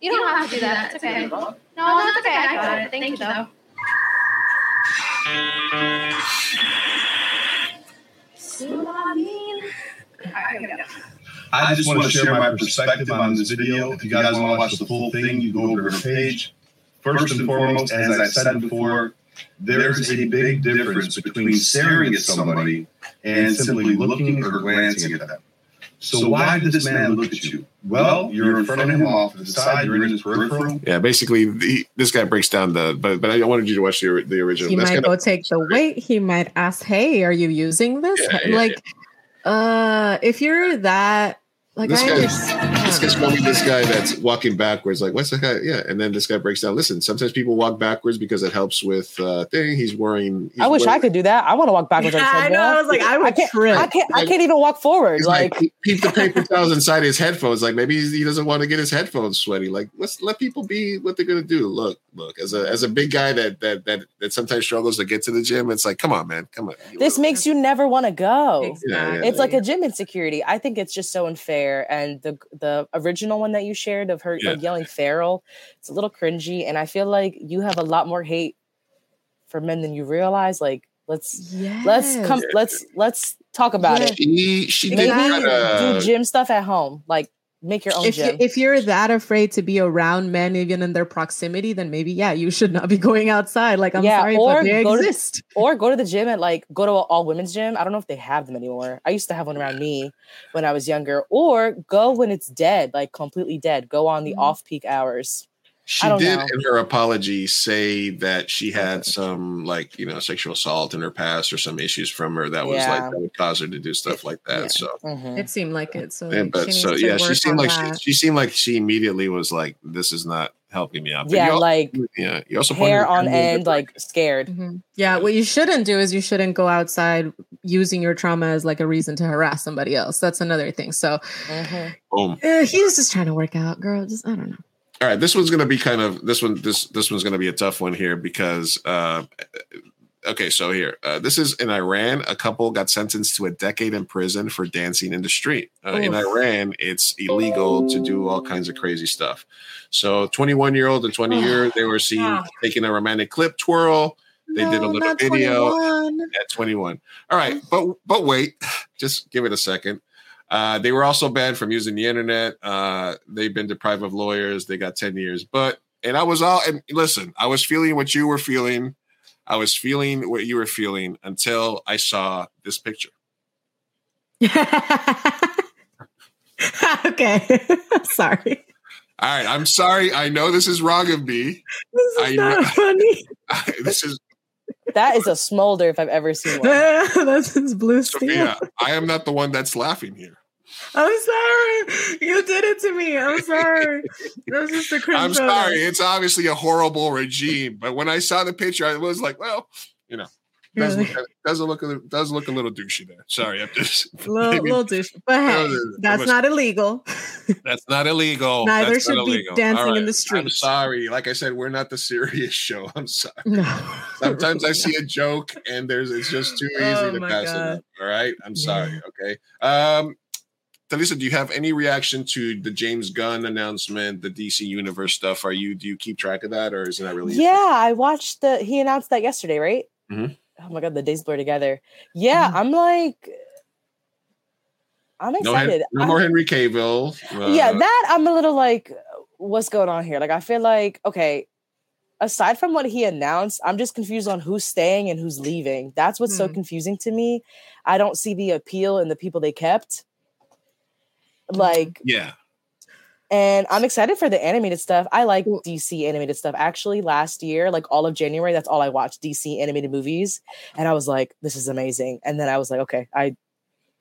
You don't have to do that. It's okay. No, that's okay. I got it. Thank you, though. See what I mean? Alright, here we go. I just want to share my perspective on this video. If you guys want to watch the full thing, you go over to her page. First and foremost, as I said before, there's a big difference between staring at somebody and simply looking or glancing at them. So why did this man look at you? Well, you're in front of him off to the side, you're in his peripheral. Yeah, basically, the, this guy breaks down the. But but I wanted you to watch the the original. He That's might go of, take the weight. He might ask, "Hey, are you using this?" Yeah, yeah, like, uh, if you're that, like, this I guy, understand. This guy's probably this guy that's walking backwards. Like, what's the guy? Yeah, and then this guy breaks down. Listen, sometimes people walk backwards because it helps with uh thing. He's wearing. He's I wish I could do that. I want to walk backwards. Yeah, I know. treadmill. I was like, I would I can't, trip. I can't. I can't even walk forward. He's Like, like, keep- keep the paper towels inside his headphones. Like maybe he doesn't want to get his headphones sweaty. Like let's let people be what they're gonna do. Look, look. As a as a big guy that that that that sometimes struggles to get to the gym, it's like, come on, man, come on. this makes you never want to go. Yeah, yeah, It's like a gym insecurity. I think it's just so unfair. And the the original one that you shared of her Yeah. like yelling feral, it's a little cringy. And I feel like you have a lot more hate for men than you realize. Like, let's let's come Yes. let's let's talk about it. She she did Maybe kinda- do gym stuff at home. Like make your own if, You, if you're that afraid to be around men even in their proximity then maybe yeah you should not be going outside like i'm sorry but they exist To, or go to the gym and like go to an all women's gym. I don't know if they have them anymore. I used to have one around me when I was younger. Or go when it's dead, like completely dead. Go on the Mm-hmm. off peak hours. She did know. in her apology say that she had some like you know sexual assault in her past or some issues from her that was Yeah. like that would cause her to do stuff like that. So Mm-hmm. it seemed like it so yeah, like, but she so yeah, she seemed like she, she seemed like she immediately was like, "This is not helping me out." But Yeah, you like yeah, you also pointed hair out on a little bit, end, like scared. Mm-hmm. yeah what you shouldn't do is you shouldn't go outside using your trauma as like a reason to harass somebody else that's another thing so Mm-hmm. Boom. he's just trying to work out girl just i don't know All right, this one's gonna be kind of this one. This this one's gonna be a tough one here because uh, okay, so here uh, this is in Iran. A couple got sentenced to a decade in prison for dancing in the street. Uh, in Iran, it's illegal to do all kinds of crazy stuff. So, twenty one year old and twenty year, they were seen taking a romantic clip twirl. They did a little video 21. at 21. All right, but but wait, just give it a second. Uh, they were also banned from using the internet. Uh, they've been deprived of lawyers. They got 10 years. But and I was all and listen, I was feeling what you were feeling. I was feeling what you were feeling until I saw this picture. okay sorry All right, I'm sorry. I know this is wrong of me. this I is know not funny I, this is That is a smolder if I've ever seen one. that's his blue steel yeah. I am not the one that's laughing here. i'm sorry you did it to me i'm sorry that's just a cringe I'm photo. sorry. It's obviously a horrible regime, but when I saw the picture, I was like, well, you know, doesn't Really? look, doesn't look a little- does look a little douchey there. Sorry, I'm just little, maybe- little douche. But hey, that's little- not illegal. That's not illegal. Neither That's should be illegal. dancing All in the street. I'm sorry. Like I said, we're not the serious show. I'm sorry. No. Sometimes I see a joke and there's it's just too easy Oh to my pass it up. All right. I'm sorry. Okay. Um Talisa, do you have any reaction to the James Gunn announcement, the DC Universe stuff? Are you do you keep track of that or is it not really? Yeah, I watched the. He announced that yesterday, right? Mhm. Oh my god, the days blur together. Yeah, I'm like, I'm excited. no I'm- more Henry Cavill. yeah, Uh, that I'm a little like, what's going on here? Like, I feel like okay. Aside from what he announced, I'm just confused on who's staying and who's leaving. That's what's so Hmm. confusing to me. I don't see the appeal in the people they kept. Like, yeah. And I'm excited for the animated stuff. I like DC animated stuff. Actually, last year, like all of January, that's all I watched DC animated movies, and I was like, "This is amazing." And then I was like, "Okay, I,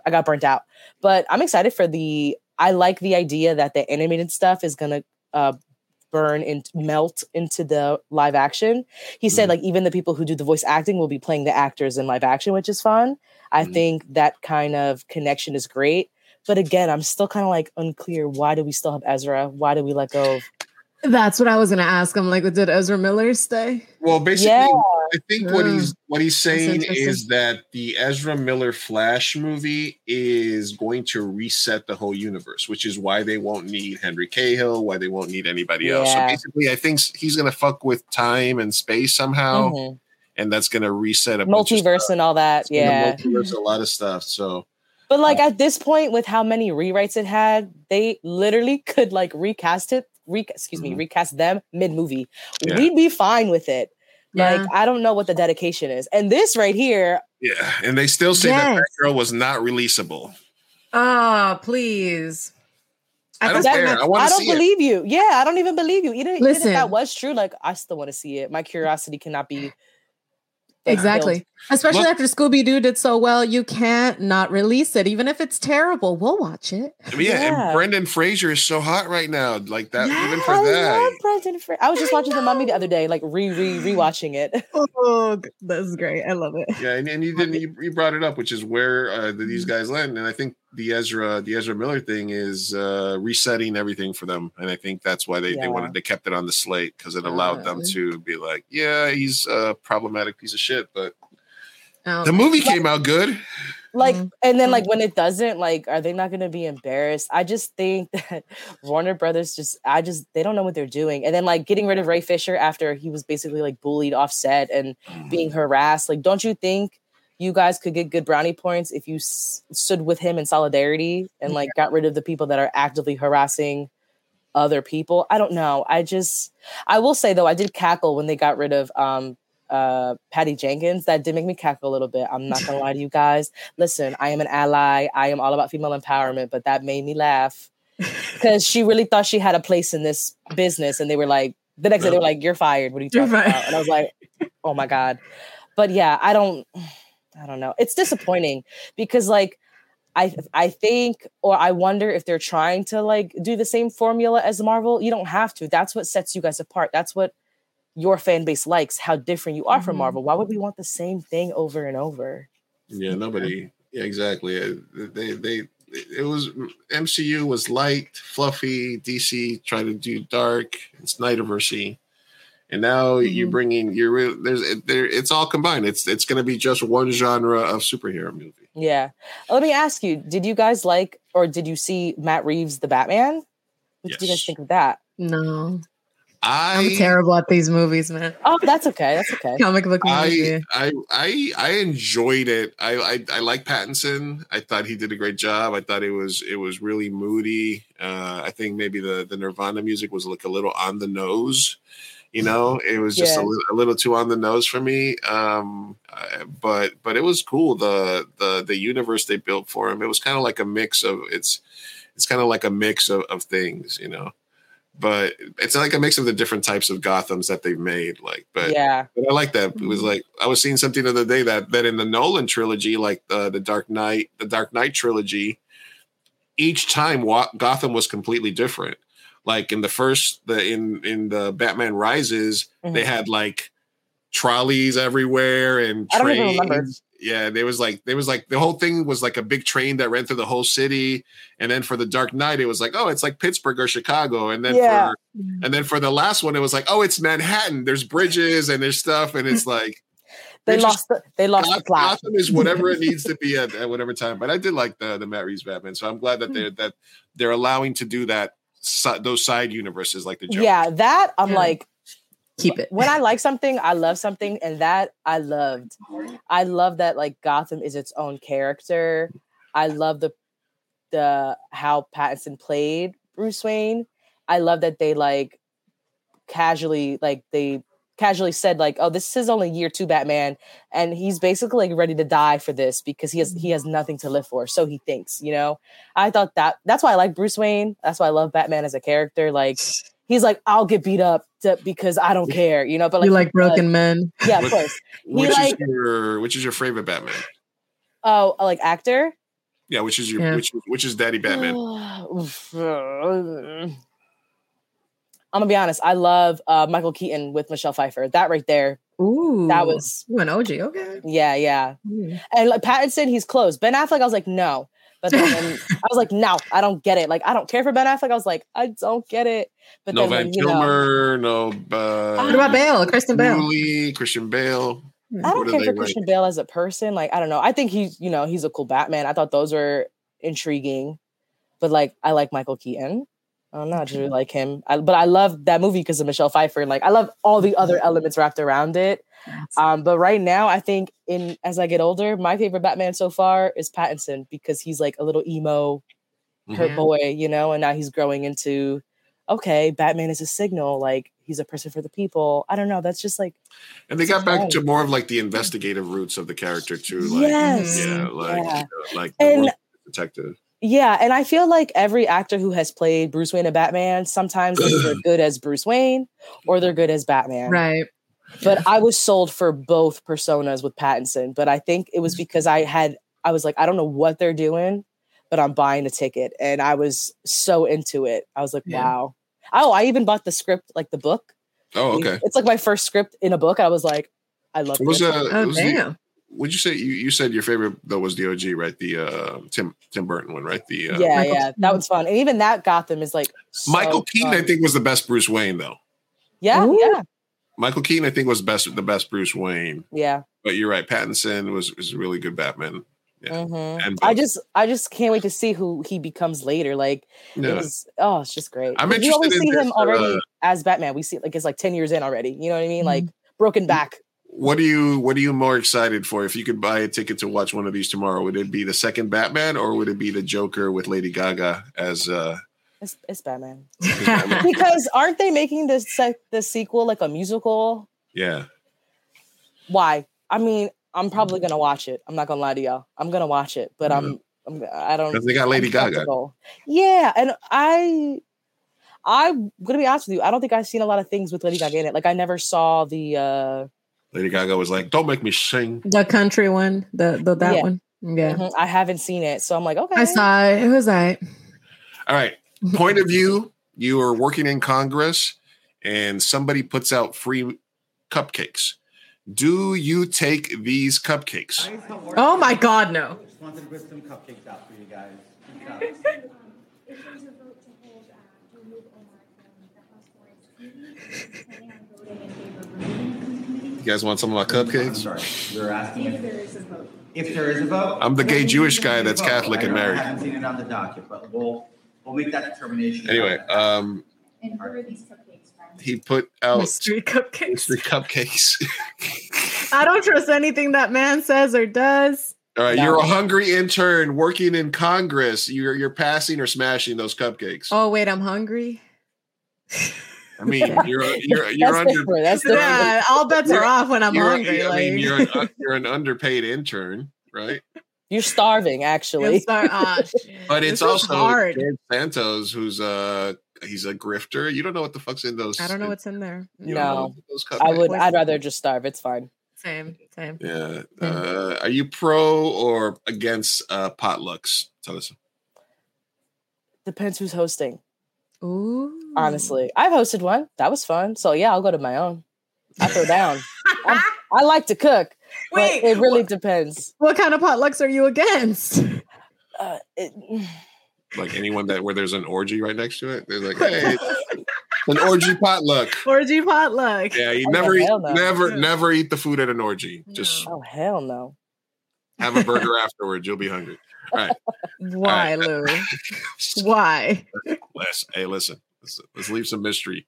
I got burnt out." But I'm excited for the. I like the idea that the animated stuff is gonna uh, burn and melt into the live action. He said, like, even the people who do the voice acting will be playing the actors in live action, which is fun. I think that kind of connection is great. But again, I'm still kind of like unclear. Why do we still have Ezra? Why do we let go of? That's what I was gonna ask. I'm like, did Ezra Miller stay? Well, basically, Yeah. I think what he's what he's saying is that the Ezra Miller Flash movie is going to reset the whole universe, which is why they won't need Henry Cavill, why they won't need anybody else. So basically, I think he's going to fuck with time and space somehow, Mhm. and that's going to reset a bunch of Multiverse and all that. It's Yeah. multiverse a lot of stuff. So But like oh. at this point, with how many rewrites it had, they literally could like recast it. Re- excuse me, mm-hmm. recast them mid movie. Yeah. We'd be fine with it. Like I don't know what the dedication is, and this right here, Yeah, and they still say that Yes. that girl was not releasable. Oh, please. I don't thought care. that- I want I to don't see it. believe you. Yeah, I don't even believe you. Even, even if Listen. that was true, like I still want to see it. My curiosity cannot be like, Exactly. killed. Especially Look- after Scooby Doo did so well, you can't not release it. Even if it's terrible, we'll watch it. I mean, yeah, Yeah. and Brendan Fraser is so hot right now. Like that, even for I that. love Brendan Fra- I was just watching The Mummy the other day, like re re rewatching it. Oh, that's great. I love it. Yeah, and, and you didn't you, you brought it up, which is where uh, these guys land, and I think the Ezra the Ezra Miller thing is uh, resetting everything for them, and I think that's why they, they wanted they kept it on the slate because it allowed them to be like, yeah, he's a problematic piece of shit, but Um, the movie came out good. like Mhm. and then like when it doesn't like are they not going to be embarrassed? I just think that warner brothers just i just they don't know what they're doing. And then like getting rid of ray fisher after he was basically like bullied offset and being harassed like don't you think you guys could get good brownie points if you s- stood with him in solidarity and like got rid of the people that are actively harassing other people i don't know i just i will say though i did cackle when they got rid of um uh Patty Jenkins that did make me cackle a little bit. I'm not gonna lie to you guys. Listen, I am an ally. I am all about female empowerment, but that made me laugh because she really thought she had a place in this business, and they were like, the next day they were like, "You're fired." What are you talking about? And I was like, "Oh my god!" But yeah, I don't, I don't know. It's disappointing because like. I I think or I wonder if they're trying to like do the same formula as Marvel. You don't have to. That's what sets you guys apart. That's what your fan base likes, how different you are from Mhm. Marvel. Why would we want the same thing over and over? Yeah, nobody. Yeah, exactly. Uh, They they it was MCU was light, fluffy. DC tried to do dark. It's Snyderversy, and now you're Mhm. bringing you're re- there's it, there. It's all combined. It's it's going to be just one genre of superhero movie. Yeah. Let me ask you, did you guys like or did you see Matt Reeves the Batman? What did you guys think of that? No, I I'm terrible at these movies, man. Oh, that's okay. That's okay. Comic book movie. I, I I I enjoyed it. I, I I like Pattinson. I thought he did a great job. I thought it was it was really moody. Uh, I think maybe the the Nirvana music was like a little on the nose. You know, it was just a, Yeah. little, a little too on the nose for me. Um, uh, but but it was cool. The the the universe they built for him. It was kind of like a mix of it's it's kind of like a mix of, of things. You know. But it's like a mix of the different types of Gothams that they've made. Like, but yeah. but I like that. It was like I was seeing something the other day that that in the Nolan trilogy, like uh, the Dark Knight, the Dark Knight trilogy, each time Wa- Gotham was completely different. Like in the first, the in in the Batman Rises, they Mhm. had like trolleys everywhere and I don't even remember. trains. Yeah, there was like there was like the whole thing was like a big train that ran through the whole city, and then for the Dark Knight, it was like oh, it's like Pittsburgh or Chicago, and then Yeah. for and then for the last one, it was like oh, it's Manhattan. There's bridges and there's stuff, and it's like They lost the they lost the Goth- plot. Gotham is whatever it needs to be at, at whatever time. But I did like the the Matt Reeves Batman, so I'm glad that they're that they're allowing to do that si- those side universes like the Joker. Yeah, that I'm Yeah. like Keep it. when I like something, I love something, and that I loved. I love that like Gotham is its own character. I love the the how Pattinson played Bruce Wayne. I love that they like casually like they casually said like, "Oh, this is only year two Batman," and he's basically like ready to die for this because he has he has mm-hmm. nothing to live for. So he thinks, you know. I thought that that's why I like Bruce Wayne. That's why I love Batman as a character. Like he's like, I'll get beat up to, because I don't care, you know. But like, you like he- broken men. yeah, of Which- course. He Which like is your which is your favorite Batman? oh, uh, like actor. Yeah, which is your Yeah. which which is Daddy Batman? Uh, I'm gonna be honest. I love uh, Michael Keaton with Michelle Pfeiffer. That right there. Ooh, That was- you an OG. Okay. Yeah, yeah. Mm. And like Pattinson, he's close. Ben Affleck, I was like, no. But then I was like, no, I don't get it. Like, I don't care for Ben Affleck. I was like, I don't get it. But no then Val when, you know, Kilmer, no uh, What about Bale? Kristen Bale. Julie, Christian Bale. I don't do care for rank? Christian Bale as a person. Like, I don't know. I think he's, you know, he's a cool Batman. I thought those were intriguing. But like, I like Michael Keaton. I don't know. I just really like him. I, but I love that movie because of Michelle Pfeiffer. And like, I love all the other elements wrapped around it. Um, but right now, I think in as I get older, my favorite Batman so far is Pattinson because he's like a little emo, hurt Mhm. boy, you know, and now he's growing into okay, Batman is a signal, like he's a person for the people. I don't know. That's just like And they got back to more of like the investigative roots of the character too. Like, Yes. yeah, like Yeah. you know, like the And- work of the detective. Yeah, and I feel like every actor who has played Bruce Wayne and Batman, sometimes they're good as Bruce Wayne or they're good as Batman. Right. But I was sold for both personas with Pattinson, but I think it was because I had I was like, I don't know what they're doing, but I'm buying the ticket, and I was so into it. I was like, Yeah. wow. Oh, I even bought the script, like the book. Oh, okay. It's like my first script in a book. I was like, I love It was it. uh, Oh, it was the- damn. Would you say you, you said your favorite though was the OG, right? The uh, Tim Tim Burton one, right? The uh, yeah, yeah, that was fun, and even that Gotham is like so Michael Keaton, I think, was the best Bruce Wayne though. Yeah, Ooh. yeah, Michael Keaton, I think, was best the best Bruce Wayne. yeah. But you're right, Pattinson was was a really good Batman. Yeah, Mhm. and I just, I just can't wait to see who he becomes later. Like, Yeah. it's, oh, it's just great. I'm we interested always in see him already uh, as Batman. We see like it's like ten years in already. You know what I mean? Like Mm-hmm. broken back. What are you What are you more excited for? If you could buy a ticket to watch one of these tomorrow, would it be the second Batman or would it be the Joker with Lady Gaga as? uh It's, it's Batman. because aren't they making this sec- the sequel like a musical? Yeah, Why? I mean, I'm probably gonna watch it. I'm not gonna lie to y'all. I'm gonna watch it, but I'm, I'm, I don't. 'Cause they got Lady Gaga. Yeah, and I, I'm gonna be honest with you. I don't think I've seen a lot of things with Lady Gaga in it. Like I never saw the. uh Lady Gaga was like, "Don't make me sing." The country one, the, the that Yeah. one. Yeah. mhm, I haven't seen it, so I'm like, okay. I saw it. It was all right. All right. Point of view: You are working in Congress, and somebody puts out free cupcakes. Do you take these cupcakes? Oh my God, no. Just wanted to whip some cupcakes out for you guys. You guys want some of my cupcakes? Sorry, you're asking if there is a vote. If there is a vote, I'm the gay then Jewish guy is a that's vote. Catholic I and don't- married. I haven't seen it on the docket, but we'll we'll make that determination. Anyway, um, And who are these cupcakes from? he put out Mystery cupcakes. mystery cupcakes. I don't trust anything that man says or does. All right, No. you're a hungry intern working in Congress. You're you're passing or smashing those cupcakes. Oh wait, I'm hungry. I mean, you're you're you're That's under. different. That's different. Yeah, all bets are off when I'm you're- hungry. I like mean, you're an, you're an underpaid intern, right? You're starving, actually. You'll start- ah. But it's is also hard. George Santos, who's uh he's a grifter. You don't know what the fuck's in those. I don't know what's in there. you don't know No, those I would. I'd rather just starve. It's fine. Same, same. Yeah. Uh, are you pro or against uh, potlucks? Tell us. Depends who's hosting. Ooh. Honestly, I've hosted one. That was fun. So yeah, I'll go to my own. I throw down. I'm- I like to cook. Wait, but it really depends. What kind of potlucks are you against? Uh, it, Like anyone that where there's an orgy right next to it, they're like, hey, an orgy potluck. Orgy potluck. Yeah, you Oh, never, eat, no. never, never eat the food at an orgy. Just oh hell no. have a burger afterwards. You'll be hungry. All right, Why, Lou? Why? Les. Hey, listen. Let's, let's leave some mystery.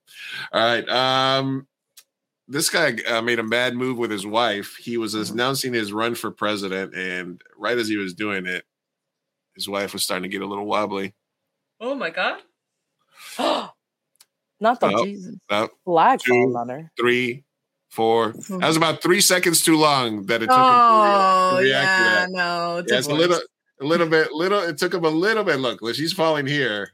All right. Um, this guy uh, made a mad move with his wife. He was announcing his run for president, and right as he was doing it, his wife was starting to get a little wobbly. Oh my God. Not the Oh, Jesus. oh, flag two, falling on her. three, four. That was about three seconds too long that it took Oh him to, re- to react to yeah, that. no. Yeah, it's a little, a little bit, little. It took him a little bit. Look, when she's falling here,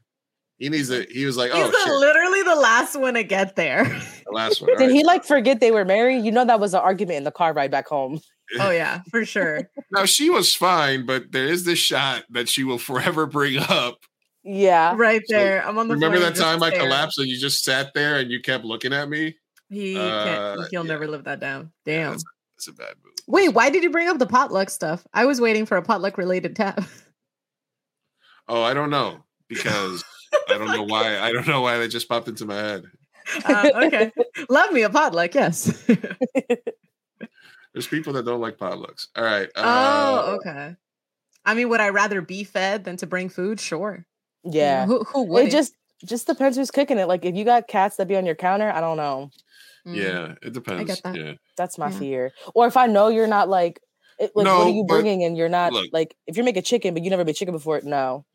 he needs to. He was like, He's "Oh the- shit!" literally the last one to get there. The last one. All Did right. he like forget they were married? You know that was an argument in the car ride back home. oh yeah, for sure. Now she was fine, but there is this shot that she will forever bring up. Yeah. Right there. I'm on the Remember that time I stare. collapsed and you just sat there and you kept looking at me? He Uh, can't, he'll never live that down. Damn. That's a bad move. Wait, why did you bring up the potluck stuff? I was waiting for a potluck related tab. Oh, I don't know because I don't know why. I don't know why that just popped into my head. Uh, okay. Love me a potluck, yes. There's people that don't like potlucks. All right. oh, Uh, okay. I mean, would I rather be fed than to bring food? Sure. Yeah. Who, who would? It just just depends who's cooking it. Like if you got cats that be on your counter, I don't know. Mm. Yeah, it depends. that. Yeah. That's my Yeah. fear. Or if I know you're not like, it, like what are you bringing and you're not look. like if you're making chicken but you never made chicken before, no.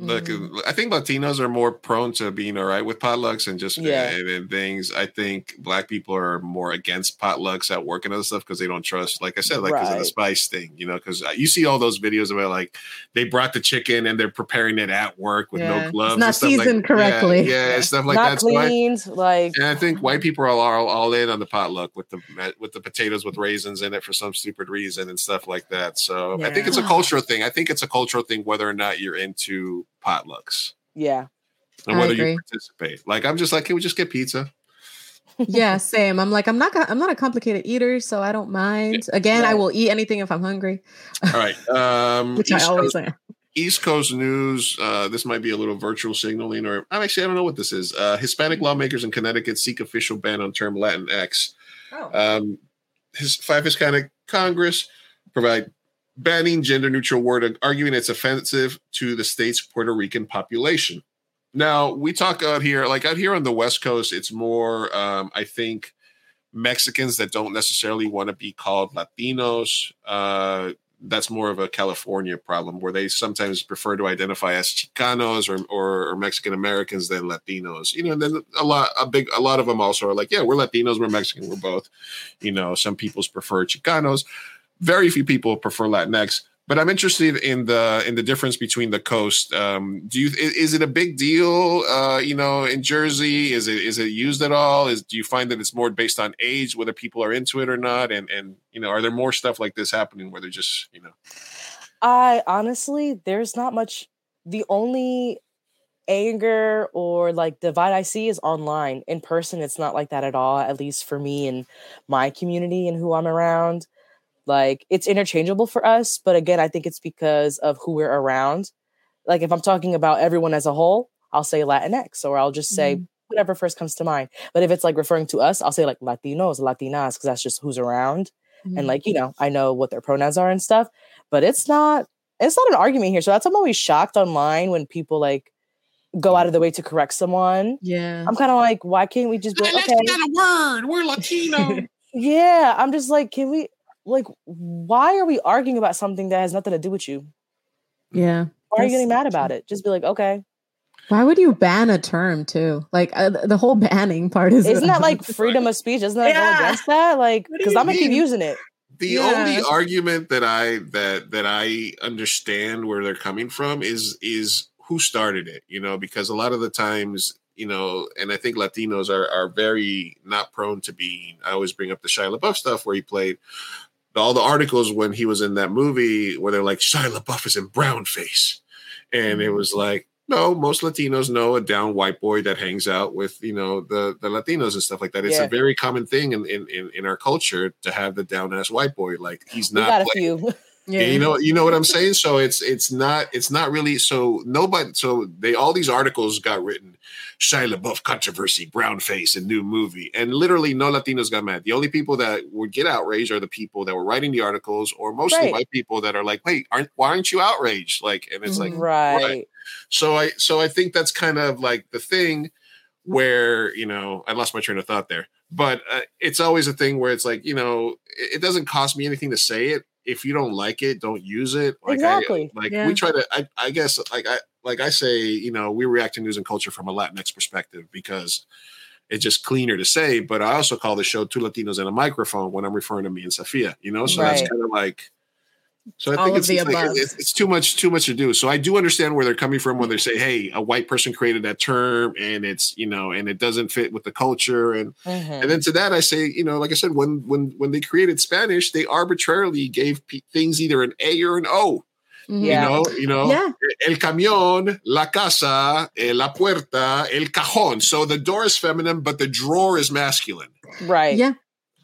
Look, Mm-hmm. I think Latinos are more prone to being all right with potlucks and just Yeah. and, and things. I think black people are more against potlucks at work and other stuff because they don't trust, like I said, like because of the spice thing, you know. Because you see all those videos about like they brought the chicken and they're preparing it at work with Yeah. no It's gloves, not and stuff like- seasoned yeah, correctly. yeah, and stuff like not that. Cleaned, like and I think white people are all, all, all in on the potluck with the with the potatoes with raisins in it for some stupid reason and stuff like that. So I think it's a cultural thing. I think it's a cultural thing whether or not you're into potlucks yeah. and whether you participate. Like I'm just like, can we just get pizza? yeah, same. I'm like, I'm not I'm not a complicated eater, so I don't mind. Again, I will eat anything if I'm hungry, All right. Um, which I East always Coast, am. East Coast news. Uh, this might be a little virtual signaling, or I'm actually I don't know what this is. Uh, Hispanic lawmakers in Connecticut seek official ban on term Latinx. Oh. Um, his five Hispanic Congress provide banning gender neutral word, and arguing it's offensive to the state's Puerto Rican population. Now we talk out here, like out here on the West Coast, it's more, um, I think, Mexicans that don't necessarily want to be called Latinos. Uh, that's more of a California problem where they sometimes prefer to identify as Chicanos or, or, or Mexican Americans than Latinos. You know, and then a lot, a big, a lot of them also are like, yeah, we're Latinos, we're Mexican, we're both. You know, some people's prefer Chicanos. Very few people prefer Latinx. But I'm interested in the in the difference between the coast. Um, do you is, it a big deal? Uh, you know, in Jersey, is it is it used at all? Is do you find that it's more based on age, whether people are into it or not? And and you know, are there more stuff like this happening where they're just you know? I honestly, there's not much. The only anger or like divide I see is online. In person, it's not like that at all, at least for me and my community and who I'm around. Like it's interchangeable for us, but again, I think it's because of who we're around. Like if I'm talking about everyone as a whole, I'll say Latinx or I'll just say mm-hmm. whatever first comes to mind. But if it's like referring to us, I'll say like Latinos, Latinas, because that's just who's around. And mm-hmm. like, you know, I know what their pronouns are and stuff, but it's not it's not an argument here. So that's I'm always shocked online when people like go out of the way to correct someone. Yeah. I'm kind of like, why can't we just be like, okay? a word. We're Latino. Yeah, I'm just like, can we like why are we arguing about something that has nothing to do with you? Yeah. Why are you getting mad about it? Just be like, okay. Why would you ban a term too? Like uh, the whole banning part is Isn't that like freedom of speech? Isn't that Yeah. go against that? Like, because I'm gonna keep using it. The Yeah. only argument that I that that I understand where they're coming from is is who started it, you know, because a lot of the times, you know, and I think Latinos are are very not prone to being. I always bring up the Shia LaBeouf stuff where he played all the articles when he was in that movie where they're like Shia LaBeouf is in brown face, and it mm-hmm. was like. No, most Latinos know a down white boy that hangs out with, you know, the the Latinos and stuff like that. It's Yeah. a very common thing in, in in our culture to have the down ass white boy. Like he's We not got a playing- few. Yeah. you know, you know what I'm saying. So it's it's not it's not really so nobody. So they all these articles got written. Shia LaBeouf controversy, brown face, and new movie, and literally no Latinos got mad. The only people that would get outraged are the people that were writing the articles, or mostly Right. white people that are like, "Wait, aren't why aren't you outraged?" Like, and it's like, right. so I so I think that's kind of like the thing where you know I lost my train of thought there, but uh, it's always a thing where it's like you know it, it doesn't cost me anything to say it. If you don't like it, don't use it. Like Exactly. I, like Yeah. we try to. I, I guess like I like I say, you know, we react to news and culture from a Latinx perspective because it's just cleaner to say. But I also call the show Two Latinos and a Microphone when I'm referring to me and Sophia. You know, so that's kind of like. So I All think it's, it's, like- it's, it's too much too much to do. So I do understand where they're coming from when they say, "Hey, a white person created that term, and it's you know, and it doesn't fit with the culture." And Mhm. and then to that, I say, you know, like I said, when when when they created Spanish, they arbitrarily gave pe- things either an A or an O. Yeah. You know, you know, Yeah. el camión, la casa, eh, la puerta, el cajón. So the door is feminine, but the drawer is masculine. Right. Yeah.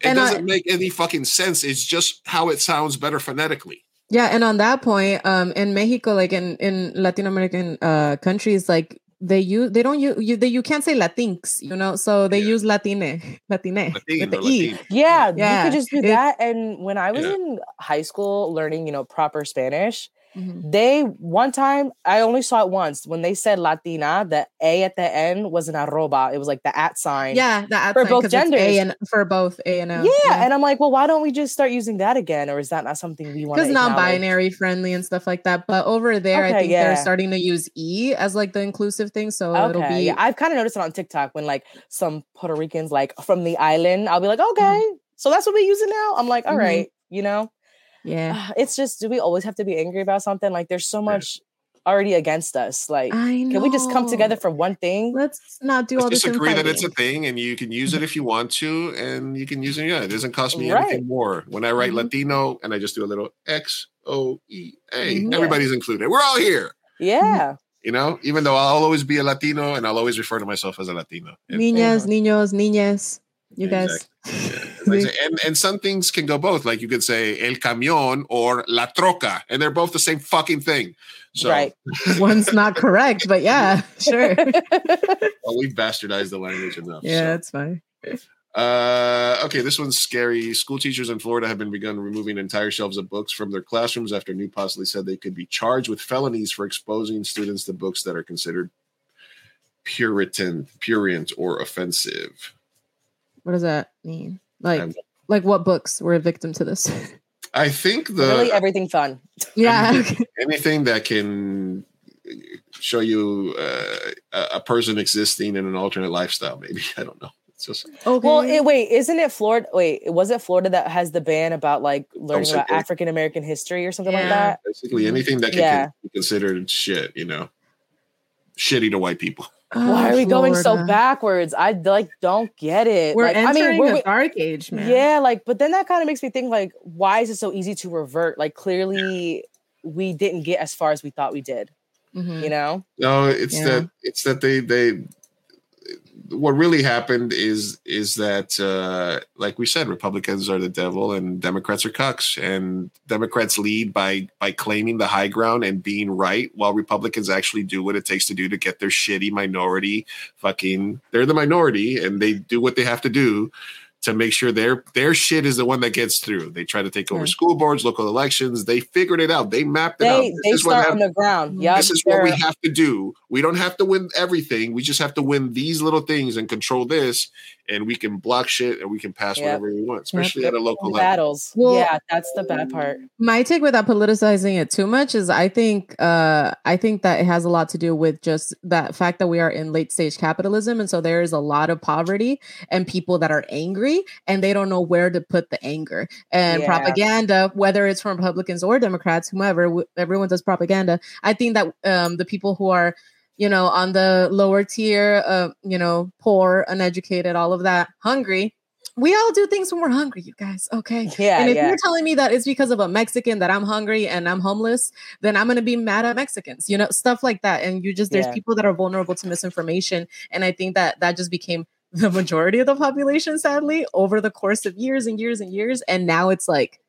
It And doesn't make any fucking sense. It's just how it sounds better phonetically. Yeah, and on that point, um, in Mexico, like in in Latin American uh countries, like they use they don't use you they, you can't say Latinx, you know, so they use Latine, Latine with the Latino, e. Latino. Yeah, you could just do It- that. And when I was Yeah. in high school learning, you know, proper Spanish, Mhm. They one time I only saw it once when they said Latina, the A at the end was an arroba. It was like the at sign. Yeah, the at For sign, both genders. A and for both A and O. yeah, and I'm like, well, why don't we just start using that again, or is that not something we want? because non-binary friendly and stuff like that. But over there, I think yeah. they're starting to use E as like the inclusive thing. So it'll be yeah, I've kind of noticed it on TikTok when like some Puerto Ricans like from the island, I'll be like, okay, Mm-hmm. so that's what we use it now. I'm like, all Mhm. right, you know, yeah. it's just do we always have to be angry about something? Like, there's so much already against us. Like, I can we just come together for one thing? Let's not do all Let's this. just agree that it's a thing and you can use it if you want to and you can use it. Yeah, it doesn't cost me Right. anything more. When I write Mhm. Latino and I just do a little X O E A, Mhm. everybody's included. We're all here. Yeah, You know, even though I'll always be a Latino and I'll always refer to myself as a Latino. Niñas, niños, niñas. You guys. Like I say, and and some things can go both. Like you could say el camión or la troca, and they're both the same fucking thing. So right. One's not correct, but yeah, sure. well, we've bastardized the language enough. yeah, so. it's fine. Uh, okay, this one's scary. School teachers in Florida have been begun removing entire shelves of books from their classrooms after New Possibly said they could be charged with felonies for exposing students to books that are considered Puritan, purient, or offensive. What does that mean? Like, Um, like what books were a victim to this? I think the Really, everything fun. yeah. anything, anything that can show you uh, a a person existing in an alternate lifestyle. Maybe I don't know. It's just Okay. Well, it, wait, isn't it Florida? Wait, was it Florida that has the ban about like learning say about. African American history or something like that? basically anything that can Yeah. be considered shit. You know, shitty to white people. Why Oh, are we going so backwards? I like don't get it. We're like, entering I mean, we're, a dark age, man. yeah, like, but then that kind of makes me think like, why is it so easy to revert? Like, clearly, we didn't get as far as we thought we did. Mhm. You know? No, it's Yeah. that it's that they they what really happened is is that uh like we said republicans are the devil and democrats are cucks. And democrats lead by by claiming the high ground and being right while republicans actually do what it takes to do to get their shitty minority fucking they're the minority and they do what they have to do to make sure their their shit is the one that gets through they try to take over Right. school boards local elections they figured it out they mapped it out They This they is what start hap- on the ground. Mm-hmm. Yep, this is what we have to do. We don't have to win everything. We just have to win these little things and control this, and we can block shit and we can pass Yep. whatever we want, especially at a local level. battles. Well- yeah, that's the bad part. my take without politicizing it too much is I think uh I think that it has a lot to do with just that fact that we are in late stage capitalism and so there is a lot of poverty and people that are angry and they don't know where to put the anger and Yeah. propaganda whether it's from Republicans or Democrats whomever w- everyone does propaganda I think that um the people who are you know on the lower tier uh you know poor uneducated all of that hungry we all do things when we're hungry you guys okay Yeah, and if yeah. you're telling me that it's because of a Mexican that I'm hungry and I'm homeless, then I'm gonna be mad at Mexicans, you know, stuff like that. And you just there's Yeah. people that are vulnerable to misinformation, and I think that that just became the majority of the population, sadly, over the course of years and years and years. And now it's like,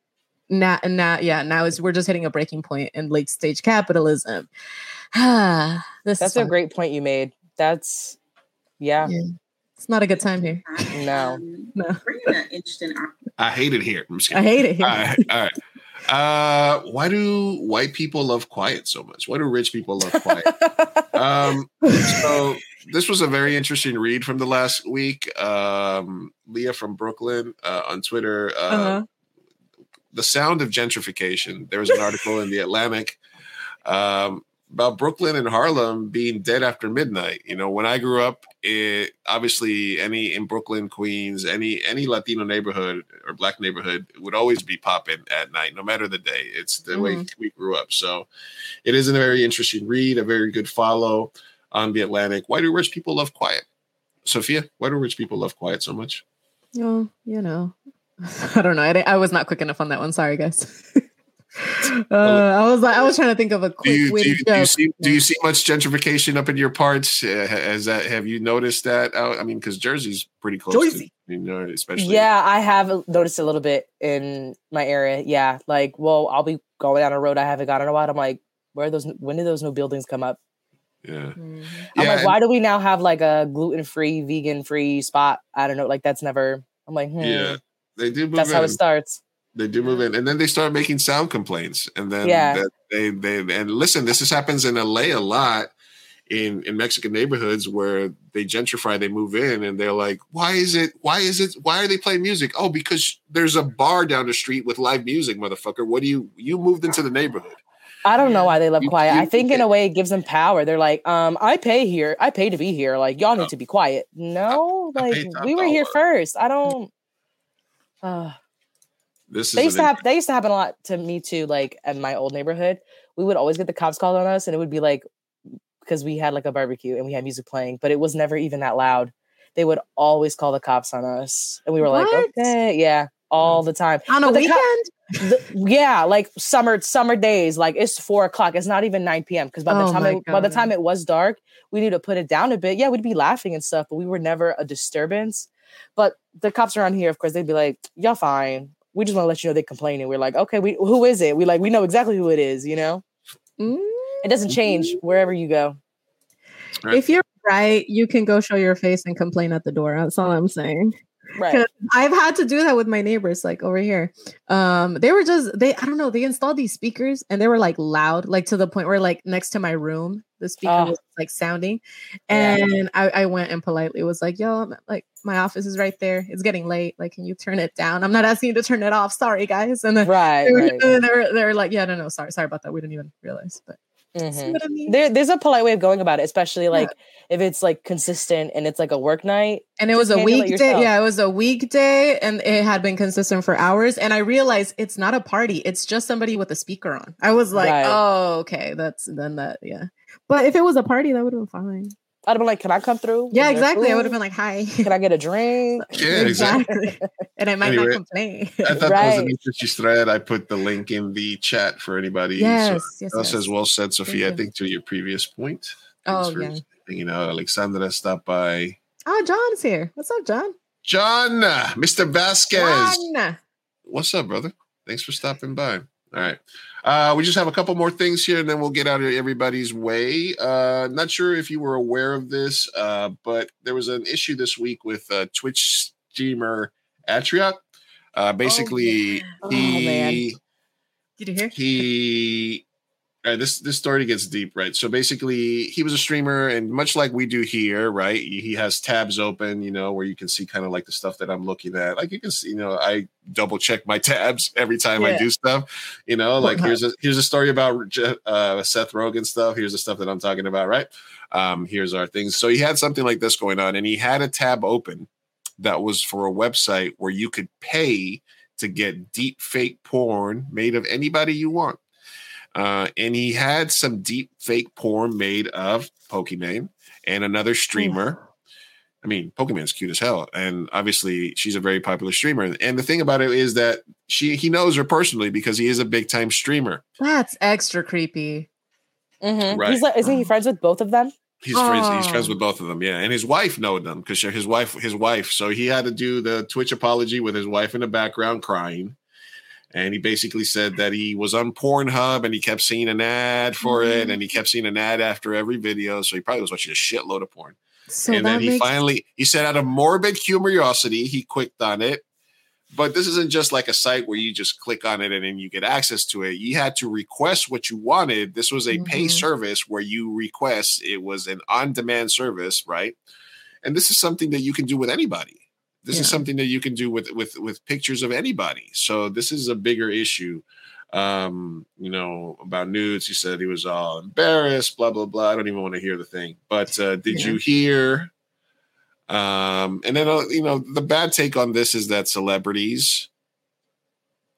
now, now, yeah, now it's we're just hitting a breaking point in late stage capitalism. Ah, this That's is a great point you made. That's yeah. Yeah. It's not a good time here. No. No. Bringing an interesting I hate it here. I'm just I hate it here. All right, all right. Uh, why do white people love quiet so much? Why do rich people love quiet? um, so this was a very interesting read from the last week. Um, Leah from Brooklyn uh, on Twitter. Uh, Uh-huh. The sound of gentrification. There was an article in the Atlantic um, about Brooklyn and Harlem being dead after midnight. You know, when I grew up, it obviously any in Brooklyn, Queens, any any Latino neighborhood or black neighborhood would always be popping at night, no matter the day. It's the way Mhm. we grew up. So it is a very interesting read, a very good follow on the Atlantic. Why do rich people love quiet? Sophia, why do rich people love quiet so much? Oh, you know, I don't know. I, I was not quick enough on that one. Sorry, guys. uh, I was like, I was trying to think of a Do quick you, do, witty you, do you see do you see much gentrification up in your parts? Uh, has that have you noticed that? out? I mean, because Jersey's pretty close. Jersey. to, you know, especially Yeah, I have noticed a little bit in my area. Yeah, like, well, I'll be going down a road I haven't gone in a while. I'm like, where are those? When did those new buildings come up? yeah. Mhm. I'm Yeah, like, why do we now have like a gluten free, vegan free spot? I don't know. Like, that's never. I'm like, hmm, Yeah, they do. Move that's how it starts. They do move in, and then they start making sound complaints, and then Yeah. they they and listen. This is, happens in LA a lot in in Mexican neighborhoods where they gentrify, they move in, and they're like, "Why is it? Why is it? Why are they playing music? Oh, because there's a bar down the street with live music, motherfucker. What do you you moved into the neighborhood? I don't know why they love You- quiet. you- I think in a way it gives them power. They're like, um, I pay here. I pay to be here. Like y'all need to be quiet. No, I like pay we were here first. I don't. Uh, This is they used to have. They used to happen a lot to me too. Like in my old neighborhood, we would always get the cops called on us, and it would be like because we had like a barbecue and we had music playing, but it was never even that loud. They would always call the cops on us, and we were like, okay, yeah, all the time On a But the cop- weekend? the- yeah, like summer summer days, like it's four o'clock. It's not even nine p.m. Because by the Oh time my it, by the time it was dark, we need to put it down a bit. Yeah, we'd be laughing and stuff, but we were never a disturbance. But the cops around here, of course, they'd be like, "Y'all fine. We just want to let you know they're complaining." We're like, "Okay, we who is it?" We like we know exactly who it is. You know, Mm. it doesn't change wherever you go. If you're right, you can go show your face and complain at the door. That's all I'm saying. Right. I've had to do that with my neighbors, like over here. Um, they were just they I don't know, they installed these speakers and they were like loud, like to the point where like next to my room, the speaker Oh. was like sounding. Yeah. And I, I went and politely was like, yo, I'm- like my office is right there. It's getting late. Like, can you turn it down? I'm not asking you to turn it off. Sorry, guys. And then Right, they were, right. and then they were, they were like, yeah, no, no, sorry, sorry about that. We didn't even realize, but Mhm. what I mean? There, there's a polite way of going about it, especially like if it's like consistent and it's like a work night. and it was a weekday. Yeah, it was a weekday, and it had been consistent for hours. And I realized it's not a party; it's just somebody with a speaker on. I was like, Right. oh, okay, that's then that, yeah. But if it was a party, that would have been fine. I'd have been like, "Can I come through?" Yeah, Is there exactly. I would have been like, hi. Can I get a drink? Yeah, exactly. and I might Anyway, not complain. I thought that was an interesting thread. I put the link in the chat for anybody. Yes, so, yes, that yes. says well said, Sophia. I you. think to your previous point. Thanks Oh, for yeah. hanging out. Alexandra stopped by. oh, John's here. What's up, John? John, Mr. Vasquez. John. What's up, brother? Thanks for stopping by. All right. Uh, we just have a couple more things here and then we'll get out of everybody's way. Uh, not sure if you were aware of this, uh, but there was an issue this week with uh, Twitch streamer Atrioc. Uh, basically, Oh, he man. Did you hear? he right, this this story gets deep, right? So basically, he was a streamer, and much like we do here, right? He has tabs open, you know, where you can see kind of like the stuff that I'm looking at. Like you can see, you know, I double check my tabs every time I do stuff. You know, like here's a here's a story about uh, Seth Rogen stuff. Here's the stuff that I'm talking about, right? Um, here's our things. So he had something like this going on, and he had a tab open that was for a website where you could pay to get deep fake porn made of anybody you want. Uh, and he had some deep fake porn made of Pokimane and another streamer. I mean, Pokimane's cute as hell, and obviously she's a very popular streamer. And the thing about it is that she he knows her personally because he is a big time streamer. That's extra creepy. Mhm. Right. He's like, isn't he friends with both of them? He's friends. He's Oh. friends with both of them. Yeah, and his wife knowed them because his wife, his wife. So he had to do the Twitch apology with his wife in the background crying, and he basically said that he was on Pornhub and he kept seeing an ad for it, and he kept seeing an ad after every video. So he probably was watching a shitload of porn. So and then he makes finally he said out of morbid curiosity he clicked on it but this isn't just like a site where you just click on it and then you get access to it you had to request what you wanted this was a pay Mhm. service where you request it was an on-demand service right and this is something that you can do with anybody this is something that you can do with with with pictures of anybody. So this is a bigger issue um you know about nudes. He said he was all embarrassed blah blah blah. I don't even want to hear the thing. But uh did Yeah. you hear um and then uh, you know the bad take on this is that celebrities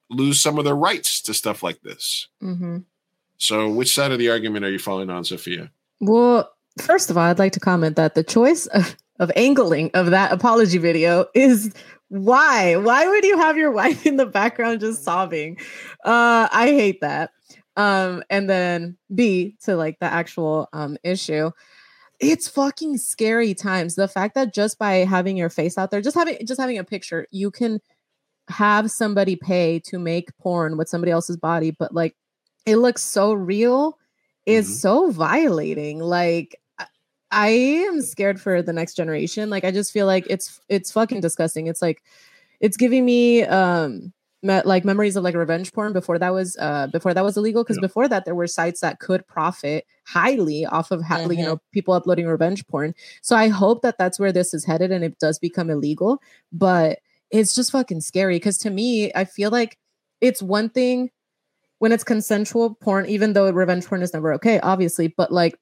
lose some of their rights to stuff like this. Mhm. so which side of the argument are you falling on sophia? Well, first of all, I'd like to comment that the choice of, of angling of that apology video is why? Why would you have your wife in the background just sobbing? Uh, I hate that. Um, and then B to like the actual um issue. It's fucking scary times. The fact that just by having your face out there, just having just having a picture, you can have somebody pay to make porn with somebody else's body, but like it looks so real is Mhm. so violating. Like I- am scared for the next generation. Like I just feel like it's it's fucking disgusting. It's like it's giving me um me- like memories of like revenge porn before that was uh before that was illegal because before that there were sites that could profit highly off of ha- you Mhm. know people uploading revenge porn so i hope that that's where this is headed and it does become illegal but it's just fucking scary because to me i feel like it's one thing when it's consensual porn even though revenge porn is never okay obviously but like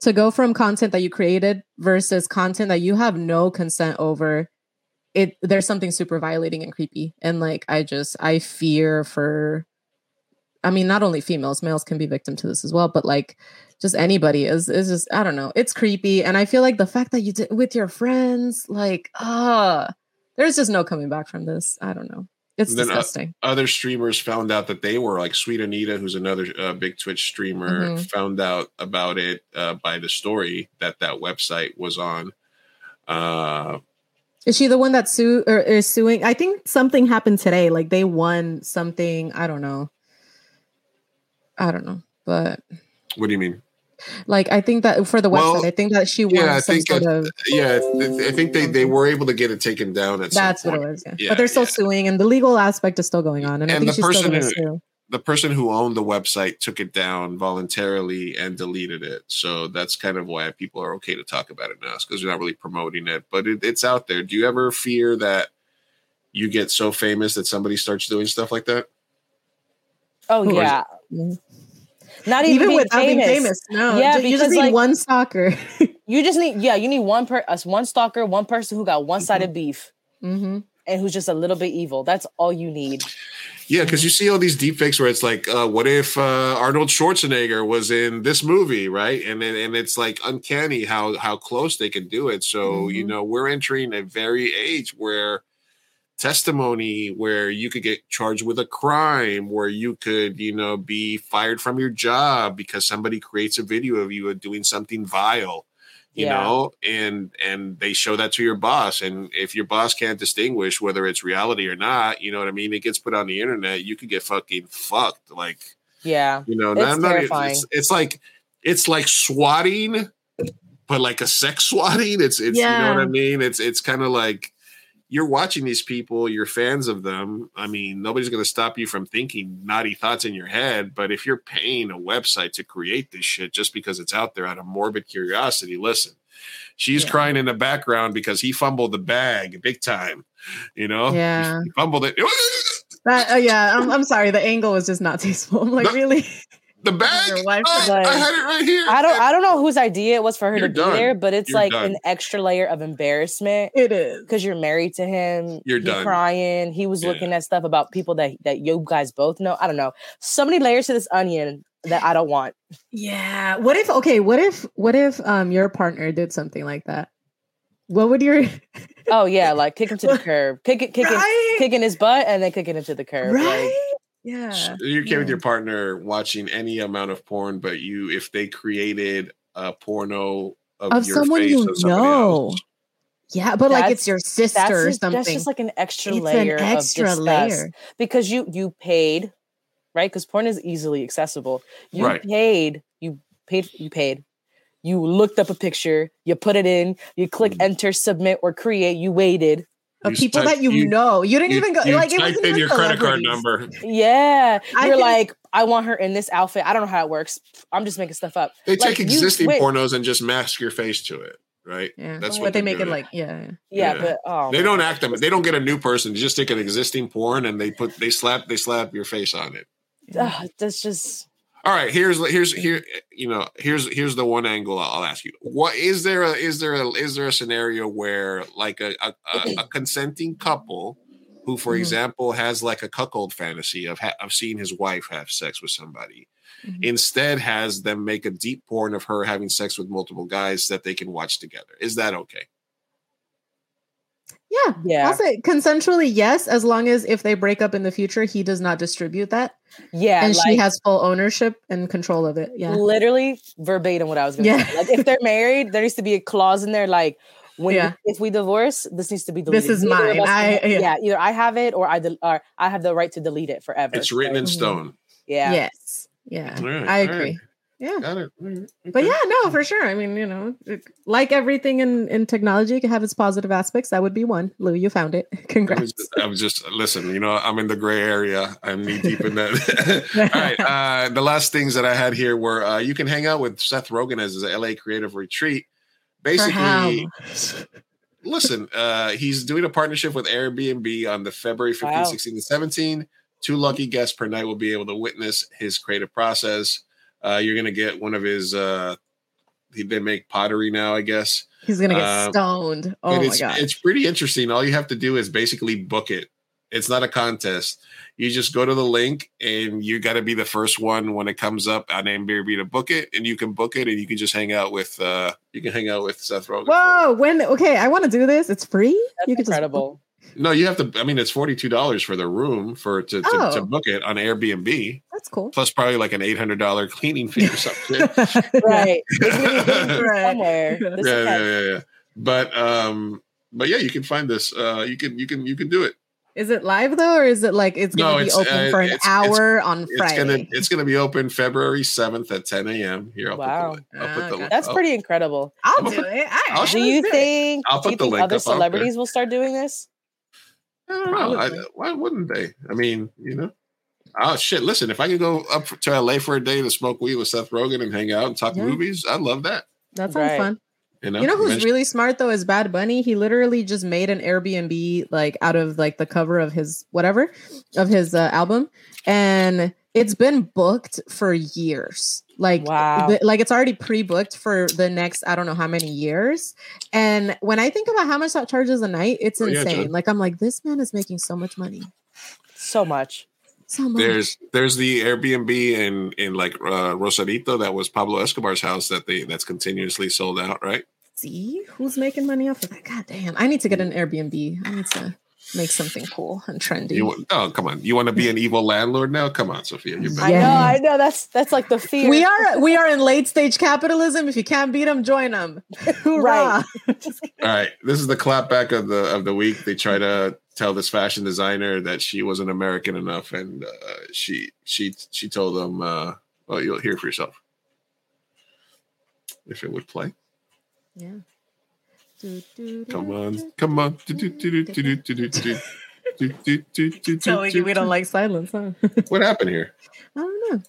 to go from content that you created versus content that you have no consent over it there's something super violating and creepy. And like i just i fear for i mean not only females males can be victim to this as well but like just anybody is is just i don't know. It's creepy. And i feel like the fact that you did with your friends like ah there's just no coming back from this. I don't know it's Then, uh, disgusting other streamers found out that they were like Sweet Anita, who's another uh, big Twitch streamer, Mhm. found out about it uh, by the story that that website was on. Uh, Is she the one that sue or is suing? I think something happened today. Like they won something. I don't know. I don't know, but what do you mean? Like I think that for the Well, website, I think that she won Yeah, I some think sort of. yeah, I I think they, they were able to get it taken down at some That's what it was. Yeah. Yeah, but they're still yeah. suing, and the legal aspect is still going on. And, I think the she's person going to who- sue. the person who owned the website took it down voluntarily and deleted it. So that's kind of why people are okay to talk about it now, because they're not really promoting it. But it, it's out there. Do you ever fear that you get so famous that somebody starts doing stuff like that? Oh Or yeah. Not even, Even being without being famous, no. Yeah, you because just need like, one stalker. You just need yeah, you need one per us one stalker, one person who got one sided beef mm-hmm. and who's just a little bit evil. That's all you need. Yeah, because you see all these deepfakes where it's like, uh, what if uh, Arnold Schwarzenegger was in this movie, right? And then and it's like uncanny how how close they can do it. So you Mhm. know, we're entering a very age where testimony where you could get charged with a crime where you could you know be fired from your job because somebody creates a video of you uh, doing something vile you Yeah. know and and they show that to your boss and if your boss can't distinguish whether it's reality or not you know what i mean it gets put on the internet you could get fucking fucked like Yeah. you know It's not- it's, it's like it's like swatting but like a sex swatting it's it's you know what i mean it's it's kind of like you're watching these people you're fans of them i mean nobody's going to stop you from thinking naughty thoughts in your head but if you're paying a website to create this shit just because it's out there out of morbid curiosity listen she's Yeah. crying in the background because he fumbled the bag big time you know Yeah. he fumbled it That, uh, yeah, I'm, I'm sorry. The angle was just not tasteful. I'm like, The- really? The bag Your wife I, Like, I had it right here I don't I don't know whose idea it was for her You're to be done. there, but it's You're like done. an extra layer of embarrassment It is. because you're married to him. You're he done. crying. He was Yeah. looking at stuff about people that that you guys both know. I don't know. So many layers to this onion that I don't want. Yeah. What if? Okay. What if? What if um your partner did something like that? What would your Oh yeah, like kick him to the curb, kick it, kicking, Right? kicking his butt, and then kicking him to the curb. Like, right? Yeah. you're okay with your partner watching any amount of porn, but you if they created a porno of, Of your someone face you of know. else, Yeah, but like it's your sister that's or just, something. that's just like an extra It's an layer extra of disgust layer. because you you paid, right? Because porn is easily accessible. You Right. paid, you paid, you paid. You looked up a picture, you put it in, you click Mm. enter, submit, or create. You waited. Of You people type- that you, you- know. You didn't you, even go you like it wasn't in your credit card number. Yeah, I you're can- like, I want her in this outfit. I don't know how it works. I'm just making stuff up. They Like, take existing wait, pornos and just mask your face to it, right? Yeah, That's but what they they're make it like yeah. yeah. Yeah, Yeah. but oh, They my don't act them. They don't get a new person. You just take an existing porn and they put they slap they slap your face on it. Ugh, that's just All right, here's here's here you know here's here's the one angle I'll ask you. What is there a is there a is there a scenario where like a a, a, a consenting couple who, for Mhm. example, has like a cuckold fantasy of ha- of seeing his wife have sex with somebody, Mhm. instead has them make a deep porn of her having sex with multiple guys that they can watch together. Is that okay? Yeah. Yeah. I'll say consensually, yes, as long as if they break up in the future, he does not distribute that. yeah, and she has full ownership and control of it. Yeah. literally verbatim what I was gonna Yeah. say. Like if they're married, there needs to be a clause in there like when Yeah. if we divorce, this needs to be deleted. This is Neither of mine. us can- I- yeah. yeah. either I have it or I del- or I have the right to delete it forever. It's written in stone. yeah. Yes. Yeah. All right, I all right. Agree. Yeah. Got it. All right. But yeah, no, for sure. I mean, you know, like everything in in technology, can have its positive aspects. That would be one. Lou, you found it. I was, Congrats. just, I was just listen. You know, I'm in the gray area. I'm knee deep in that. All right. Uh, the last things that I had here were uh, you can hang out with Seth Rogen as his LA Creative Retreat. Basically, listen, uh, he's doing a partnership with Airbnb on the February 15, Wow. 16, and 17. Two lucky guests per night will be able to witness his creative process. Uh, you're gonna get one of his. Uh, he they make pottery now, I guess. He's gonna get Um, stoned. Oh my it's, god. It's pretty interesting. All you have to do is basically book it. It's not a contest. You just go to the link and you got to be the first one when it comes up on Airbnb to book it, and you can book it and you can just hang out with uh you can hang out with Seth Rogen. Whoa, when okay, I want to do this. It's free. That's you could just- incredible. No, you have to. I mean, it's forty two dollars for the room for to to, to Oh. book it on Airbnb, That's cool. plus probably like an eight hundred dollar cleaning fee or something. Right. It's gonna be hidden Right. somewhere. yeah, yeah, yeah, yeah. But um, but yeah, you can find this. Uh, you can you can you can do it. Is it live though, or is it like it's gonna be open uh, for an it's- hour on It's Friday? gonna it's gonna be open February seventh at ten a.m. Here, I'll Wow. put the, I'll put the okay. That's I'll- pretty incredible. I'll I'll do put- it. I, I'll Do you think? I'll do you put the think link other up, I don't celebrities will start doing this? I don't know. I, why wouldn't they? I mean, you know. Oh shit! Listen, if I could go up to LA for a day to smoke weed with Seth Rogen and hang out and talk Yeah. movies, I'd love that. That sounds Right. fun. You know, You know who's Eventually- really smart though is Bad Bunny. He literally just made an Airbnb like out of like the cover of his whatever of his uh, album, and it's been booked for years. Like Wow. the- like it's already pre-booked for the next I don't know how many years. And when I think about how much that charges a night, it's Oh, yeah, insane. John. like I'm like this man is making so much money. So much. So much. There's there's the Airbnb in in like uh, Rosarito that was Pablo Escobar's house that they that's continuously sold out, right? See who's making money off of that? God damn! I need to get an Airbnb. I need to make something cool and trendy. You want, oh come on, you want to be an evil landlord now? Come on, Sophia, you're I know. I know. That's that's like the fear. we are we are in late stage capitalism. If you can't beat them, join them. Right. All right, this is the clapback of the of the week. They try to tell this fashion designer that she wasn't American enough, and uh, she she she told them, uh, "Well, you'll hear for yourself." If it would play, Yeah. Come on, come on. Telling you we don't like silence, huh? What happened here? I don't know.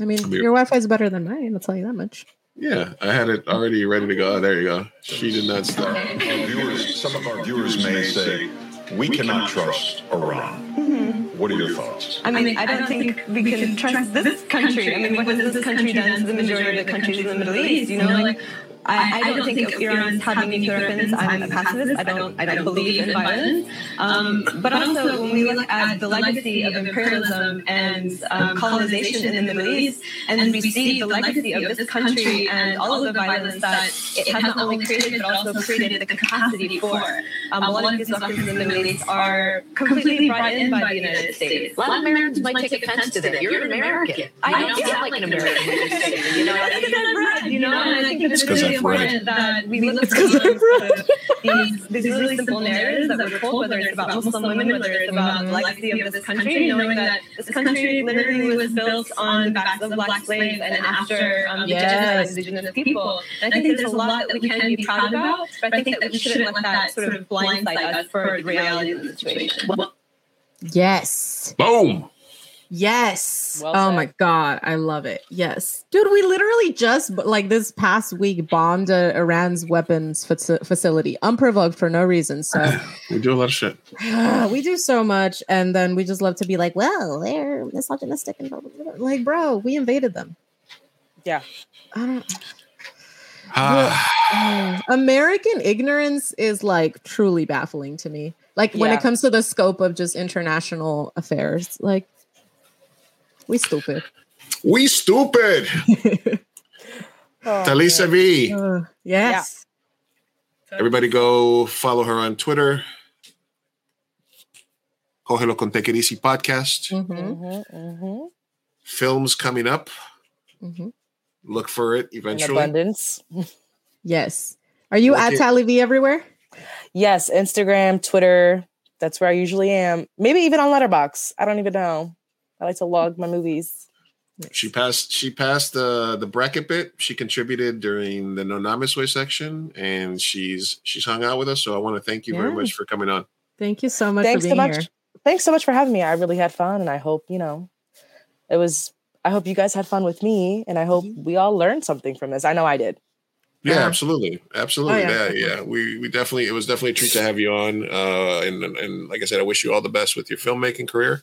I mean, your Wi-Fi is better than mine. I'll tell you that much. Yeah, I had it already ready to go. Oh, there you go. She did not stop. Viewers, some of our viewers may say, we cannot trust Iran. What are your thoughts? I mean, I don't think we can trust this country. I mean, what has this country done to the majority of the countries in the Middle East? You know, like I, I don't think if Iran's having weapons, I'm a pacifist. I don't, I don't believe in violence. Um, but also, when we look at the legacy of imperialism and um, colonization in the Middle East, and we see the legacy of this country and all of the violence that it has not only created, but also created the capacity for. Um, a lot of these weapons in the Middle East are completely brought in by the United States. Latin Americans might take offense to that. You're an American. I don't sound like an American. you say it, You know, I think that's right, you know, and I think it's It's really important that we look at these, these really simple narratives that we're told, whether it's about Muslim women, whether it's about the legacy of this country, knowing that this country literally was built on the backs of black slaves and after um, the genocide of indigenous people. And I think there's a lot that we can be proud about, but I think that we shouldn't let that sort of blindside us for the reality of the situation. Yes. Boom. Yes. Well oh said. my god, I love it. Yes, dude. We literally just like this past week bombed uh, Iran's weapons faci- facility unprovoked for no reason. So We do a lot of shit. we do so much, and then we just love to be like, well, they're misogynistic and blah, blah, blah. like, bro, we invaded them. Yeah. I don't. Oh, American ignorance is like truly baffling to me. Like when Yeah. it comes to the scope of just international affairs, like we stupid. we stupid. Oh, Talisa V. Uh, yes. Everybody go follow her on Twitter. Cojelo con Tequerisi podcast. Mhm, Mm-hmm, mm-hmm. Films coming up. mhm. Look for it In eventually. abundance. Yes. Are you Look at it- TaliVee everywhere? Yes, Instagram, Twitter. That's where I usually am. Maybe even on Letterboxd. I don't even know. I like to log my movies. She passed. She passed the the bracket bit. She contributed during the No Namiswe section, and she's she's hung out with us. So I want to thank you very much for coming on. Thank you so much Thanks for so much. here. Thanks so much for having me. I really had fun, and I hope you know it was. I hope you guys had fun with me, and I hope we all learned something from this. I know I did. Yeah, Uh-huh. absolutely, absolutely. Oh, yeah. yeah, yeah. We we definitely it was definitely a treat to have you on. Uh, and and like I said, I wish you all the best with your filmmaking career.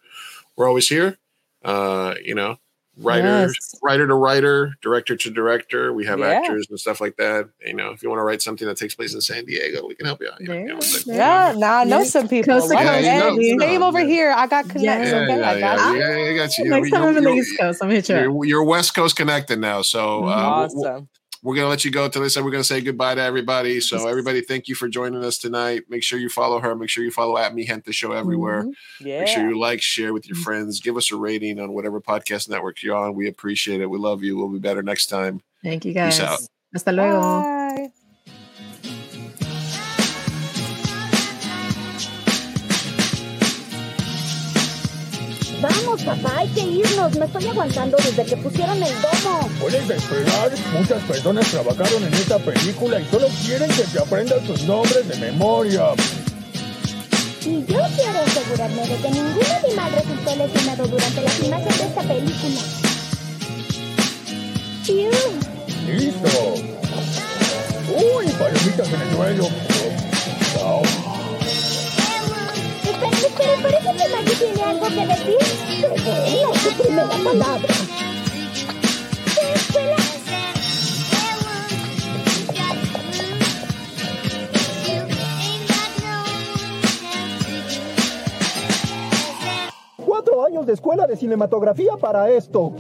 We're always here. Uh, you know, writer Yes. writer to writer, director to director. We have Yeah. actors and stuff like that. You know, if you want to write something that takes place in San Diego, we can help you out. You know, you know what Yeah, now I know Yeah. some people. Coast to Like, coast, hey, baby. same over here. I got connects. Yeah, okay, yeah, I got yeah, you. yeah, I got you. Next time I'm in the You're- East Coast, I'm hit you. You're, you're West Coast connected now, so uh, we'll- Awesome. we're gonna let you go. Till they said we're gonna say goodbye to everybody. So everybody, thank you for joining us tonight. Make sure you follow her. Make sure you follow at Mi Gente Show everywhere. Yeah. Make sure you like, share with your mm-hmm. friends. Give us a rating on whatever podcast network you're on. We appreciate it. We love you. We'll be better next time. Thank you guys. Peace out. Hasta luego. Bye. Vamos, papá, hay que irnos. Me estoy aguantando desde que pusieron el domo. Puedes esperar, muchas personas trabajaron en esta película y solo quieren que te aprendas sus nombres de memoria. Y yo quiero asegurarme de que ningún animal resultó lesionado durante la filmación de esta película. ¡Piu! ¡Listo! ¡Uy, palomitas en el suelo! Wow. Espera, parece que Maggie tiene algo que decir. Revela su primera palabra. ¿Qué escuela? Cuatro años de escuela de cinematografía para esto.